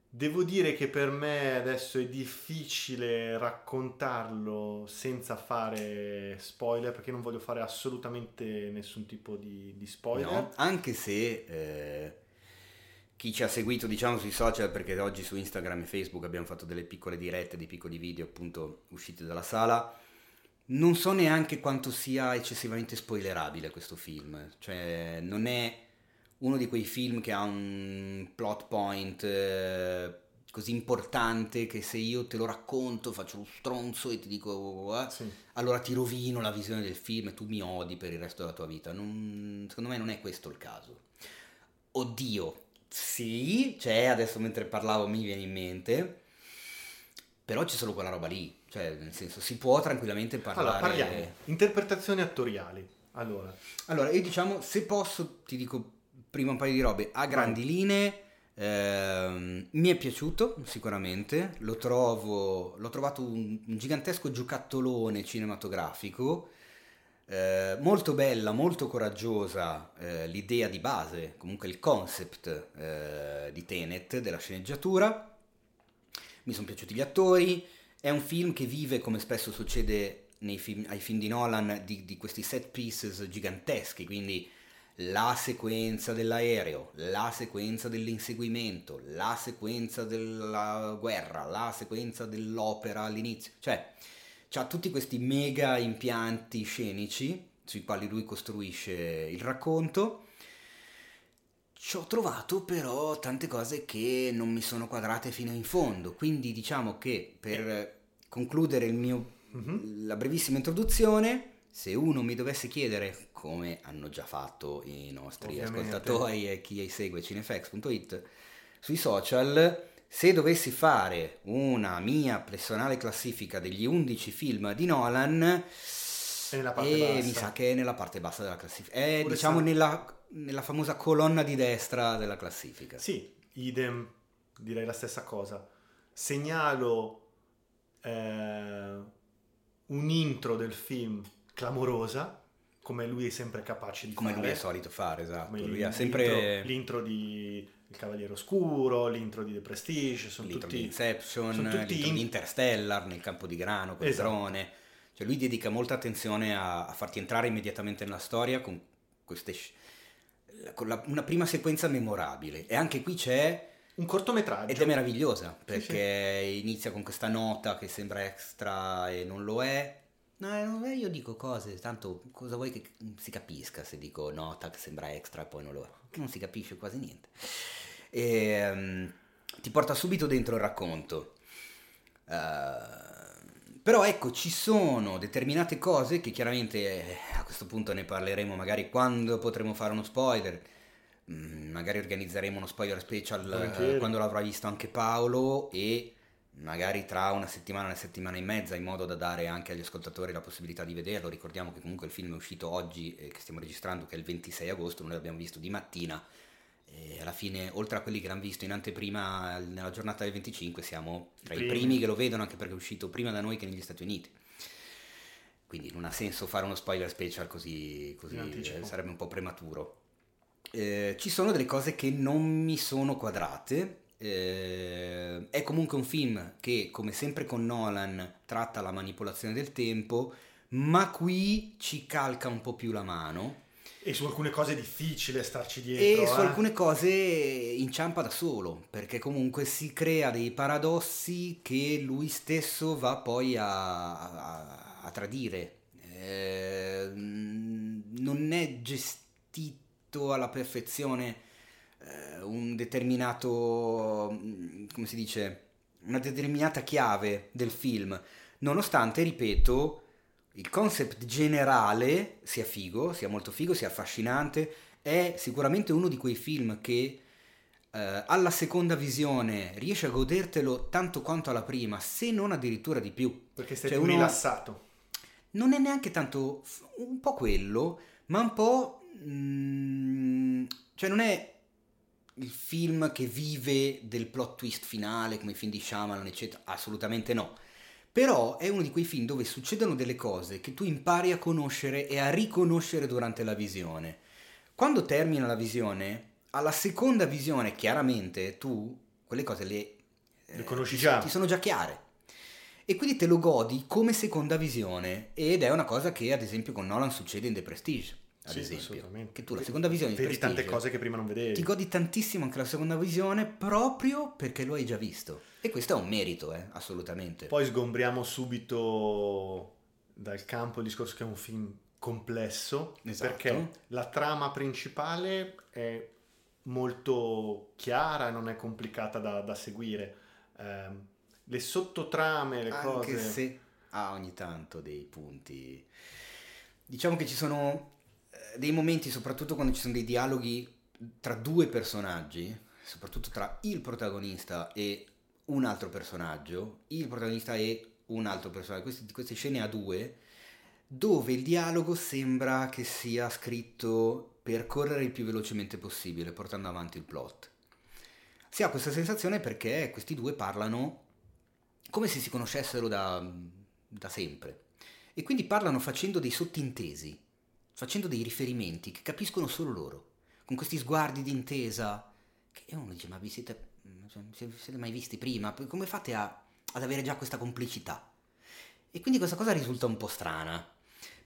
devo dire che per me adesso è difficile raccontarlo senza fare spoiler, perché non voglio fare assolutamente nessun tipo di, di spoiler. no, anche se eh, chi ci ha seguito diciamo sui social, perché oggi su Instagram e Facebook abbiamo fatto delle piccole dirette, dei piccoli video appunto usciti dalla sala, non so neanche quanto sia eccessivamente spoilerabile questo film, cioè non è uno di quei film che ha un plot point eh, così importante che se io te lo racconto faccio lo stronzo e ti dico eh, Sì. allora ti rovino la visione del film e tu mi odi per il resto della tua vita. Non- secondo me non è questo il caso. Oddio, sì, c'è, adesso mentre parlavo mi viene in mente, però c'è solo quella roba lì, cioè nel senso si può tranquillamente parlare... Allora, parliamo. Interpretazioni attoriali. Allora, Allora, io diciamo, se posso, ti dico prima un paio di robe. A grandi linee, ehm, mi è piaciuto sicuramente. Lo trovo, l'ho trovato un, un gigantesco giocattolone cinematografico. eh, molto bella, molto coraggiosa eh, l'idea di base, comunque il concept eh, di Tenet, della sceneggiatura. Mi sono piaciuti gli attori. È un film che vive, come spesso succede film- ai film di Nolan, di, di questi set pieces giganteschi, quindi la sequenza dell'aereo, la sequenza dell'inseguimento, la sequenza della guerra, la sequenza dell'opera all'inizio. Cioè, ha tutti questi mega impianti scenici sui quali lui costruisce il racconto. Ci ho trovato però tante cose che non mi sono quadrate fino in fondo, quindi diciamo che per concludere il mio, Mhm. la brevissima introduzione, se uno mi dovesse chiedere, come hanno già fatto i nostri Ovviamente. ascoltatori e chi segue cinefx.it sui social, se dovessi fare una mia personale classifica degli 11 film di Nolan, e bassa. mi sa che è nella parte bassa della classifica. È Oppure diciamo sa- nella, nella famosa colonna di destra della classifica. Sì, idem, direi la stessa cosa. Segnalo eh, un intro del film clamorosa, come lui è sempre capace di Come fare. lui è solito fare, esatto. Come Lui l'intro- ha sempre l'intro di Il Cavaliere Oscuro, l'intro di The Prestige, sono l'intro di tutti Inception, sono tutti l'intro in- di Interstellar nel campo di grano con Esatto. il drone. Cioè lui dedica molta attenzione a, a farti entrare immediatamente nella storia con queste con la- una prima sequenza memorabile. E anche qui c'è un cortometraggio. Ed è meravigliosa perché inizia con questa nota che sembra extra e non lo è. No, eh, io dico cose, tanto cosa vuoi che si capisca se dico nota che sembra extra e poi non lo è? Che non si capisce quasi niente. E, ehm, ti porta subito dentro il racconto. Eh, però ecco, ci sono determinate cose che chiaramente eh, a questo punto ne parleremo magari quando potremo fare uno spoiler Mm, magari organizzeremo uno spoiler special eh, quando l'avrà visto anche Paolo e magari tra una settimana e una settimana e mezza in modo da dare anche agli ascoltatori la possibilità di vederlo. Ricordiamo che comunque il film è uscito oggi e che stiamo registrando che è il 26 agosto, noi l'abbiamo visto di mattina e alla fine oltre a quelli che l'hanno visto in anteprima nella giornata del 25 siamo tra i primi. primi che lo vedono anche perché è uscito prima da noi che negli Stati Uniti. Quindi non ha senso fare uno spoiler special così, così eh, sarebbe un po' prematuro. Eh, ci sono delle cose che non mi sono quadrate. Eh, è comunque un film che, come sempre con Nolan, tratta la manipolazione del tempo, ma qui ci calca un po' più la mano. E su alcune cose è difficile starci dietro. E su eh. alcune cose inciampa da solo, perché comunque si crea dei paradossi che lui stesso va poi a, a- a tradire. Eh, non è gestito alla perfezione eh, un determinato, come si dice, una determinata chiave del film, nonostante, ripeto, il concept generale sia figo, sia molto figo, sia affascinante, è sicuramente uno di quei film che eh, alla seconda visione riesci a godertelo tanto quanto alla prima, se non addirittura di più. Perché stai Cioè, più uno- rilassato. non è neanche tanto un po' quello, ma un po'... mm, cioè non è il film che vive del plot twist finale come i film di Shyamalan, eccetera, assolutamente no. Però è uno di quei film dove succedono delle cose che tu impari a conoscere e a riconoscere durante la visione. Quando termina la visione, alla seconda visione, chiaramente tu quelle cose le, Le conosci già. Ti sono già chiare. E quindi te lo godi come seconda visione. Ed è una cosa che, ad esempio, con Nolan succede in The Prestige. Ad Sì, esempio, che tu la seconda visione di Vedi tante cose che prima non vedevi. ti godi tantissimo anche la seconda visione proprio perché lo hai già visto. E questo è un merito, eh, assolutamente. Poi sgombriamo subito dal campo il discorso che è un film complesso, Esatto. perché la trama principale è molto chiara e non è complicata da, da seguire. Ehm, le sottotrame, le anche cose... se ha ogni tanto dei punti. Diciamo che ci sono eh, dei momenti, soprattutto quando ci sono dei dialoghi tra due personaggi, soprattutto tra il protagonista e un altro personaggio, il protagonista e un altro personaggio, queste, queste scene a due, dove il dialogo sembra che sia scritto per correre il più velocemente possibile, portando avanti il plot. Si ha questa sensazione perché questi due parlano come se si conoscessero da, da sempre. E quindi parlano facendo dei sottintesi, facendo dei riferimenti che capiscono solo loro, con questi sguardi di intesa che uno dice ma vi siete, cioè, vi siete mai visti prima? Come fate a- ad avere già questa complicità? E quindi questa cosa risulta un po' strana.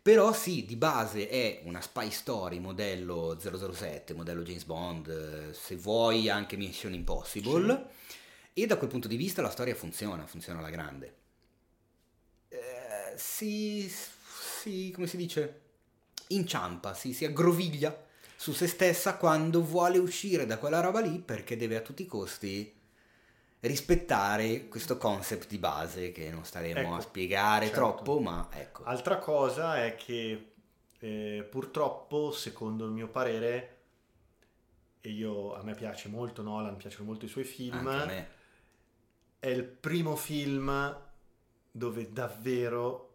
Però sì, di base è una spy story modello 007, modello James Bond, se vuoi anche Mission Impossible. E da quel punto di vista la storia funziona, funziona alla grande. Eh, si, si, come si dice, inciampa, si, si aggroviglia su se stessa quando vuole uscire da quella roba lì perché deve a tutti i costi rispettare questo concept di base che non staremo Ecco, a spiegare certo. troppo, ma ecco. Altra cosa è che eh, purtroppo, secondo il mio parere, e io, a me piace molto Nolan, piacciono molto i suoi film, è il primo film dove davvero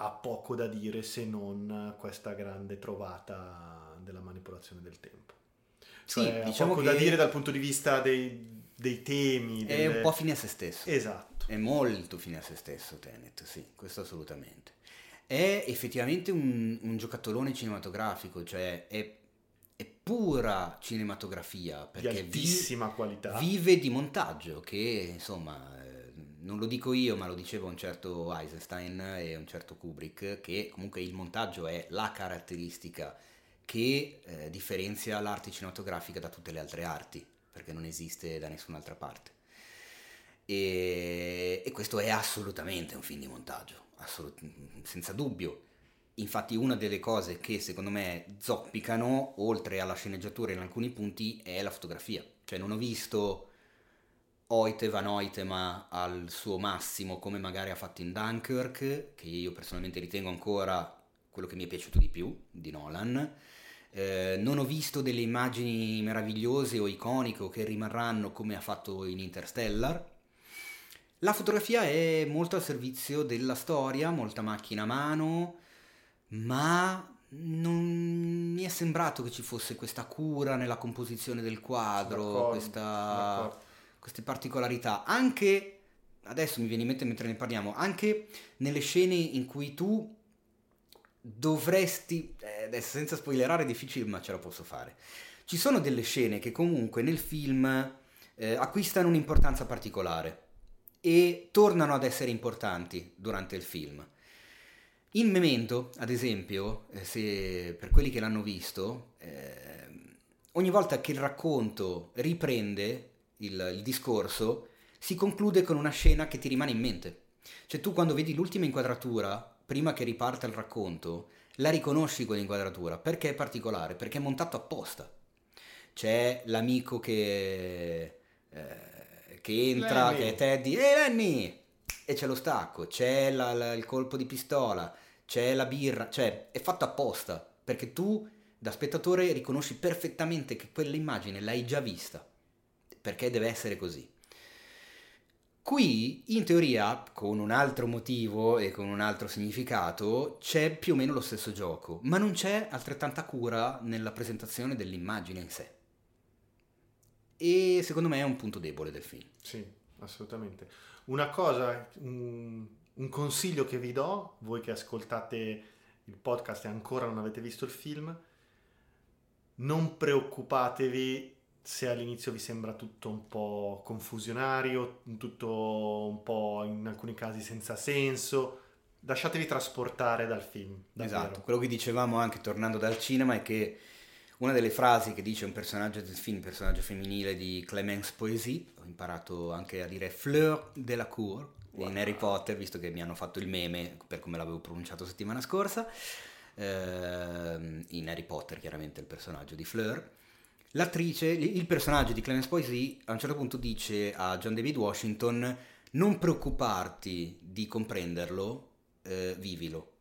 ha poco da dire se non questa grande trovata della manipolazione del tempo. Sì, Cioè, diciamo ha poco che da dire dal punto di vista dei, dei temi. è delle- un po' fine a se stesso. Esatto. È molto fine a se stesso Tenet, sì, questo assolutamente. È effettivamente un, un giocattolone cinematografico, cioè è, è pura cinematografia, Di perché vi- altissima qualità. vive di montaggio, che insomma, non lo dico io, ma lo diceva un certo Eisenstein e un certo Kubrick, che comunque il montaggio è la caratteristica che eh, differenzia l'arte cinematografica da tutte le altre arti, perché non esiste da nessun'altra parte. E, e questo è assolutamente un film di montaggio, assolut- senza dubbio. Infatti una delle cose che secondo me zoppicano, oltre alla sceneggiatura in alcuni punti, è la fotografia. Cioè non ho visto Oite Van Oitema al suo massimo come magari ha fatto in Dunkirk, che io personalmente ritengo ancora quello che mi è piaciuto di più di Nolan. eh, non ho visto delle immagini meravigliose o iconiche che rimarranno come ha fatto in Interstellar. La fotografia è molto al servizio della storia, molta macchina a mano, ma non mi è sembrato che ci fosse questa cura nella composizione del quadro, D'accordo, questa, d'accordo. Queste particolarità. Anche, adesso mi viene in mente mentre ne parliamo, anche nelle scene in cui tu dovresti, eh, adesso senza spoilerare è difficile ma ce la posso fare, ci sono delle scene che comunque nel film eh, acquistano un'importanza particolare e tornano ad essere importanti durante il film. In Memento, ad esempio, eh, se per quelli che l'hanno visto, eh, ogni volta che il racconto riprende il, il discorso, si conclude con una scena che ti rimane in mente. Cioè tu quando vedi l'ultima inquadratura, prima che riparta il racconto, la riconosci quell'inquadratura perché è particolare, perché è montato apposta. C'è l'amico che, eh, che entra, Lenny. che è Teddy, ehi Lenny! E c'è lo stacco, c'è la- la- il colpo di pistola, c'è la birra, cioè è fatto apposta, perché tu da spettatore riconosci perfettamente che quell'immagine l'hai già vista, perché deve essere così. Qui, in teoria, con un altro motivo e con un altro significato, c'è più o meno lo stesso gioco, ma non c'è altrettanta cura nella presentazione dell'immagine in sé. E secondo me è un punto debole del film. Sì, assolutamente. Una cosa, un, un consiglio che vi do, voi che ascoltate il podcast e ancora non avete visto il film, non preoccupatevi se all'inizio vi sembra tutto un po' confusionario, tutto un po' in alcuni casi senza senso. Lasciatevi trasportare dal film. davvero. Esatto, quello che dicevamo anche tornando dal cinema è che una delle frasi che dice un personaggio del film, un personaggio femminile di Clemence Poésy, ho imparato anche a dire Fleur de la Cour in Harry Potter, visto che mi hanno fatto il meme per come l'avevo pronunciato settimana scorsa, ehm, in Harry Potter chiaramente il personaggio di Fleur. L'attrice, il personaggio di Clemence Poésy a un certo punto dice a John David Washington non preoccuparti di comprenderlo, eh, vivilo.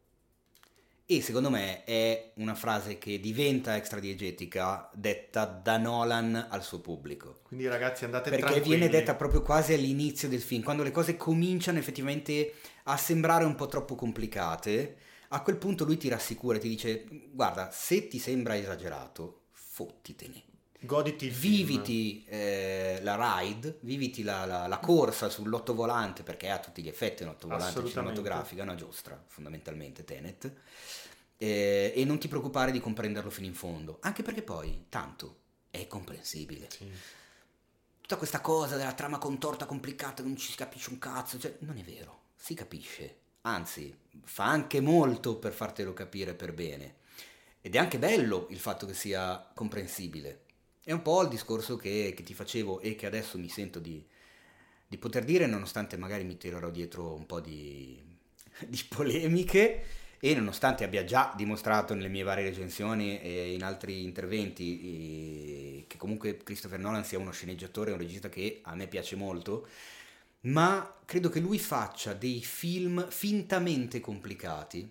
E secondo me è una frase che diventa extradiegetica detta da Nolan al suo pubblico. Quindi ragazzi andate Perché tranquilli. viene detta proprio quasi all'inizio del film, quando le cose cominciano effettivamente a sembrare un po' troppo complicate, a quel punto lui ti rassicura e ti dice guarda, se ti sembra esagerato, fottitene. Goditi il. Viviti eh, la ride, viviti la, la- la corsa sull'ottovolante, perché è a tutti gli effetti un ottovolante Assolutamente. cinematografica, è una giostra, fondamentalmente Tenet, eh, e non ti preoccupare di comprenderlo fino in fondo, anche perché poi, tanto, è comprensibile. Sì. Tutta questa cosa della trama contorta, complicata, non ci si capisce un cazzo, cioè, non è vero, si capisce, anzi, fa anche molto per fartelo capire per bene. Ed è anche bello il fatto che sia comprensibile. È un po' il discorso che, che ti facevo e che adesso mi sento di, di poter dire, nonostante magari mi tirerò dietro un po' di, di polemiche e nonostante abbia già dimostrato nelle mie varie recensioni e in altri interventi eh, che comunque Christopher Nolan sia uno sceneggiatore, un regista che a me piace molto, ma credo che lui faccia dei film fintamente complicati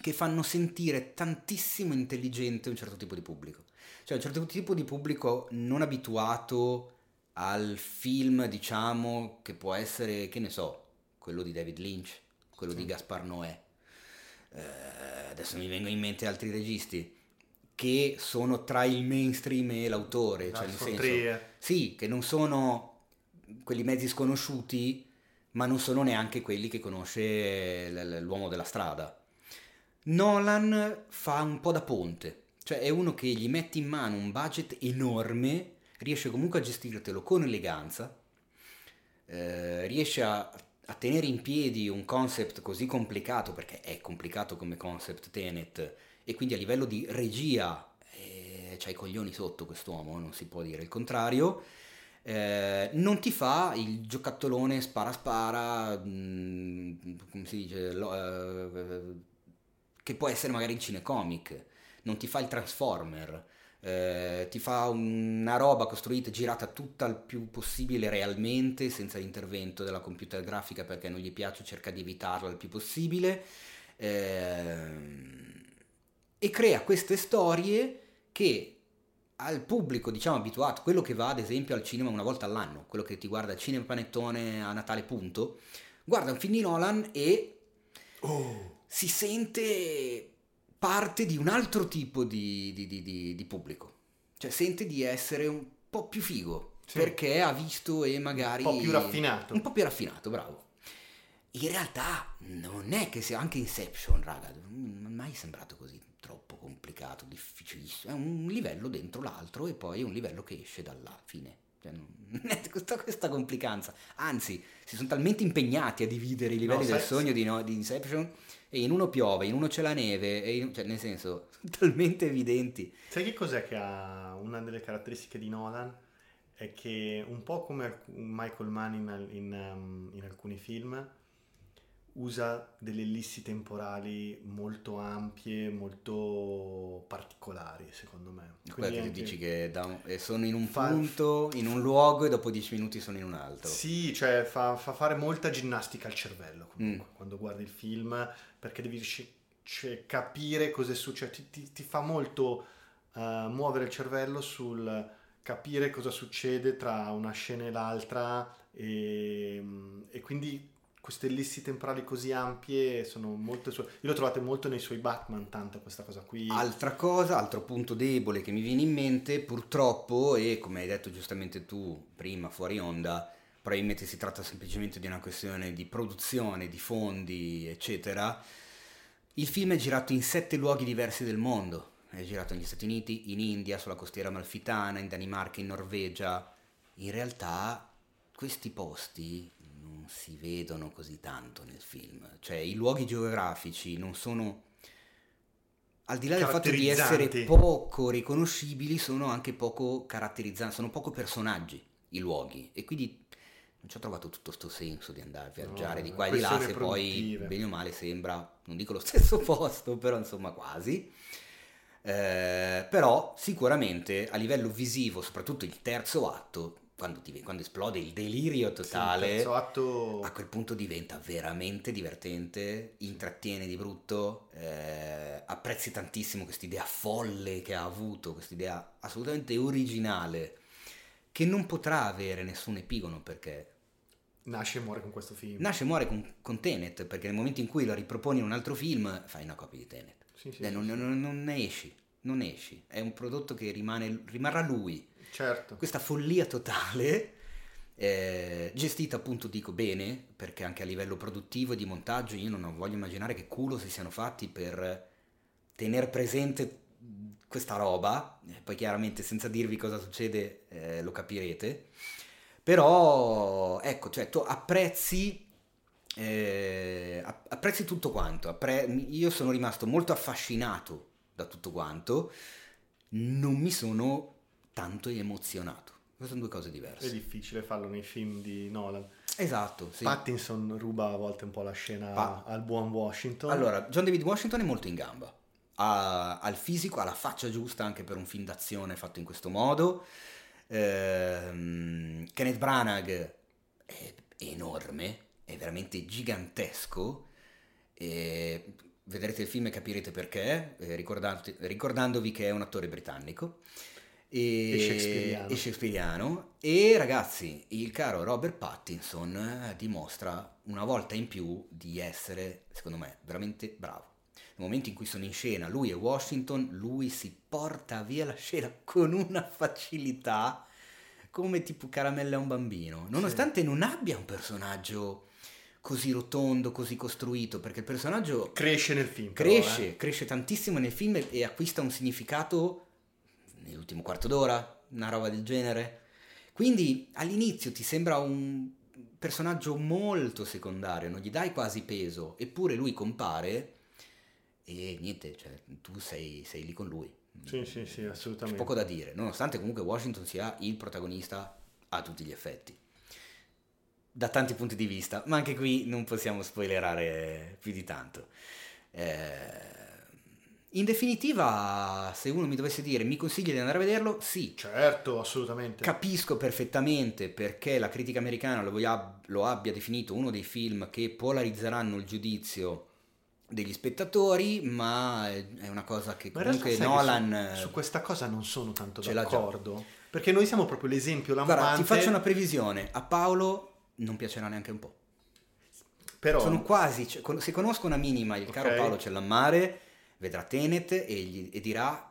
che fanno sentire tantissimo intelligente un certo tipo di pubblico. Cioè un certo tipo di pubblico non abituato al film, diciamo, che può essere, che ne so, quello di David Lynch, quello di Gaspar Noè. Eh, adesso mi vengono in mente altri registi che sono tra il mainstream e l'autore, cioè nel senso, sì, che non sono quelli mezzi sconosciuti, ma non sono neanche quelli che conosce l'uomo della strada. Nolan fa un po' da ponte, cioè è uno che gli metti in mano un budget enorme, riesce comunque a gestirtelo con eleganza, eh, riesce a, a tenere in piedi un concept così complicato, perché è complicato come concept Tenet, e quindi a livello di regia eh, c'ha i coglioni sotto quest'uomo, non si può dire il contrario. Eh, non ti fa il giocattolone spara spara, mm, come si dice, lo- eh, che può essere magari in cinecomic, non ti fa il Transformer, eh, ti fa una roba costruita, girata tutta il più possibile realmente, senza l'intervento della computer grafica perché non gli piace, cerca di evitarla il più possibile, ehm, e crea queste storie che al pubblico, diciamo, abituato, quello che va ad esempio al cinema una volta all'anno, quello che ti guarda al cinema panettone a Natale punto, guarda un film di Nolan e Oh, si sente parte di un altro tipo di, di- di- di- pubblico. Cioè sente di essere un po' più figo, Sì. perché ha visto e magari... Un po' più raffinato. Un po' più raffinato, bravo. In realtà non è che sia anche Inception, raga, non è mai sembrato così troppo complicato, difficilissimo. È un livello dentro l'altro e poi un livello che esce dalla fine. Cioè, non è questa, questa complicanza. Anzi, si sono talmente impegnati a dividere i livelli No, del sai- sogno di, no- di Inception e in uno piove, in uno c'è la neve, in- cioè nel senso, talmente evidenti. Sai che cos'è che ha una delle caratteristiche di Nolan? È che un po' come Michael Mann in, in, um, in alcuni film usa delle ellissi temporali molto ampie, molto particolari, secondo me. Che tu anche- dici che un- eh, sono in un Fa- punto, in un luogo e dopo dieci minuti sono in un altro. Sì, cioè fa, fa fare molta ginnastica al cervello comunque Mm. quando guardi il film perché devi cioè, capire cosa è successo, ti, ti- ti fa molto eh, muovere il cervello sul capire cosa succede tra una scena e l'altra e, e quindi queste ellissi temporali così ampie sono molto sue. Io l'ho trovate molto nei suoi Batman, tanto questa cosa qui. Altra cosa, altro punto debole che mi viene in mente, purtroppo, e come hai detto giustamente tu prima fuori onda, probabilmente si tratta semplicemente di una questione di produzione, di fondi, eccetera. Il film è girato in sette luoghi diversi del mondo. È girato negli Stati Uniti, in India, sulla costiera malfitana, in Danimarca, in Norvegia. In realtà questi posti si vedono così tanto nel film. Cioè i luoghi geografici non sono... Al di là del fatto di essere poco riconoscibili, sono anche poco caratterizzanti, sono poco personaggi i luoghi. E quindi non ci ho trovato tutto sto senso di andare a viaggiare No, di qua e di là, se poi bene o male sembra, non dico lo stesso posto, però insomma quasi. Eh, però sicuramente a livello visivo, soprattutto il terzo atto, quando, ti- quando esplode il delirio Sì, totale, terzo atto a quel punto diventa veramente divertente, intrattiene di brutto, eh, apprezzi tantissimo quest'idea folle che ha avuto, quest'idea assolutamente originale, che non potrà avere nessun epigono perché nasce e muore con questo film. nasce e muore con, con Tenet, perché nel momento in cui lo riproponi in un altro film fai una copia di Tenet. Sì, sì, Eh, sì, non, sì. non- non ne esci, non ne esci, è un prodotto che rimane, rimarrà lui Certo. questa follia totale, eh, gestita appunto dico bene, perché anche a livello produttivo e di montaggio io non voglio immaginare che culo si siano fatti per tenere presente questa roba, eh, poi chiaramente senza dirvi cosa succede eh, lo capirete, però ecco, cioè tu apprezzi... eh, app- apprezzi tutto quanto, appre- io sono rimasto molto affascinato da tutto quanto, non mi sono tanto emozionato. Queste sono due cose È diverse. difficile farlo nei film di Nolan. Esatto, sì. Pattinson ruba a volte un po' la scena Pa- al buon Washington. Allora, John David Washington è molto in gamba. Ha, ha il fisico, ha la faccia giusta anche per un film d'azione fatto in questo modo. Ehm, Kenneth Branagh è enorme, è veramente gigantesco. E vedrete il film e capirete perché, eh, ricordandovi che è un attore britannico. E, E shakespeariano. e shakespeariano. E, ragazzi, il caro Robert Pattinson eh, dimostra una volta in più di essere, secondo me, veramente bravo. Nel momento in cui sono in scena, lui e Washington, lui si porta via la scena con una facilità come tipo caramella a un bambino, nonostante non abbia un personaggio così rotondo, così costruito, perché il personaggio Cresce nel film. però, cresce, eh. cresce tantissimo nel film e acquista un significato nell'ultimo quarto d'ora, una roba del genere. Quindi all'inizio ti sembra un personaggio molto secondario, non gli dai quasi peso, eppure lui compare e niente, cioè, tu sei, sei lì con lui. Sì, sì, sì, C'è assolutamente. poco da dire, nonostante comunque Washington sia il protagonista a tutti gli effetti. Da tanti punti di vista, ma anche qui non possiamo spoilerare più di tanto. Eh, in definitiva, se uno mi dovesse dire mi consigli di andare a vederlo, sì, Certo, assolutamente. Capisco perfettamente perché la critica americana lo, voglia- lo abbia definito uno dei film che polarizzeranno il giudizio degli spettatori, ma è una cosa che Ma comunque Nolan... su, su questa cosa non sono tanto d'accordo. Perché noi siamo proprio l'esempio lampante. Guarda, ti faccio una previsione, a Paolo non piacerà neanche un po'. Però Sono quasi, cioè, se conosco una minima, il caro Ok. Paolo Cellammare vedrà Tenet e, gli- e dirà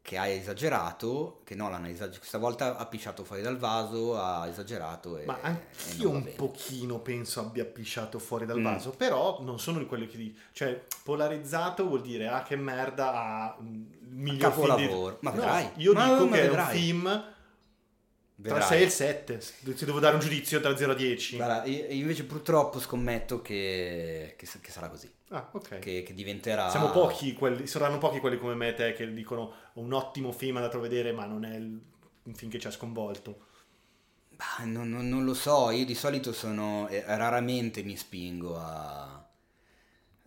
che ha esagerato, che Nolan ha esagerato, questa volta ha pisciato fuori dal vaso, ha esagerato e... Ma anch'io un bene. pochino penso abbia pisciato fuori dal Mm. vaso, però non sono di quelli che di- cioè polarizzato vuol dire ah che merda ha il miglior film di- Capolavoro. Ma No, vedrai. io Ma- dico che è vedrai. un film tra Vedrai. 6 e il 7, se devo dare un giudizio tra 0 a 10. Guarda, io invece purtroppo scommetto che, che che sarà così, Ah, ok. che, che diventerà... Siamo pochi quelli, saranno pochi quelli come me e te che dicono un ottimo film andato a vedere, ma non è il- un film che ci ha sconvolto. Bah, non, non- non lo so, io di solito sono... eh, raramente mi spingo a,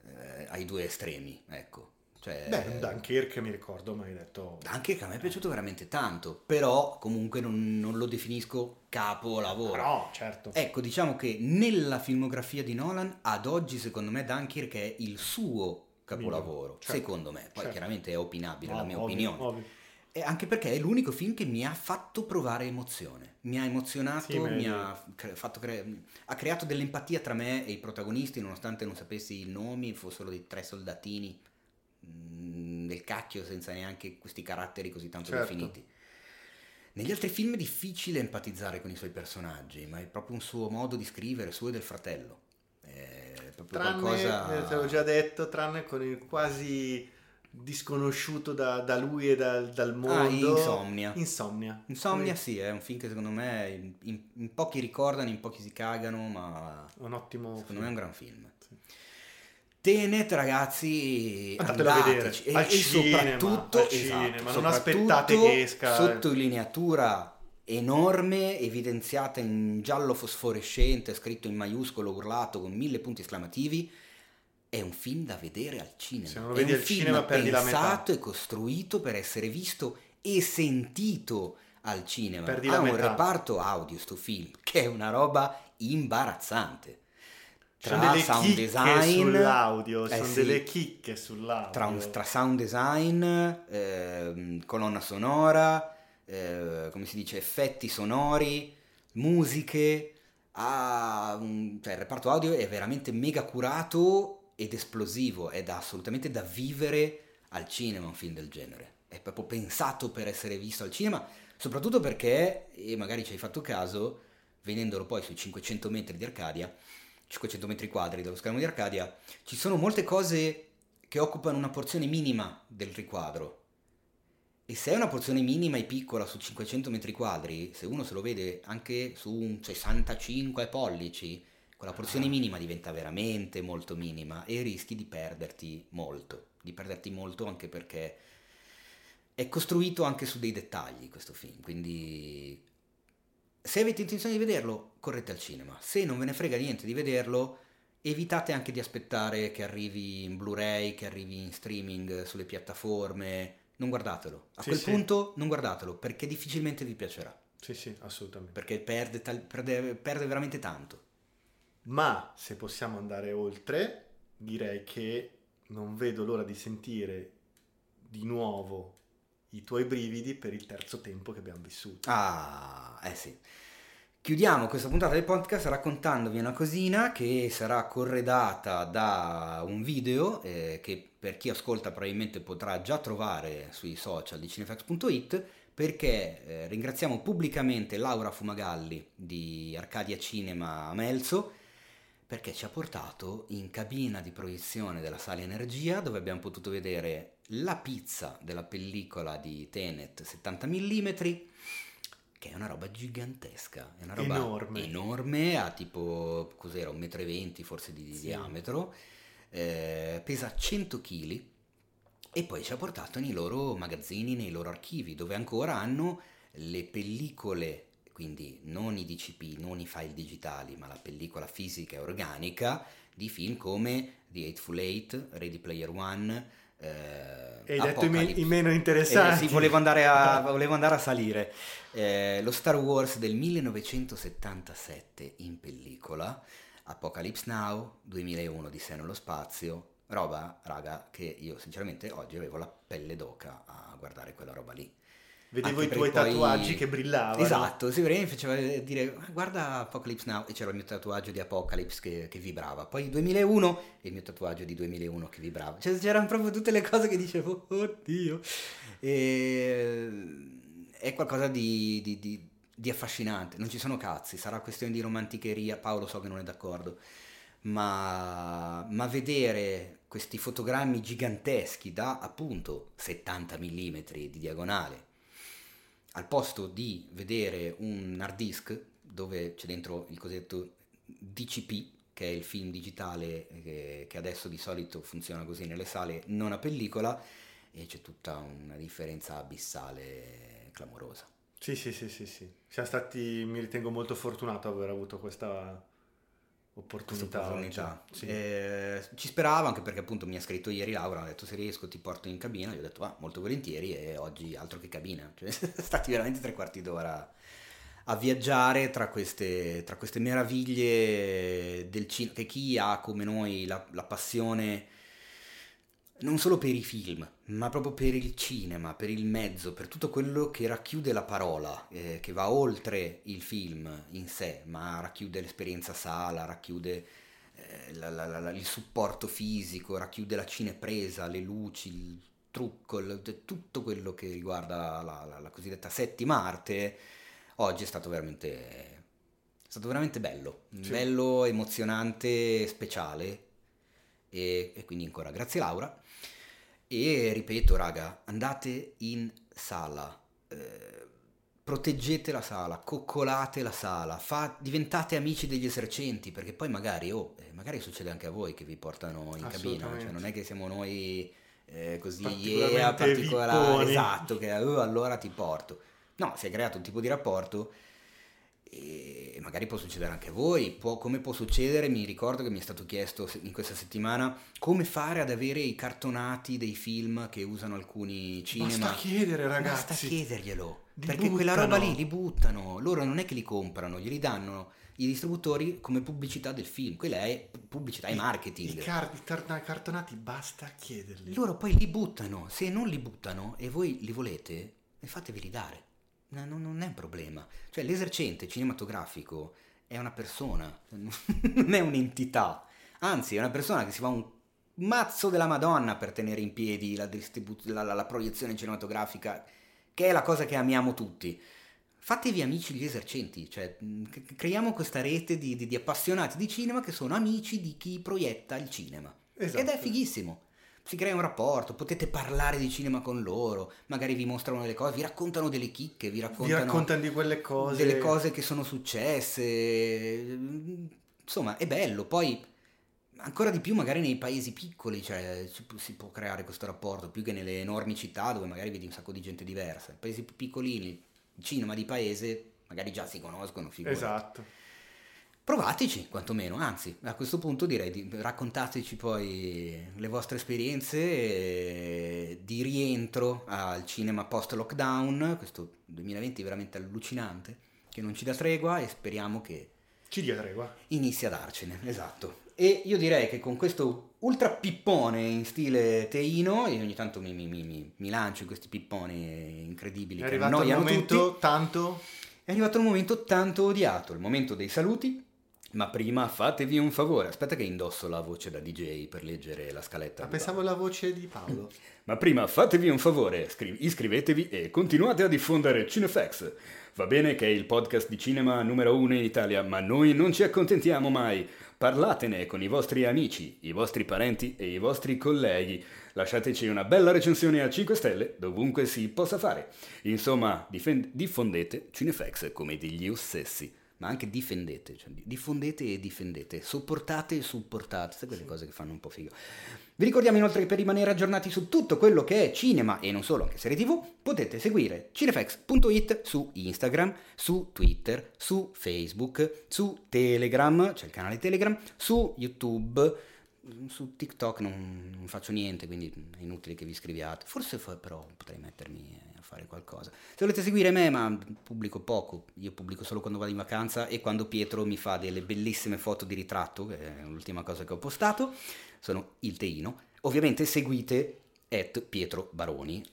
eh, ai due estremi, ecco. Cioè, Beh, Dunkirk mi ricordo, mi hai detto... Che a me è piaciuto veramente tanto, però comunque non, non lo definisco capolavoro. No, certo. Ecco, diciamo che nella filmografia di Nolan, ad oggi secondo me Dunkirk è il suo capolavoro, Certo. secondo me, poi Certo. chiaramente è opinabile la No, mia ovvio, opinione. ovvio. E anche perché è l'unico film che mi ha fatto provare emozione, mi ha emozionato, Sì, mi ha, cre- fatto cre- ha creato dell'empatia tra me e i protagonisti, nonostante non sapessi i nomi, fossero dei tre soldatini mm, del cacchio senza neanche questi caratteri così tanto Certo. definiti. Negli altri film è difficile empatizzare con i suoi personaggi, ma è proprio un suo modo di scrivere, suo e del fratello. È proprio Tranne, qualcosa... eh, te l'ho già detto, tranne con il quasi disconosciuto da, da lui e dal, dal mondo. Insomnia. Insomnia. Insomnia sì, è un film che secondo me in, in- in pochi ricordano, in pochi si cagano, ma Un ottimo secondo film. me è un gran film. Sì. Tenet ragazzi, Andatelo a vedere, e, al e cinema, soprattutto, al esatto, cinema, non soprattutto aspettate che esca- sottolineatura enorme, evidenziata in giallo fosforescente, scritto in maiuscolo, urlato con mille punti esclamativi. È un film da vedere al cinema. Se non lo è vedi un al film cinema, perdi la metà. pensato e costruito per essere visto e sentito al cinema. Perdi ha un metà. reparto audio sto film, che è una roba imbarazzante. Delle sound design, sull'audio, eh sono sì, delle chicche sull'audio. tra, un- tra sound design, ehm, colonna sonora, eh, come si dice, effetti sonori, musiche, un- cioè il reparto audio è veramente mega curato ed esplosivo, è da, assolutamente da vivere al cinema un film del genere, è proprio pensato per essere visto al cinema, soprattutto perché, e magari ci hai fatto caso, venendolo poi sui 500 metri di Arcadia, 500 metri quadri dello schermo di Arcadia, ci sono molte cose che occupano una porzione minima del riquadro. E se è una porzione minima e piccola su 500 metri quadri, se uno se lo vede anche su un 65 pollici, quella porzione minima diventa veramente molto minima e rischi di perderti molto. Di perderti molto anche perché è costruito anche su dei dettagli questo film, quindi se avete intenzione di vederlo, correte al cinema. Se non ve ne frega niente di vederlo, evitate anche di aspettare che arrivi in Blu-ray, che arrivi in streaming sulle piattaforme. Non guardatelo. A Sì, quel sì. punto non guardatelo, perché difficilmente vi piacerà. Sì, sì, assolutamente. Perché perde, tal- perde- perde veramente tanto. Ma se possiamo andare oltre, direi che non vedo l'ora di sentire di nuovo i tuoi brividi per il terzo tempo che abbiamo vissuto. Ah, eh sì. Chiudiamo questa puntata del podcast raccontandovi una cosina che sarà corredata da un video eh, che per chi ascolta probabilmente potrà già trovare sui social di cinefax.it perché eh, ringraziamo pubblicamente Laura Fumagalli di Arcadia Cinema a Melzo perché ci ha portato in cabina di proiezione della sala Energia dove abbiamo potuto vedere la pizza della pellicola di Tenet 70 mm che è una roba gigantesca, è una roba Enorme. enorme, ha tipo, cos'era, un metro e venti forse di Sì. diametro, eh, pesa 100 kg e poi ci ha portato nei loro magazzini, nei loro archivi, dove ancora hanno le pellicole, quindi non i DCP, non i file digitali, ma la pellicola fisica e organica di film come The Eightful Eight, Ready Player One, eh, hai detto i, me- i meno Eh, interessanti. sì, volevo andare a, volevo andare a salire. Eh, lo Star Wars del 1977 in pellicola, Apocalypse Now, 2001 di sé nello spazio, roba, raga, che io sinceramente oggi avevo la pelle d'oca a guardare quella roba lì. Vedevo i tuoi poi- tatuaggi che brillavano. Esatto, sì, mi faceva dire "Ah, guarda Apocalypse Now e c'era il mio tatuaggio di Apocalypse che, che vibrava. Poi 2001 e il mio tatuaggio di 2001 che vibrava. Cioè c'erano proprio tutte le cose che dicevo, oddio. E... È qualcosa di, di- di- di affascinante. Non ci sono cazzi, sarà questione di romanticheria. Paolo so che non è d'accordo. Ma, ma vedere questi fotogrammi giganteschi da appunto 70 mm di diagonale al posto di vedere un hard disk dove c'è dentro il cosiddetto DCP, che è il film digitale che, che adesso di solito funziona così nelle sale, non a pellicola, e c'è tutta una differenza abissale clamorosa. Sì, sì, sì, sì, sì. Siamo stati, mi ritengo molto fortunato ad aver avuto questa opportunità. Opportunità. Sì. Eh, ci speravo anche perché appunto mi ha scritto ieri Laura, ha detto se riesco ti porto in cabina, gli ho detto ah, molto volentieri e oggi altro che cabina, cioè stati veramente tre quarti d'ora a viaggiare tra queste, tra queste meraviglie del cinema, che chi ha come noi la, la passione non solo per i film, ma proprio per il cinema, per il mezzo, per tutto quello che racchiude la parola, eh, che va oltre il film in sé, ma racchiude l'esperienza sala, racchiude eh, la- la- la- il supporto fisico, racchiude la cinepresa, le luci, il trucco, il- tutto quello che riguarda la, cosiddetta settima arte, oggi è stato veramente, è stato veramente bello, Sì. bello, emozionante, speciale. E, e quindi ancora grazie Laura. E ripeto, raga, andate in sala, eh, proteggete la sala, coccolate la sala, fa- diventate amici degli esercenti, perché poi magari, oh, eh, magari succede anche a voi che vi portano in cabina, cioè non è che siamo noi eh, così yeah, particolari, vipponi. esatto, che "Oh, allora ti porto. No, si è creato un tipo di rapporto e magari può succedere anche a voi, può- come può succedere, mi ricordo che mi è stato chiesto in questa settimana come fare ad avere i cartonati dei film che usano alcuni cinema. Basta chiedere, ragazzi. Basta chiederglielo, Li perché quella roba buttano. lì li buttano, loro non è che li comprano, glieli danno i distributori come pubblicità del film, quella è pubblicità e marketing. I, car- i car- cartonati basta chiederli. Loro poi li buttano, se non li buttano e voi li volete, fatevi dare. No, no, non è un problema. Cioè l'esercente cinematografico è una persona, non è un'entità. Anzi, è una persona che si fa un mazzo della Madonna per tenere in piedi la, distribu- la- la- la proiezione cinematografica, che è la cosa che amiamo tutti. Fatevi amici gli esercenti, cioè c- creiamo questa rete di, di- di appassionati di cinema che sono amici di chi proietta il cinema. Esatto. Ed è fighissimo. Si crea un rapporto, potete parlare di cinema con loro, magari vi mostrano delle cose, vi raccontano delle chicche, vi Vi raccontano, raccontano di quelle cose. delle cose che sono successe. Insomma, è bello. Poi ancora di più magari nei paesi piccoli, cioè si può, creare questo rapporto, più che nelle enormi città dove magari vedi un sacco di gente diversa. Paesi più piccolini, cinema di paese, magari già si conoscono, figurati. Esatto. Provateci, quantomeno, anzi, a questo punto direi di raccontateci poi le vostre esperienze eh, di rientro al cinema post-lockdown, questo 2020 è veramente allucinante, che non ci dà tregua e speriamo che Ci dia tregua. inizi a darcene, esatto. E io direi che con questo ultra pippone in stile teino, e ogni tanto mi, mi- mi- mi- lancio in questi pipponi incredibili È che annoiano momento tutti. tanto È arrivato il momento tanto odiato, il momento dei saluti. Ma prima fatevi un favore, aspetta che indosso la voce da DJ per leggere la scaletta. Ah, di pensavo la voce di Paolo. ma prima fatevi un favore, scri- iscrivetevi e continuate a diffondere Cinefax. Va bene che è il podcast di cinema numero uno in Italia, ma noi non ci accontentiamo mai. Parlatene con i vostri amici, i vostri parenti e i vostri colleghi. Lasciateci una bella recensione a 5 stelle dovunque si possa fare. Insomma, difen- diffondete Cinefax come degli ossessi. Ma anche difendete, cioè di- diffondete e difendete, sopportate e supportate, sai quelle cose che fanno un po' figo. Vi ricordiamo inoltre che per rimanere aggiornati su tutto quello che è cinema e non solo, anche serie tv, potete seguire cinefx.it su Instagram, su Twitter, su Facebook, su Telegram, c'è il canale Telegram, su YouTube, su TikTok non, non, faccio niente, quindi è inutile che vi scriviate. Forse fa, però potrei mettermi a fare qualcosa. Se volete seguire me, ma pubblico poco, io pubblico solo quando vado in vacanza e quando Pietro mi fa delle bellissime foto di ritratto, che è l'ultima cosa che ho postato, sono il Teino. Ovviamente seguite at Pietro Baroni,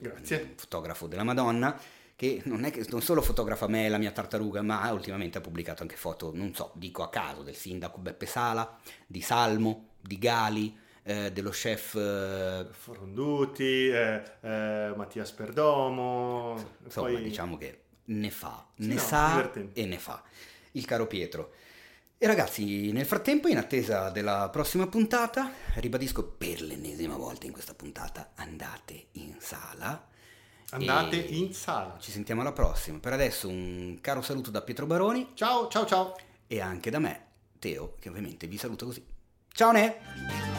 fotografo della Madonna che non è che non solo fotografa me e la mia tartaruga, ma ultimamente ha pubblicato anche foto, non so, dico a caso, del sindaco Beppe Sala, di Salmo, di Gali, eh, dello chef eh... Foronduti, eh, eh Mattia Perdomo. Insomma, poi... diciamo che ne fa, ne no, sa e ne fa. Il caro Pietro. E ragazzi, nel frattempo, in attesa della prossima puntata, ribadisco per l'ennesima volta in questa puntata, andate in sala Andate in sala. Ci sentiamo alla prossima. Per adesso un caro saluto da Pietro Baroni. Ciao, ciao, ciao. E anche da me, Teo, che ovviamente vi saluta così. Ciao Ne!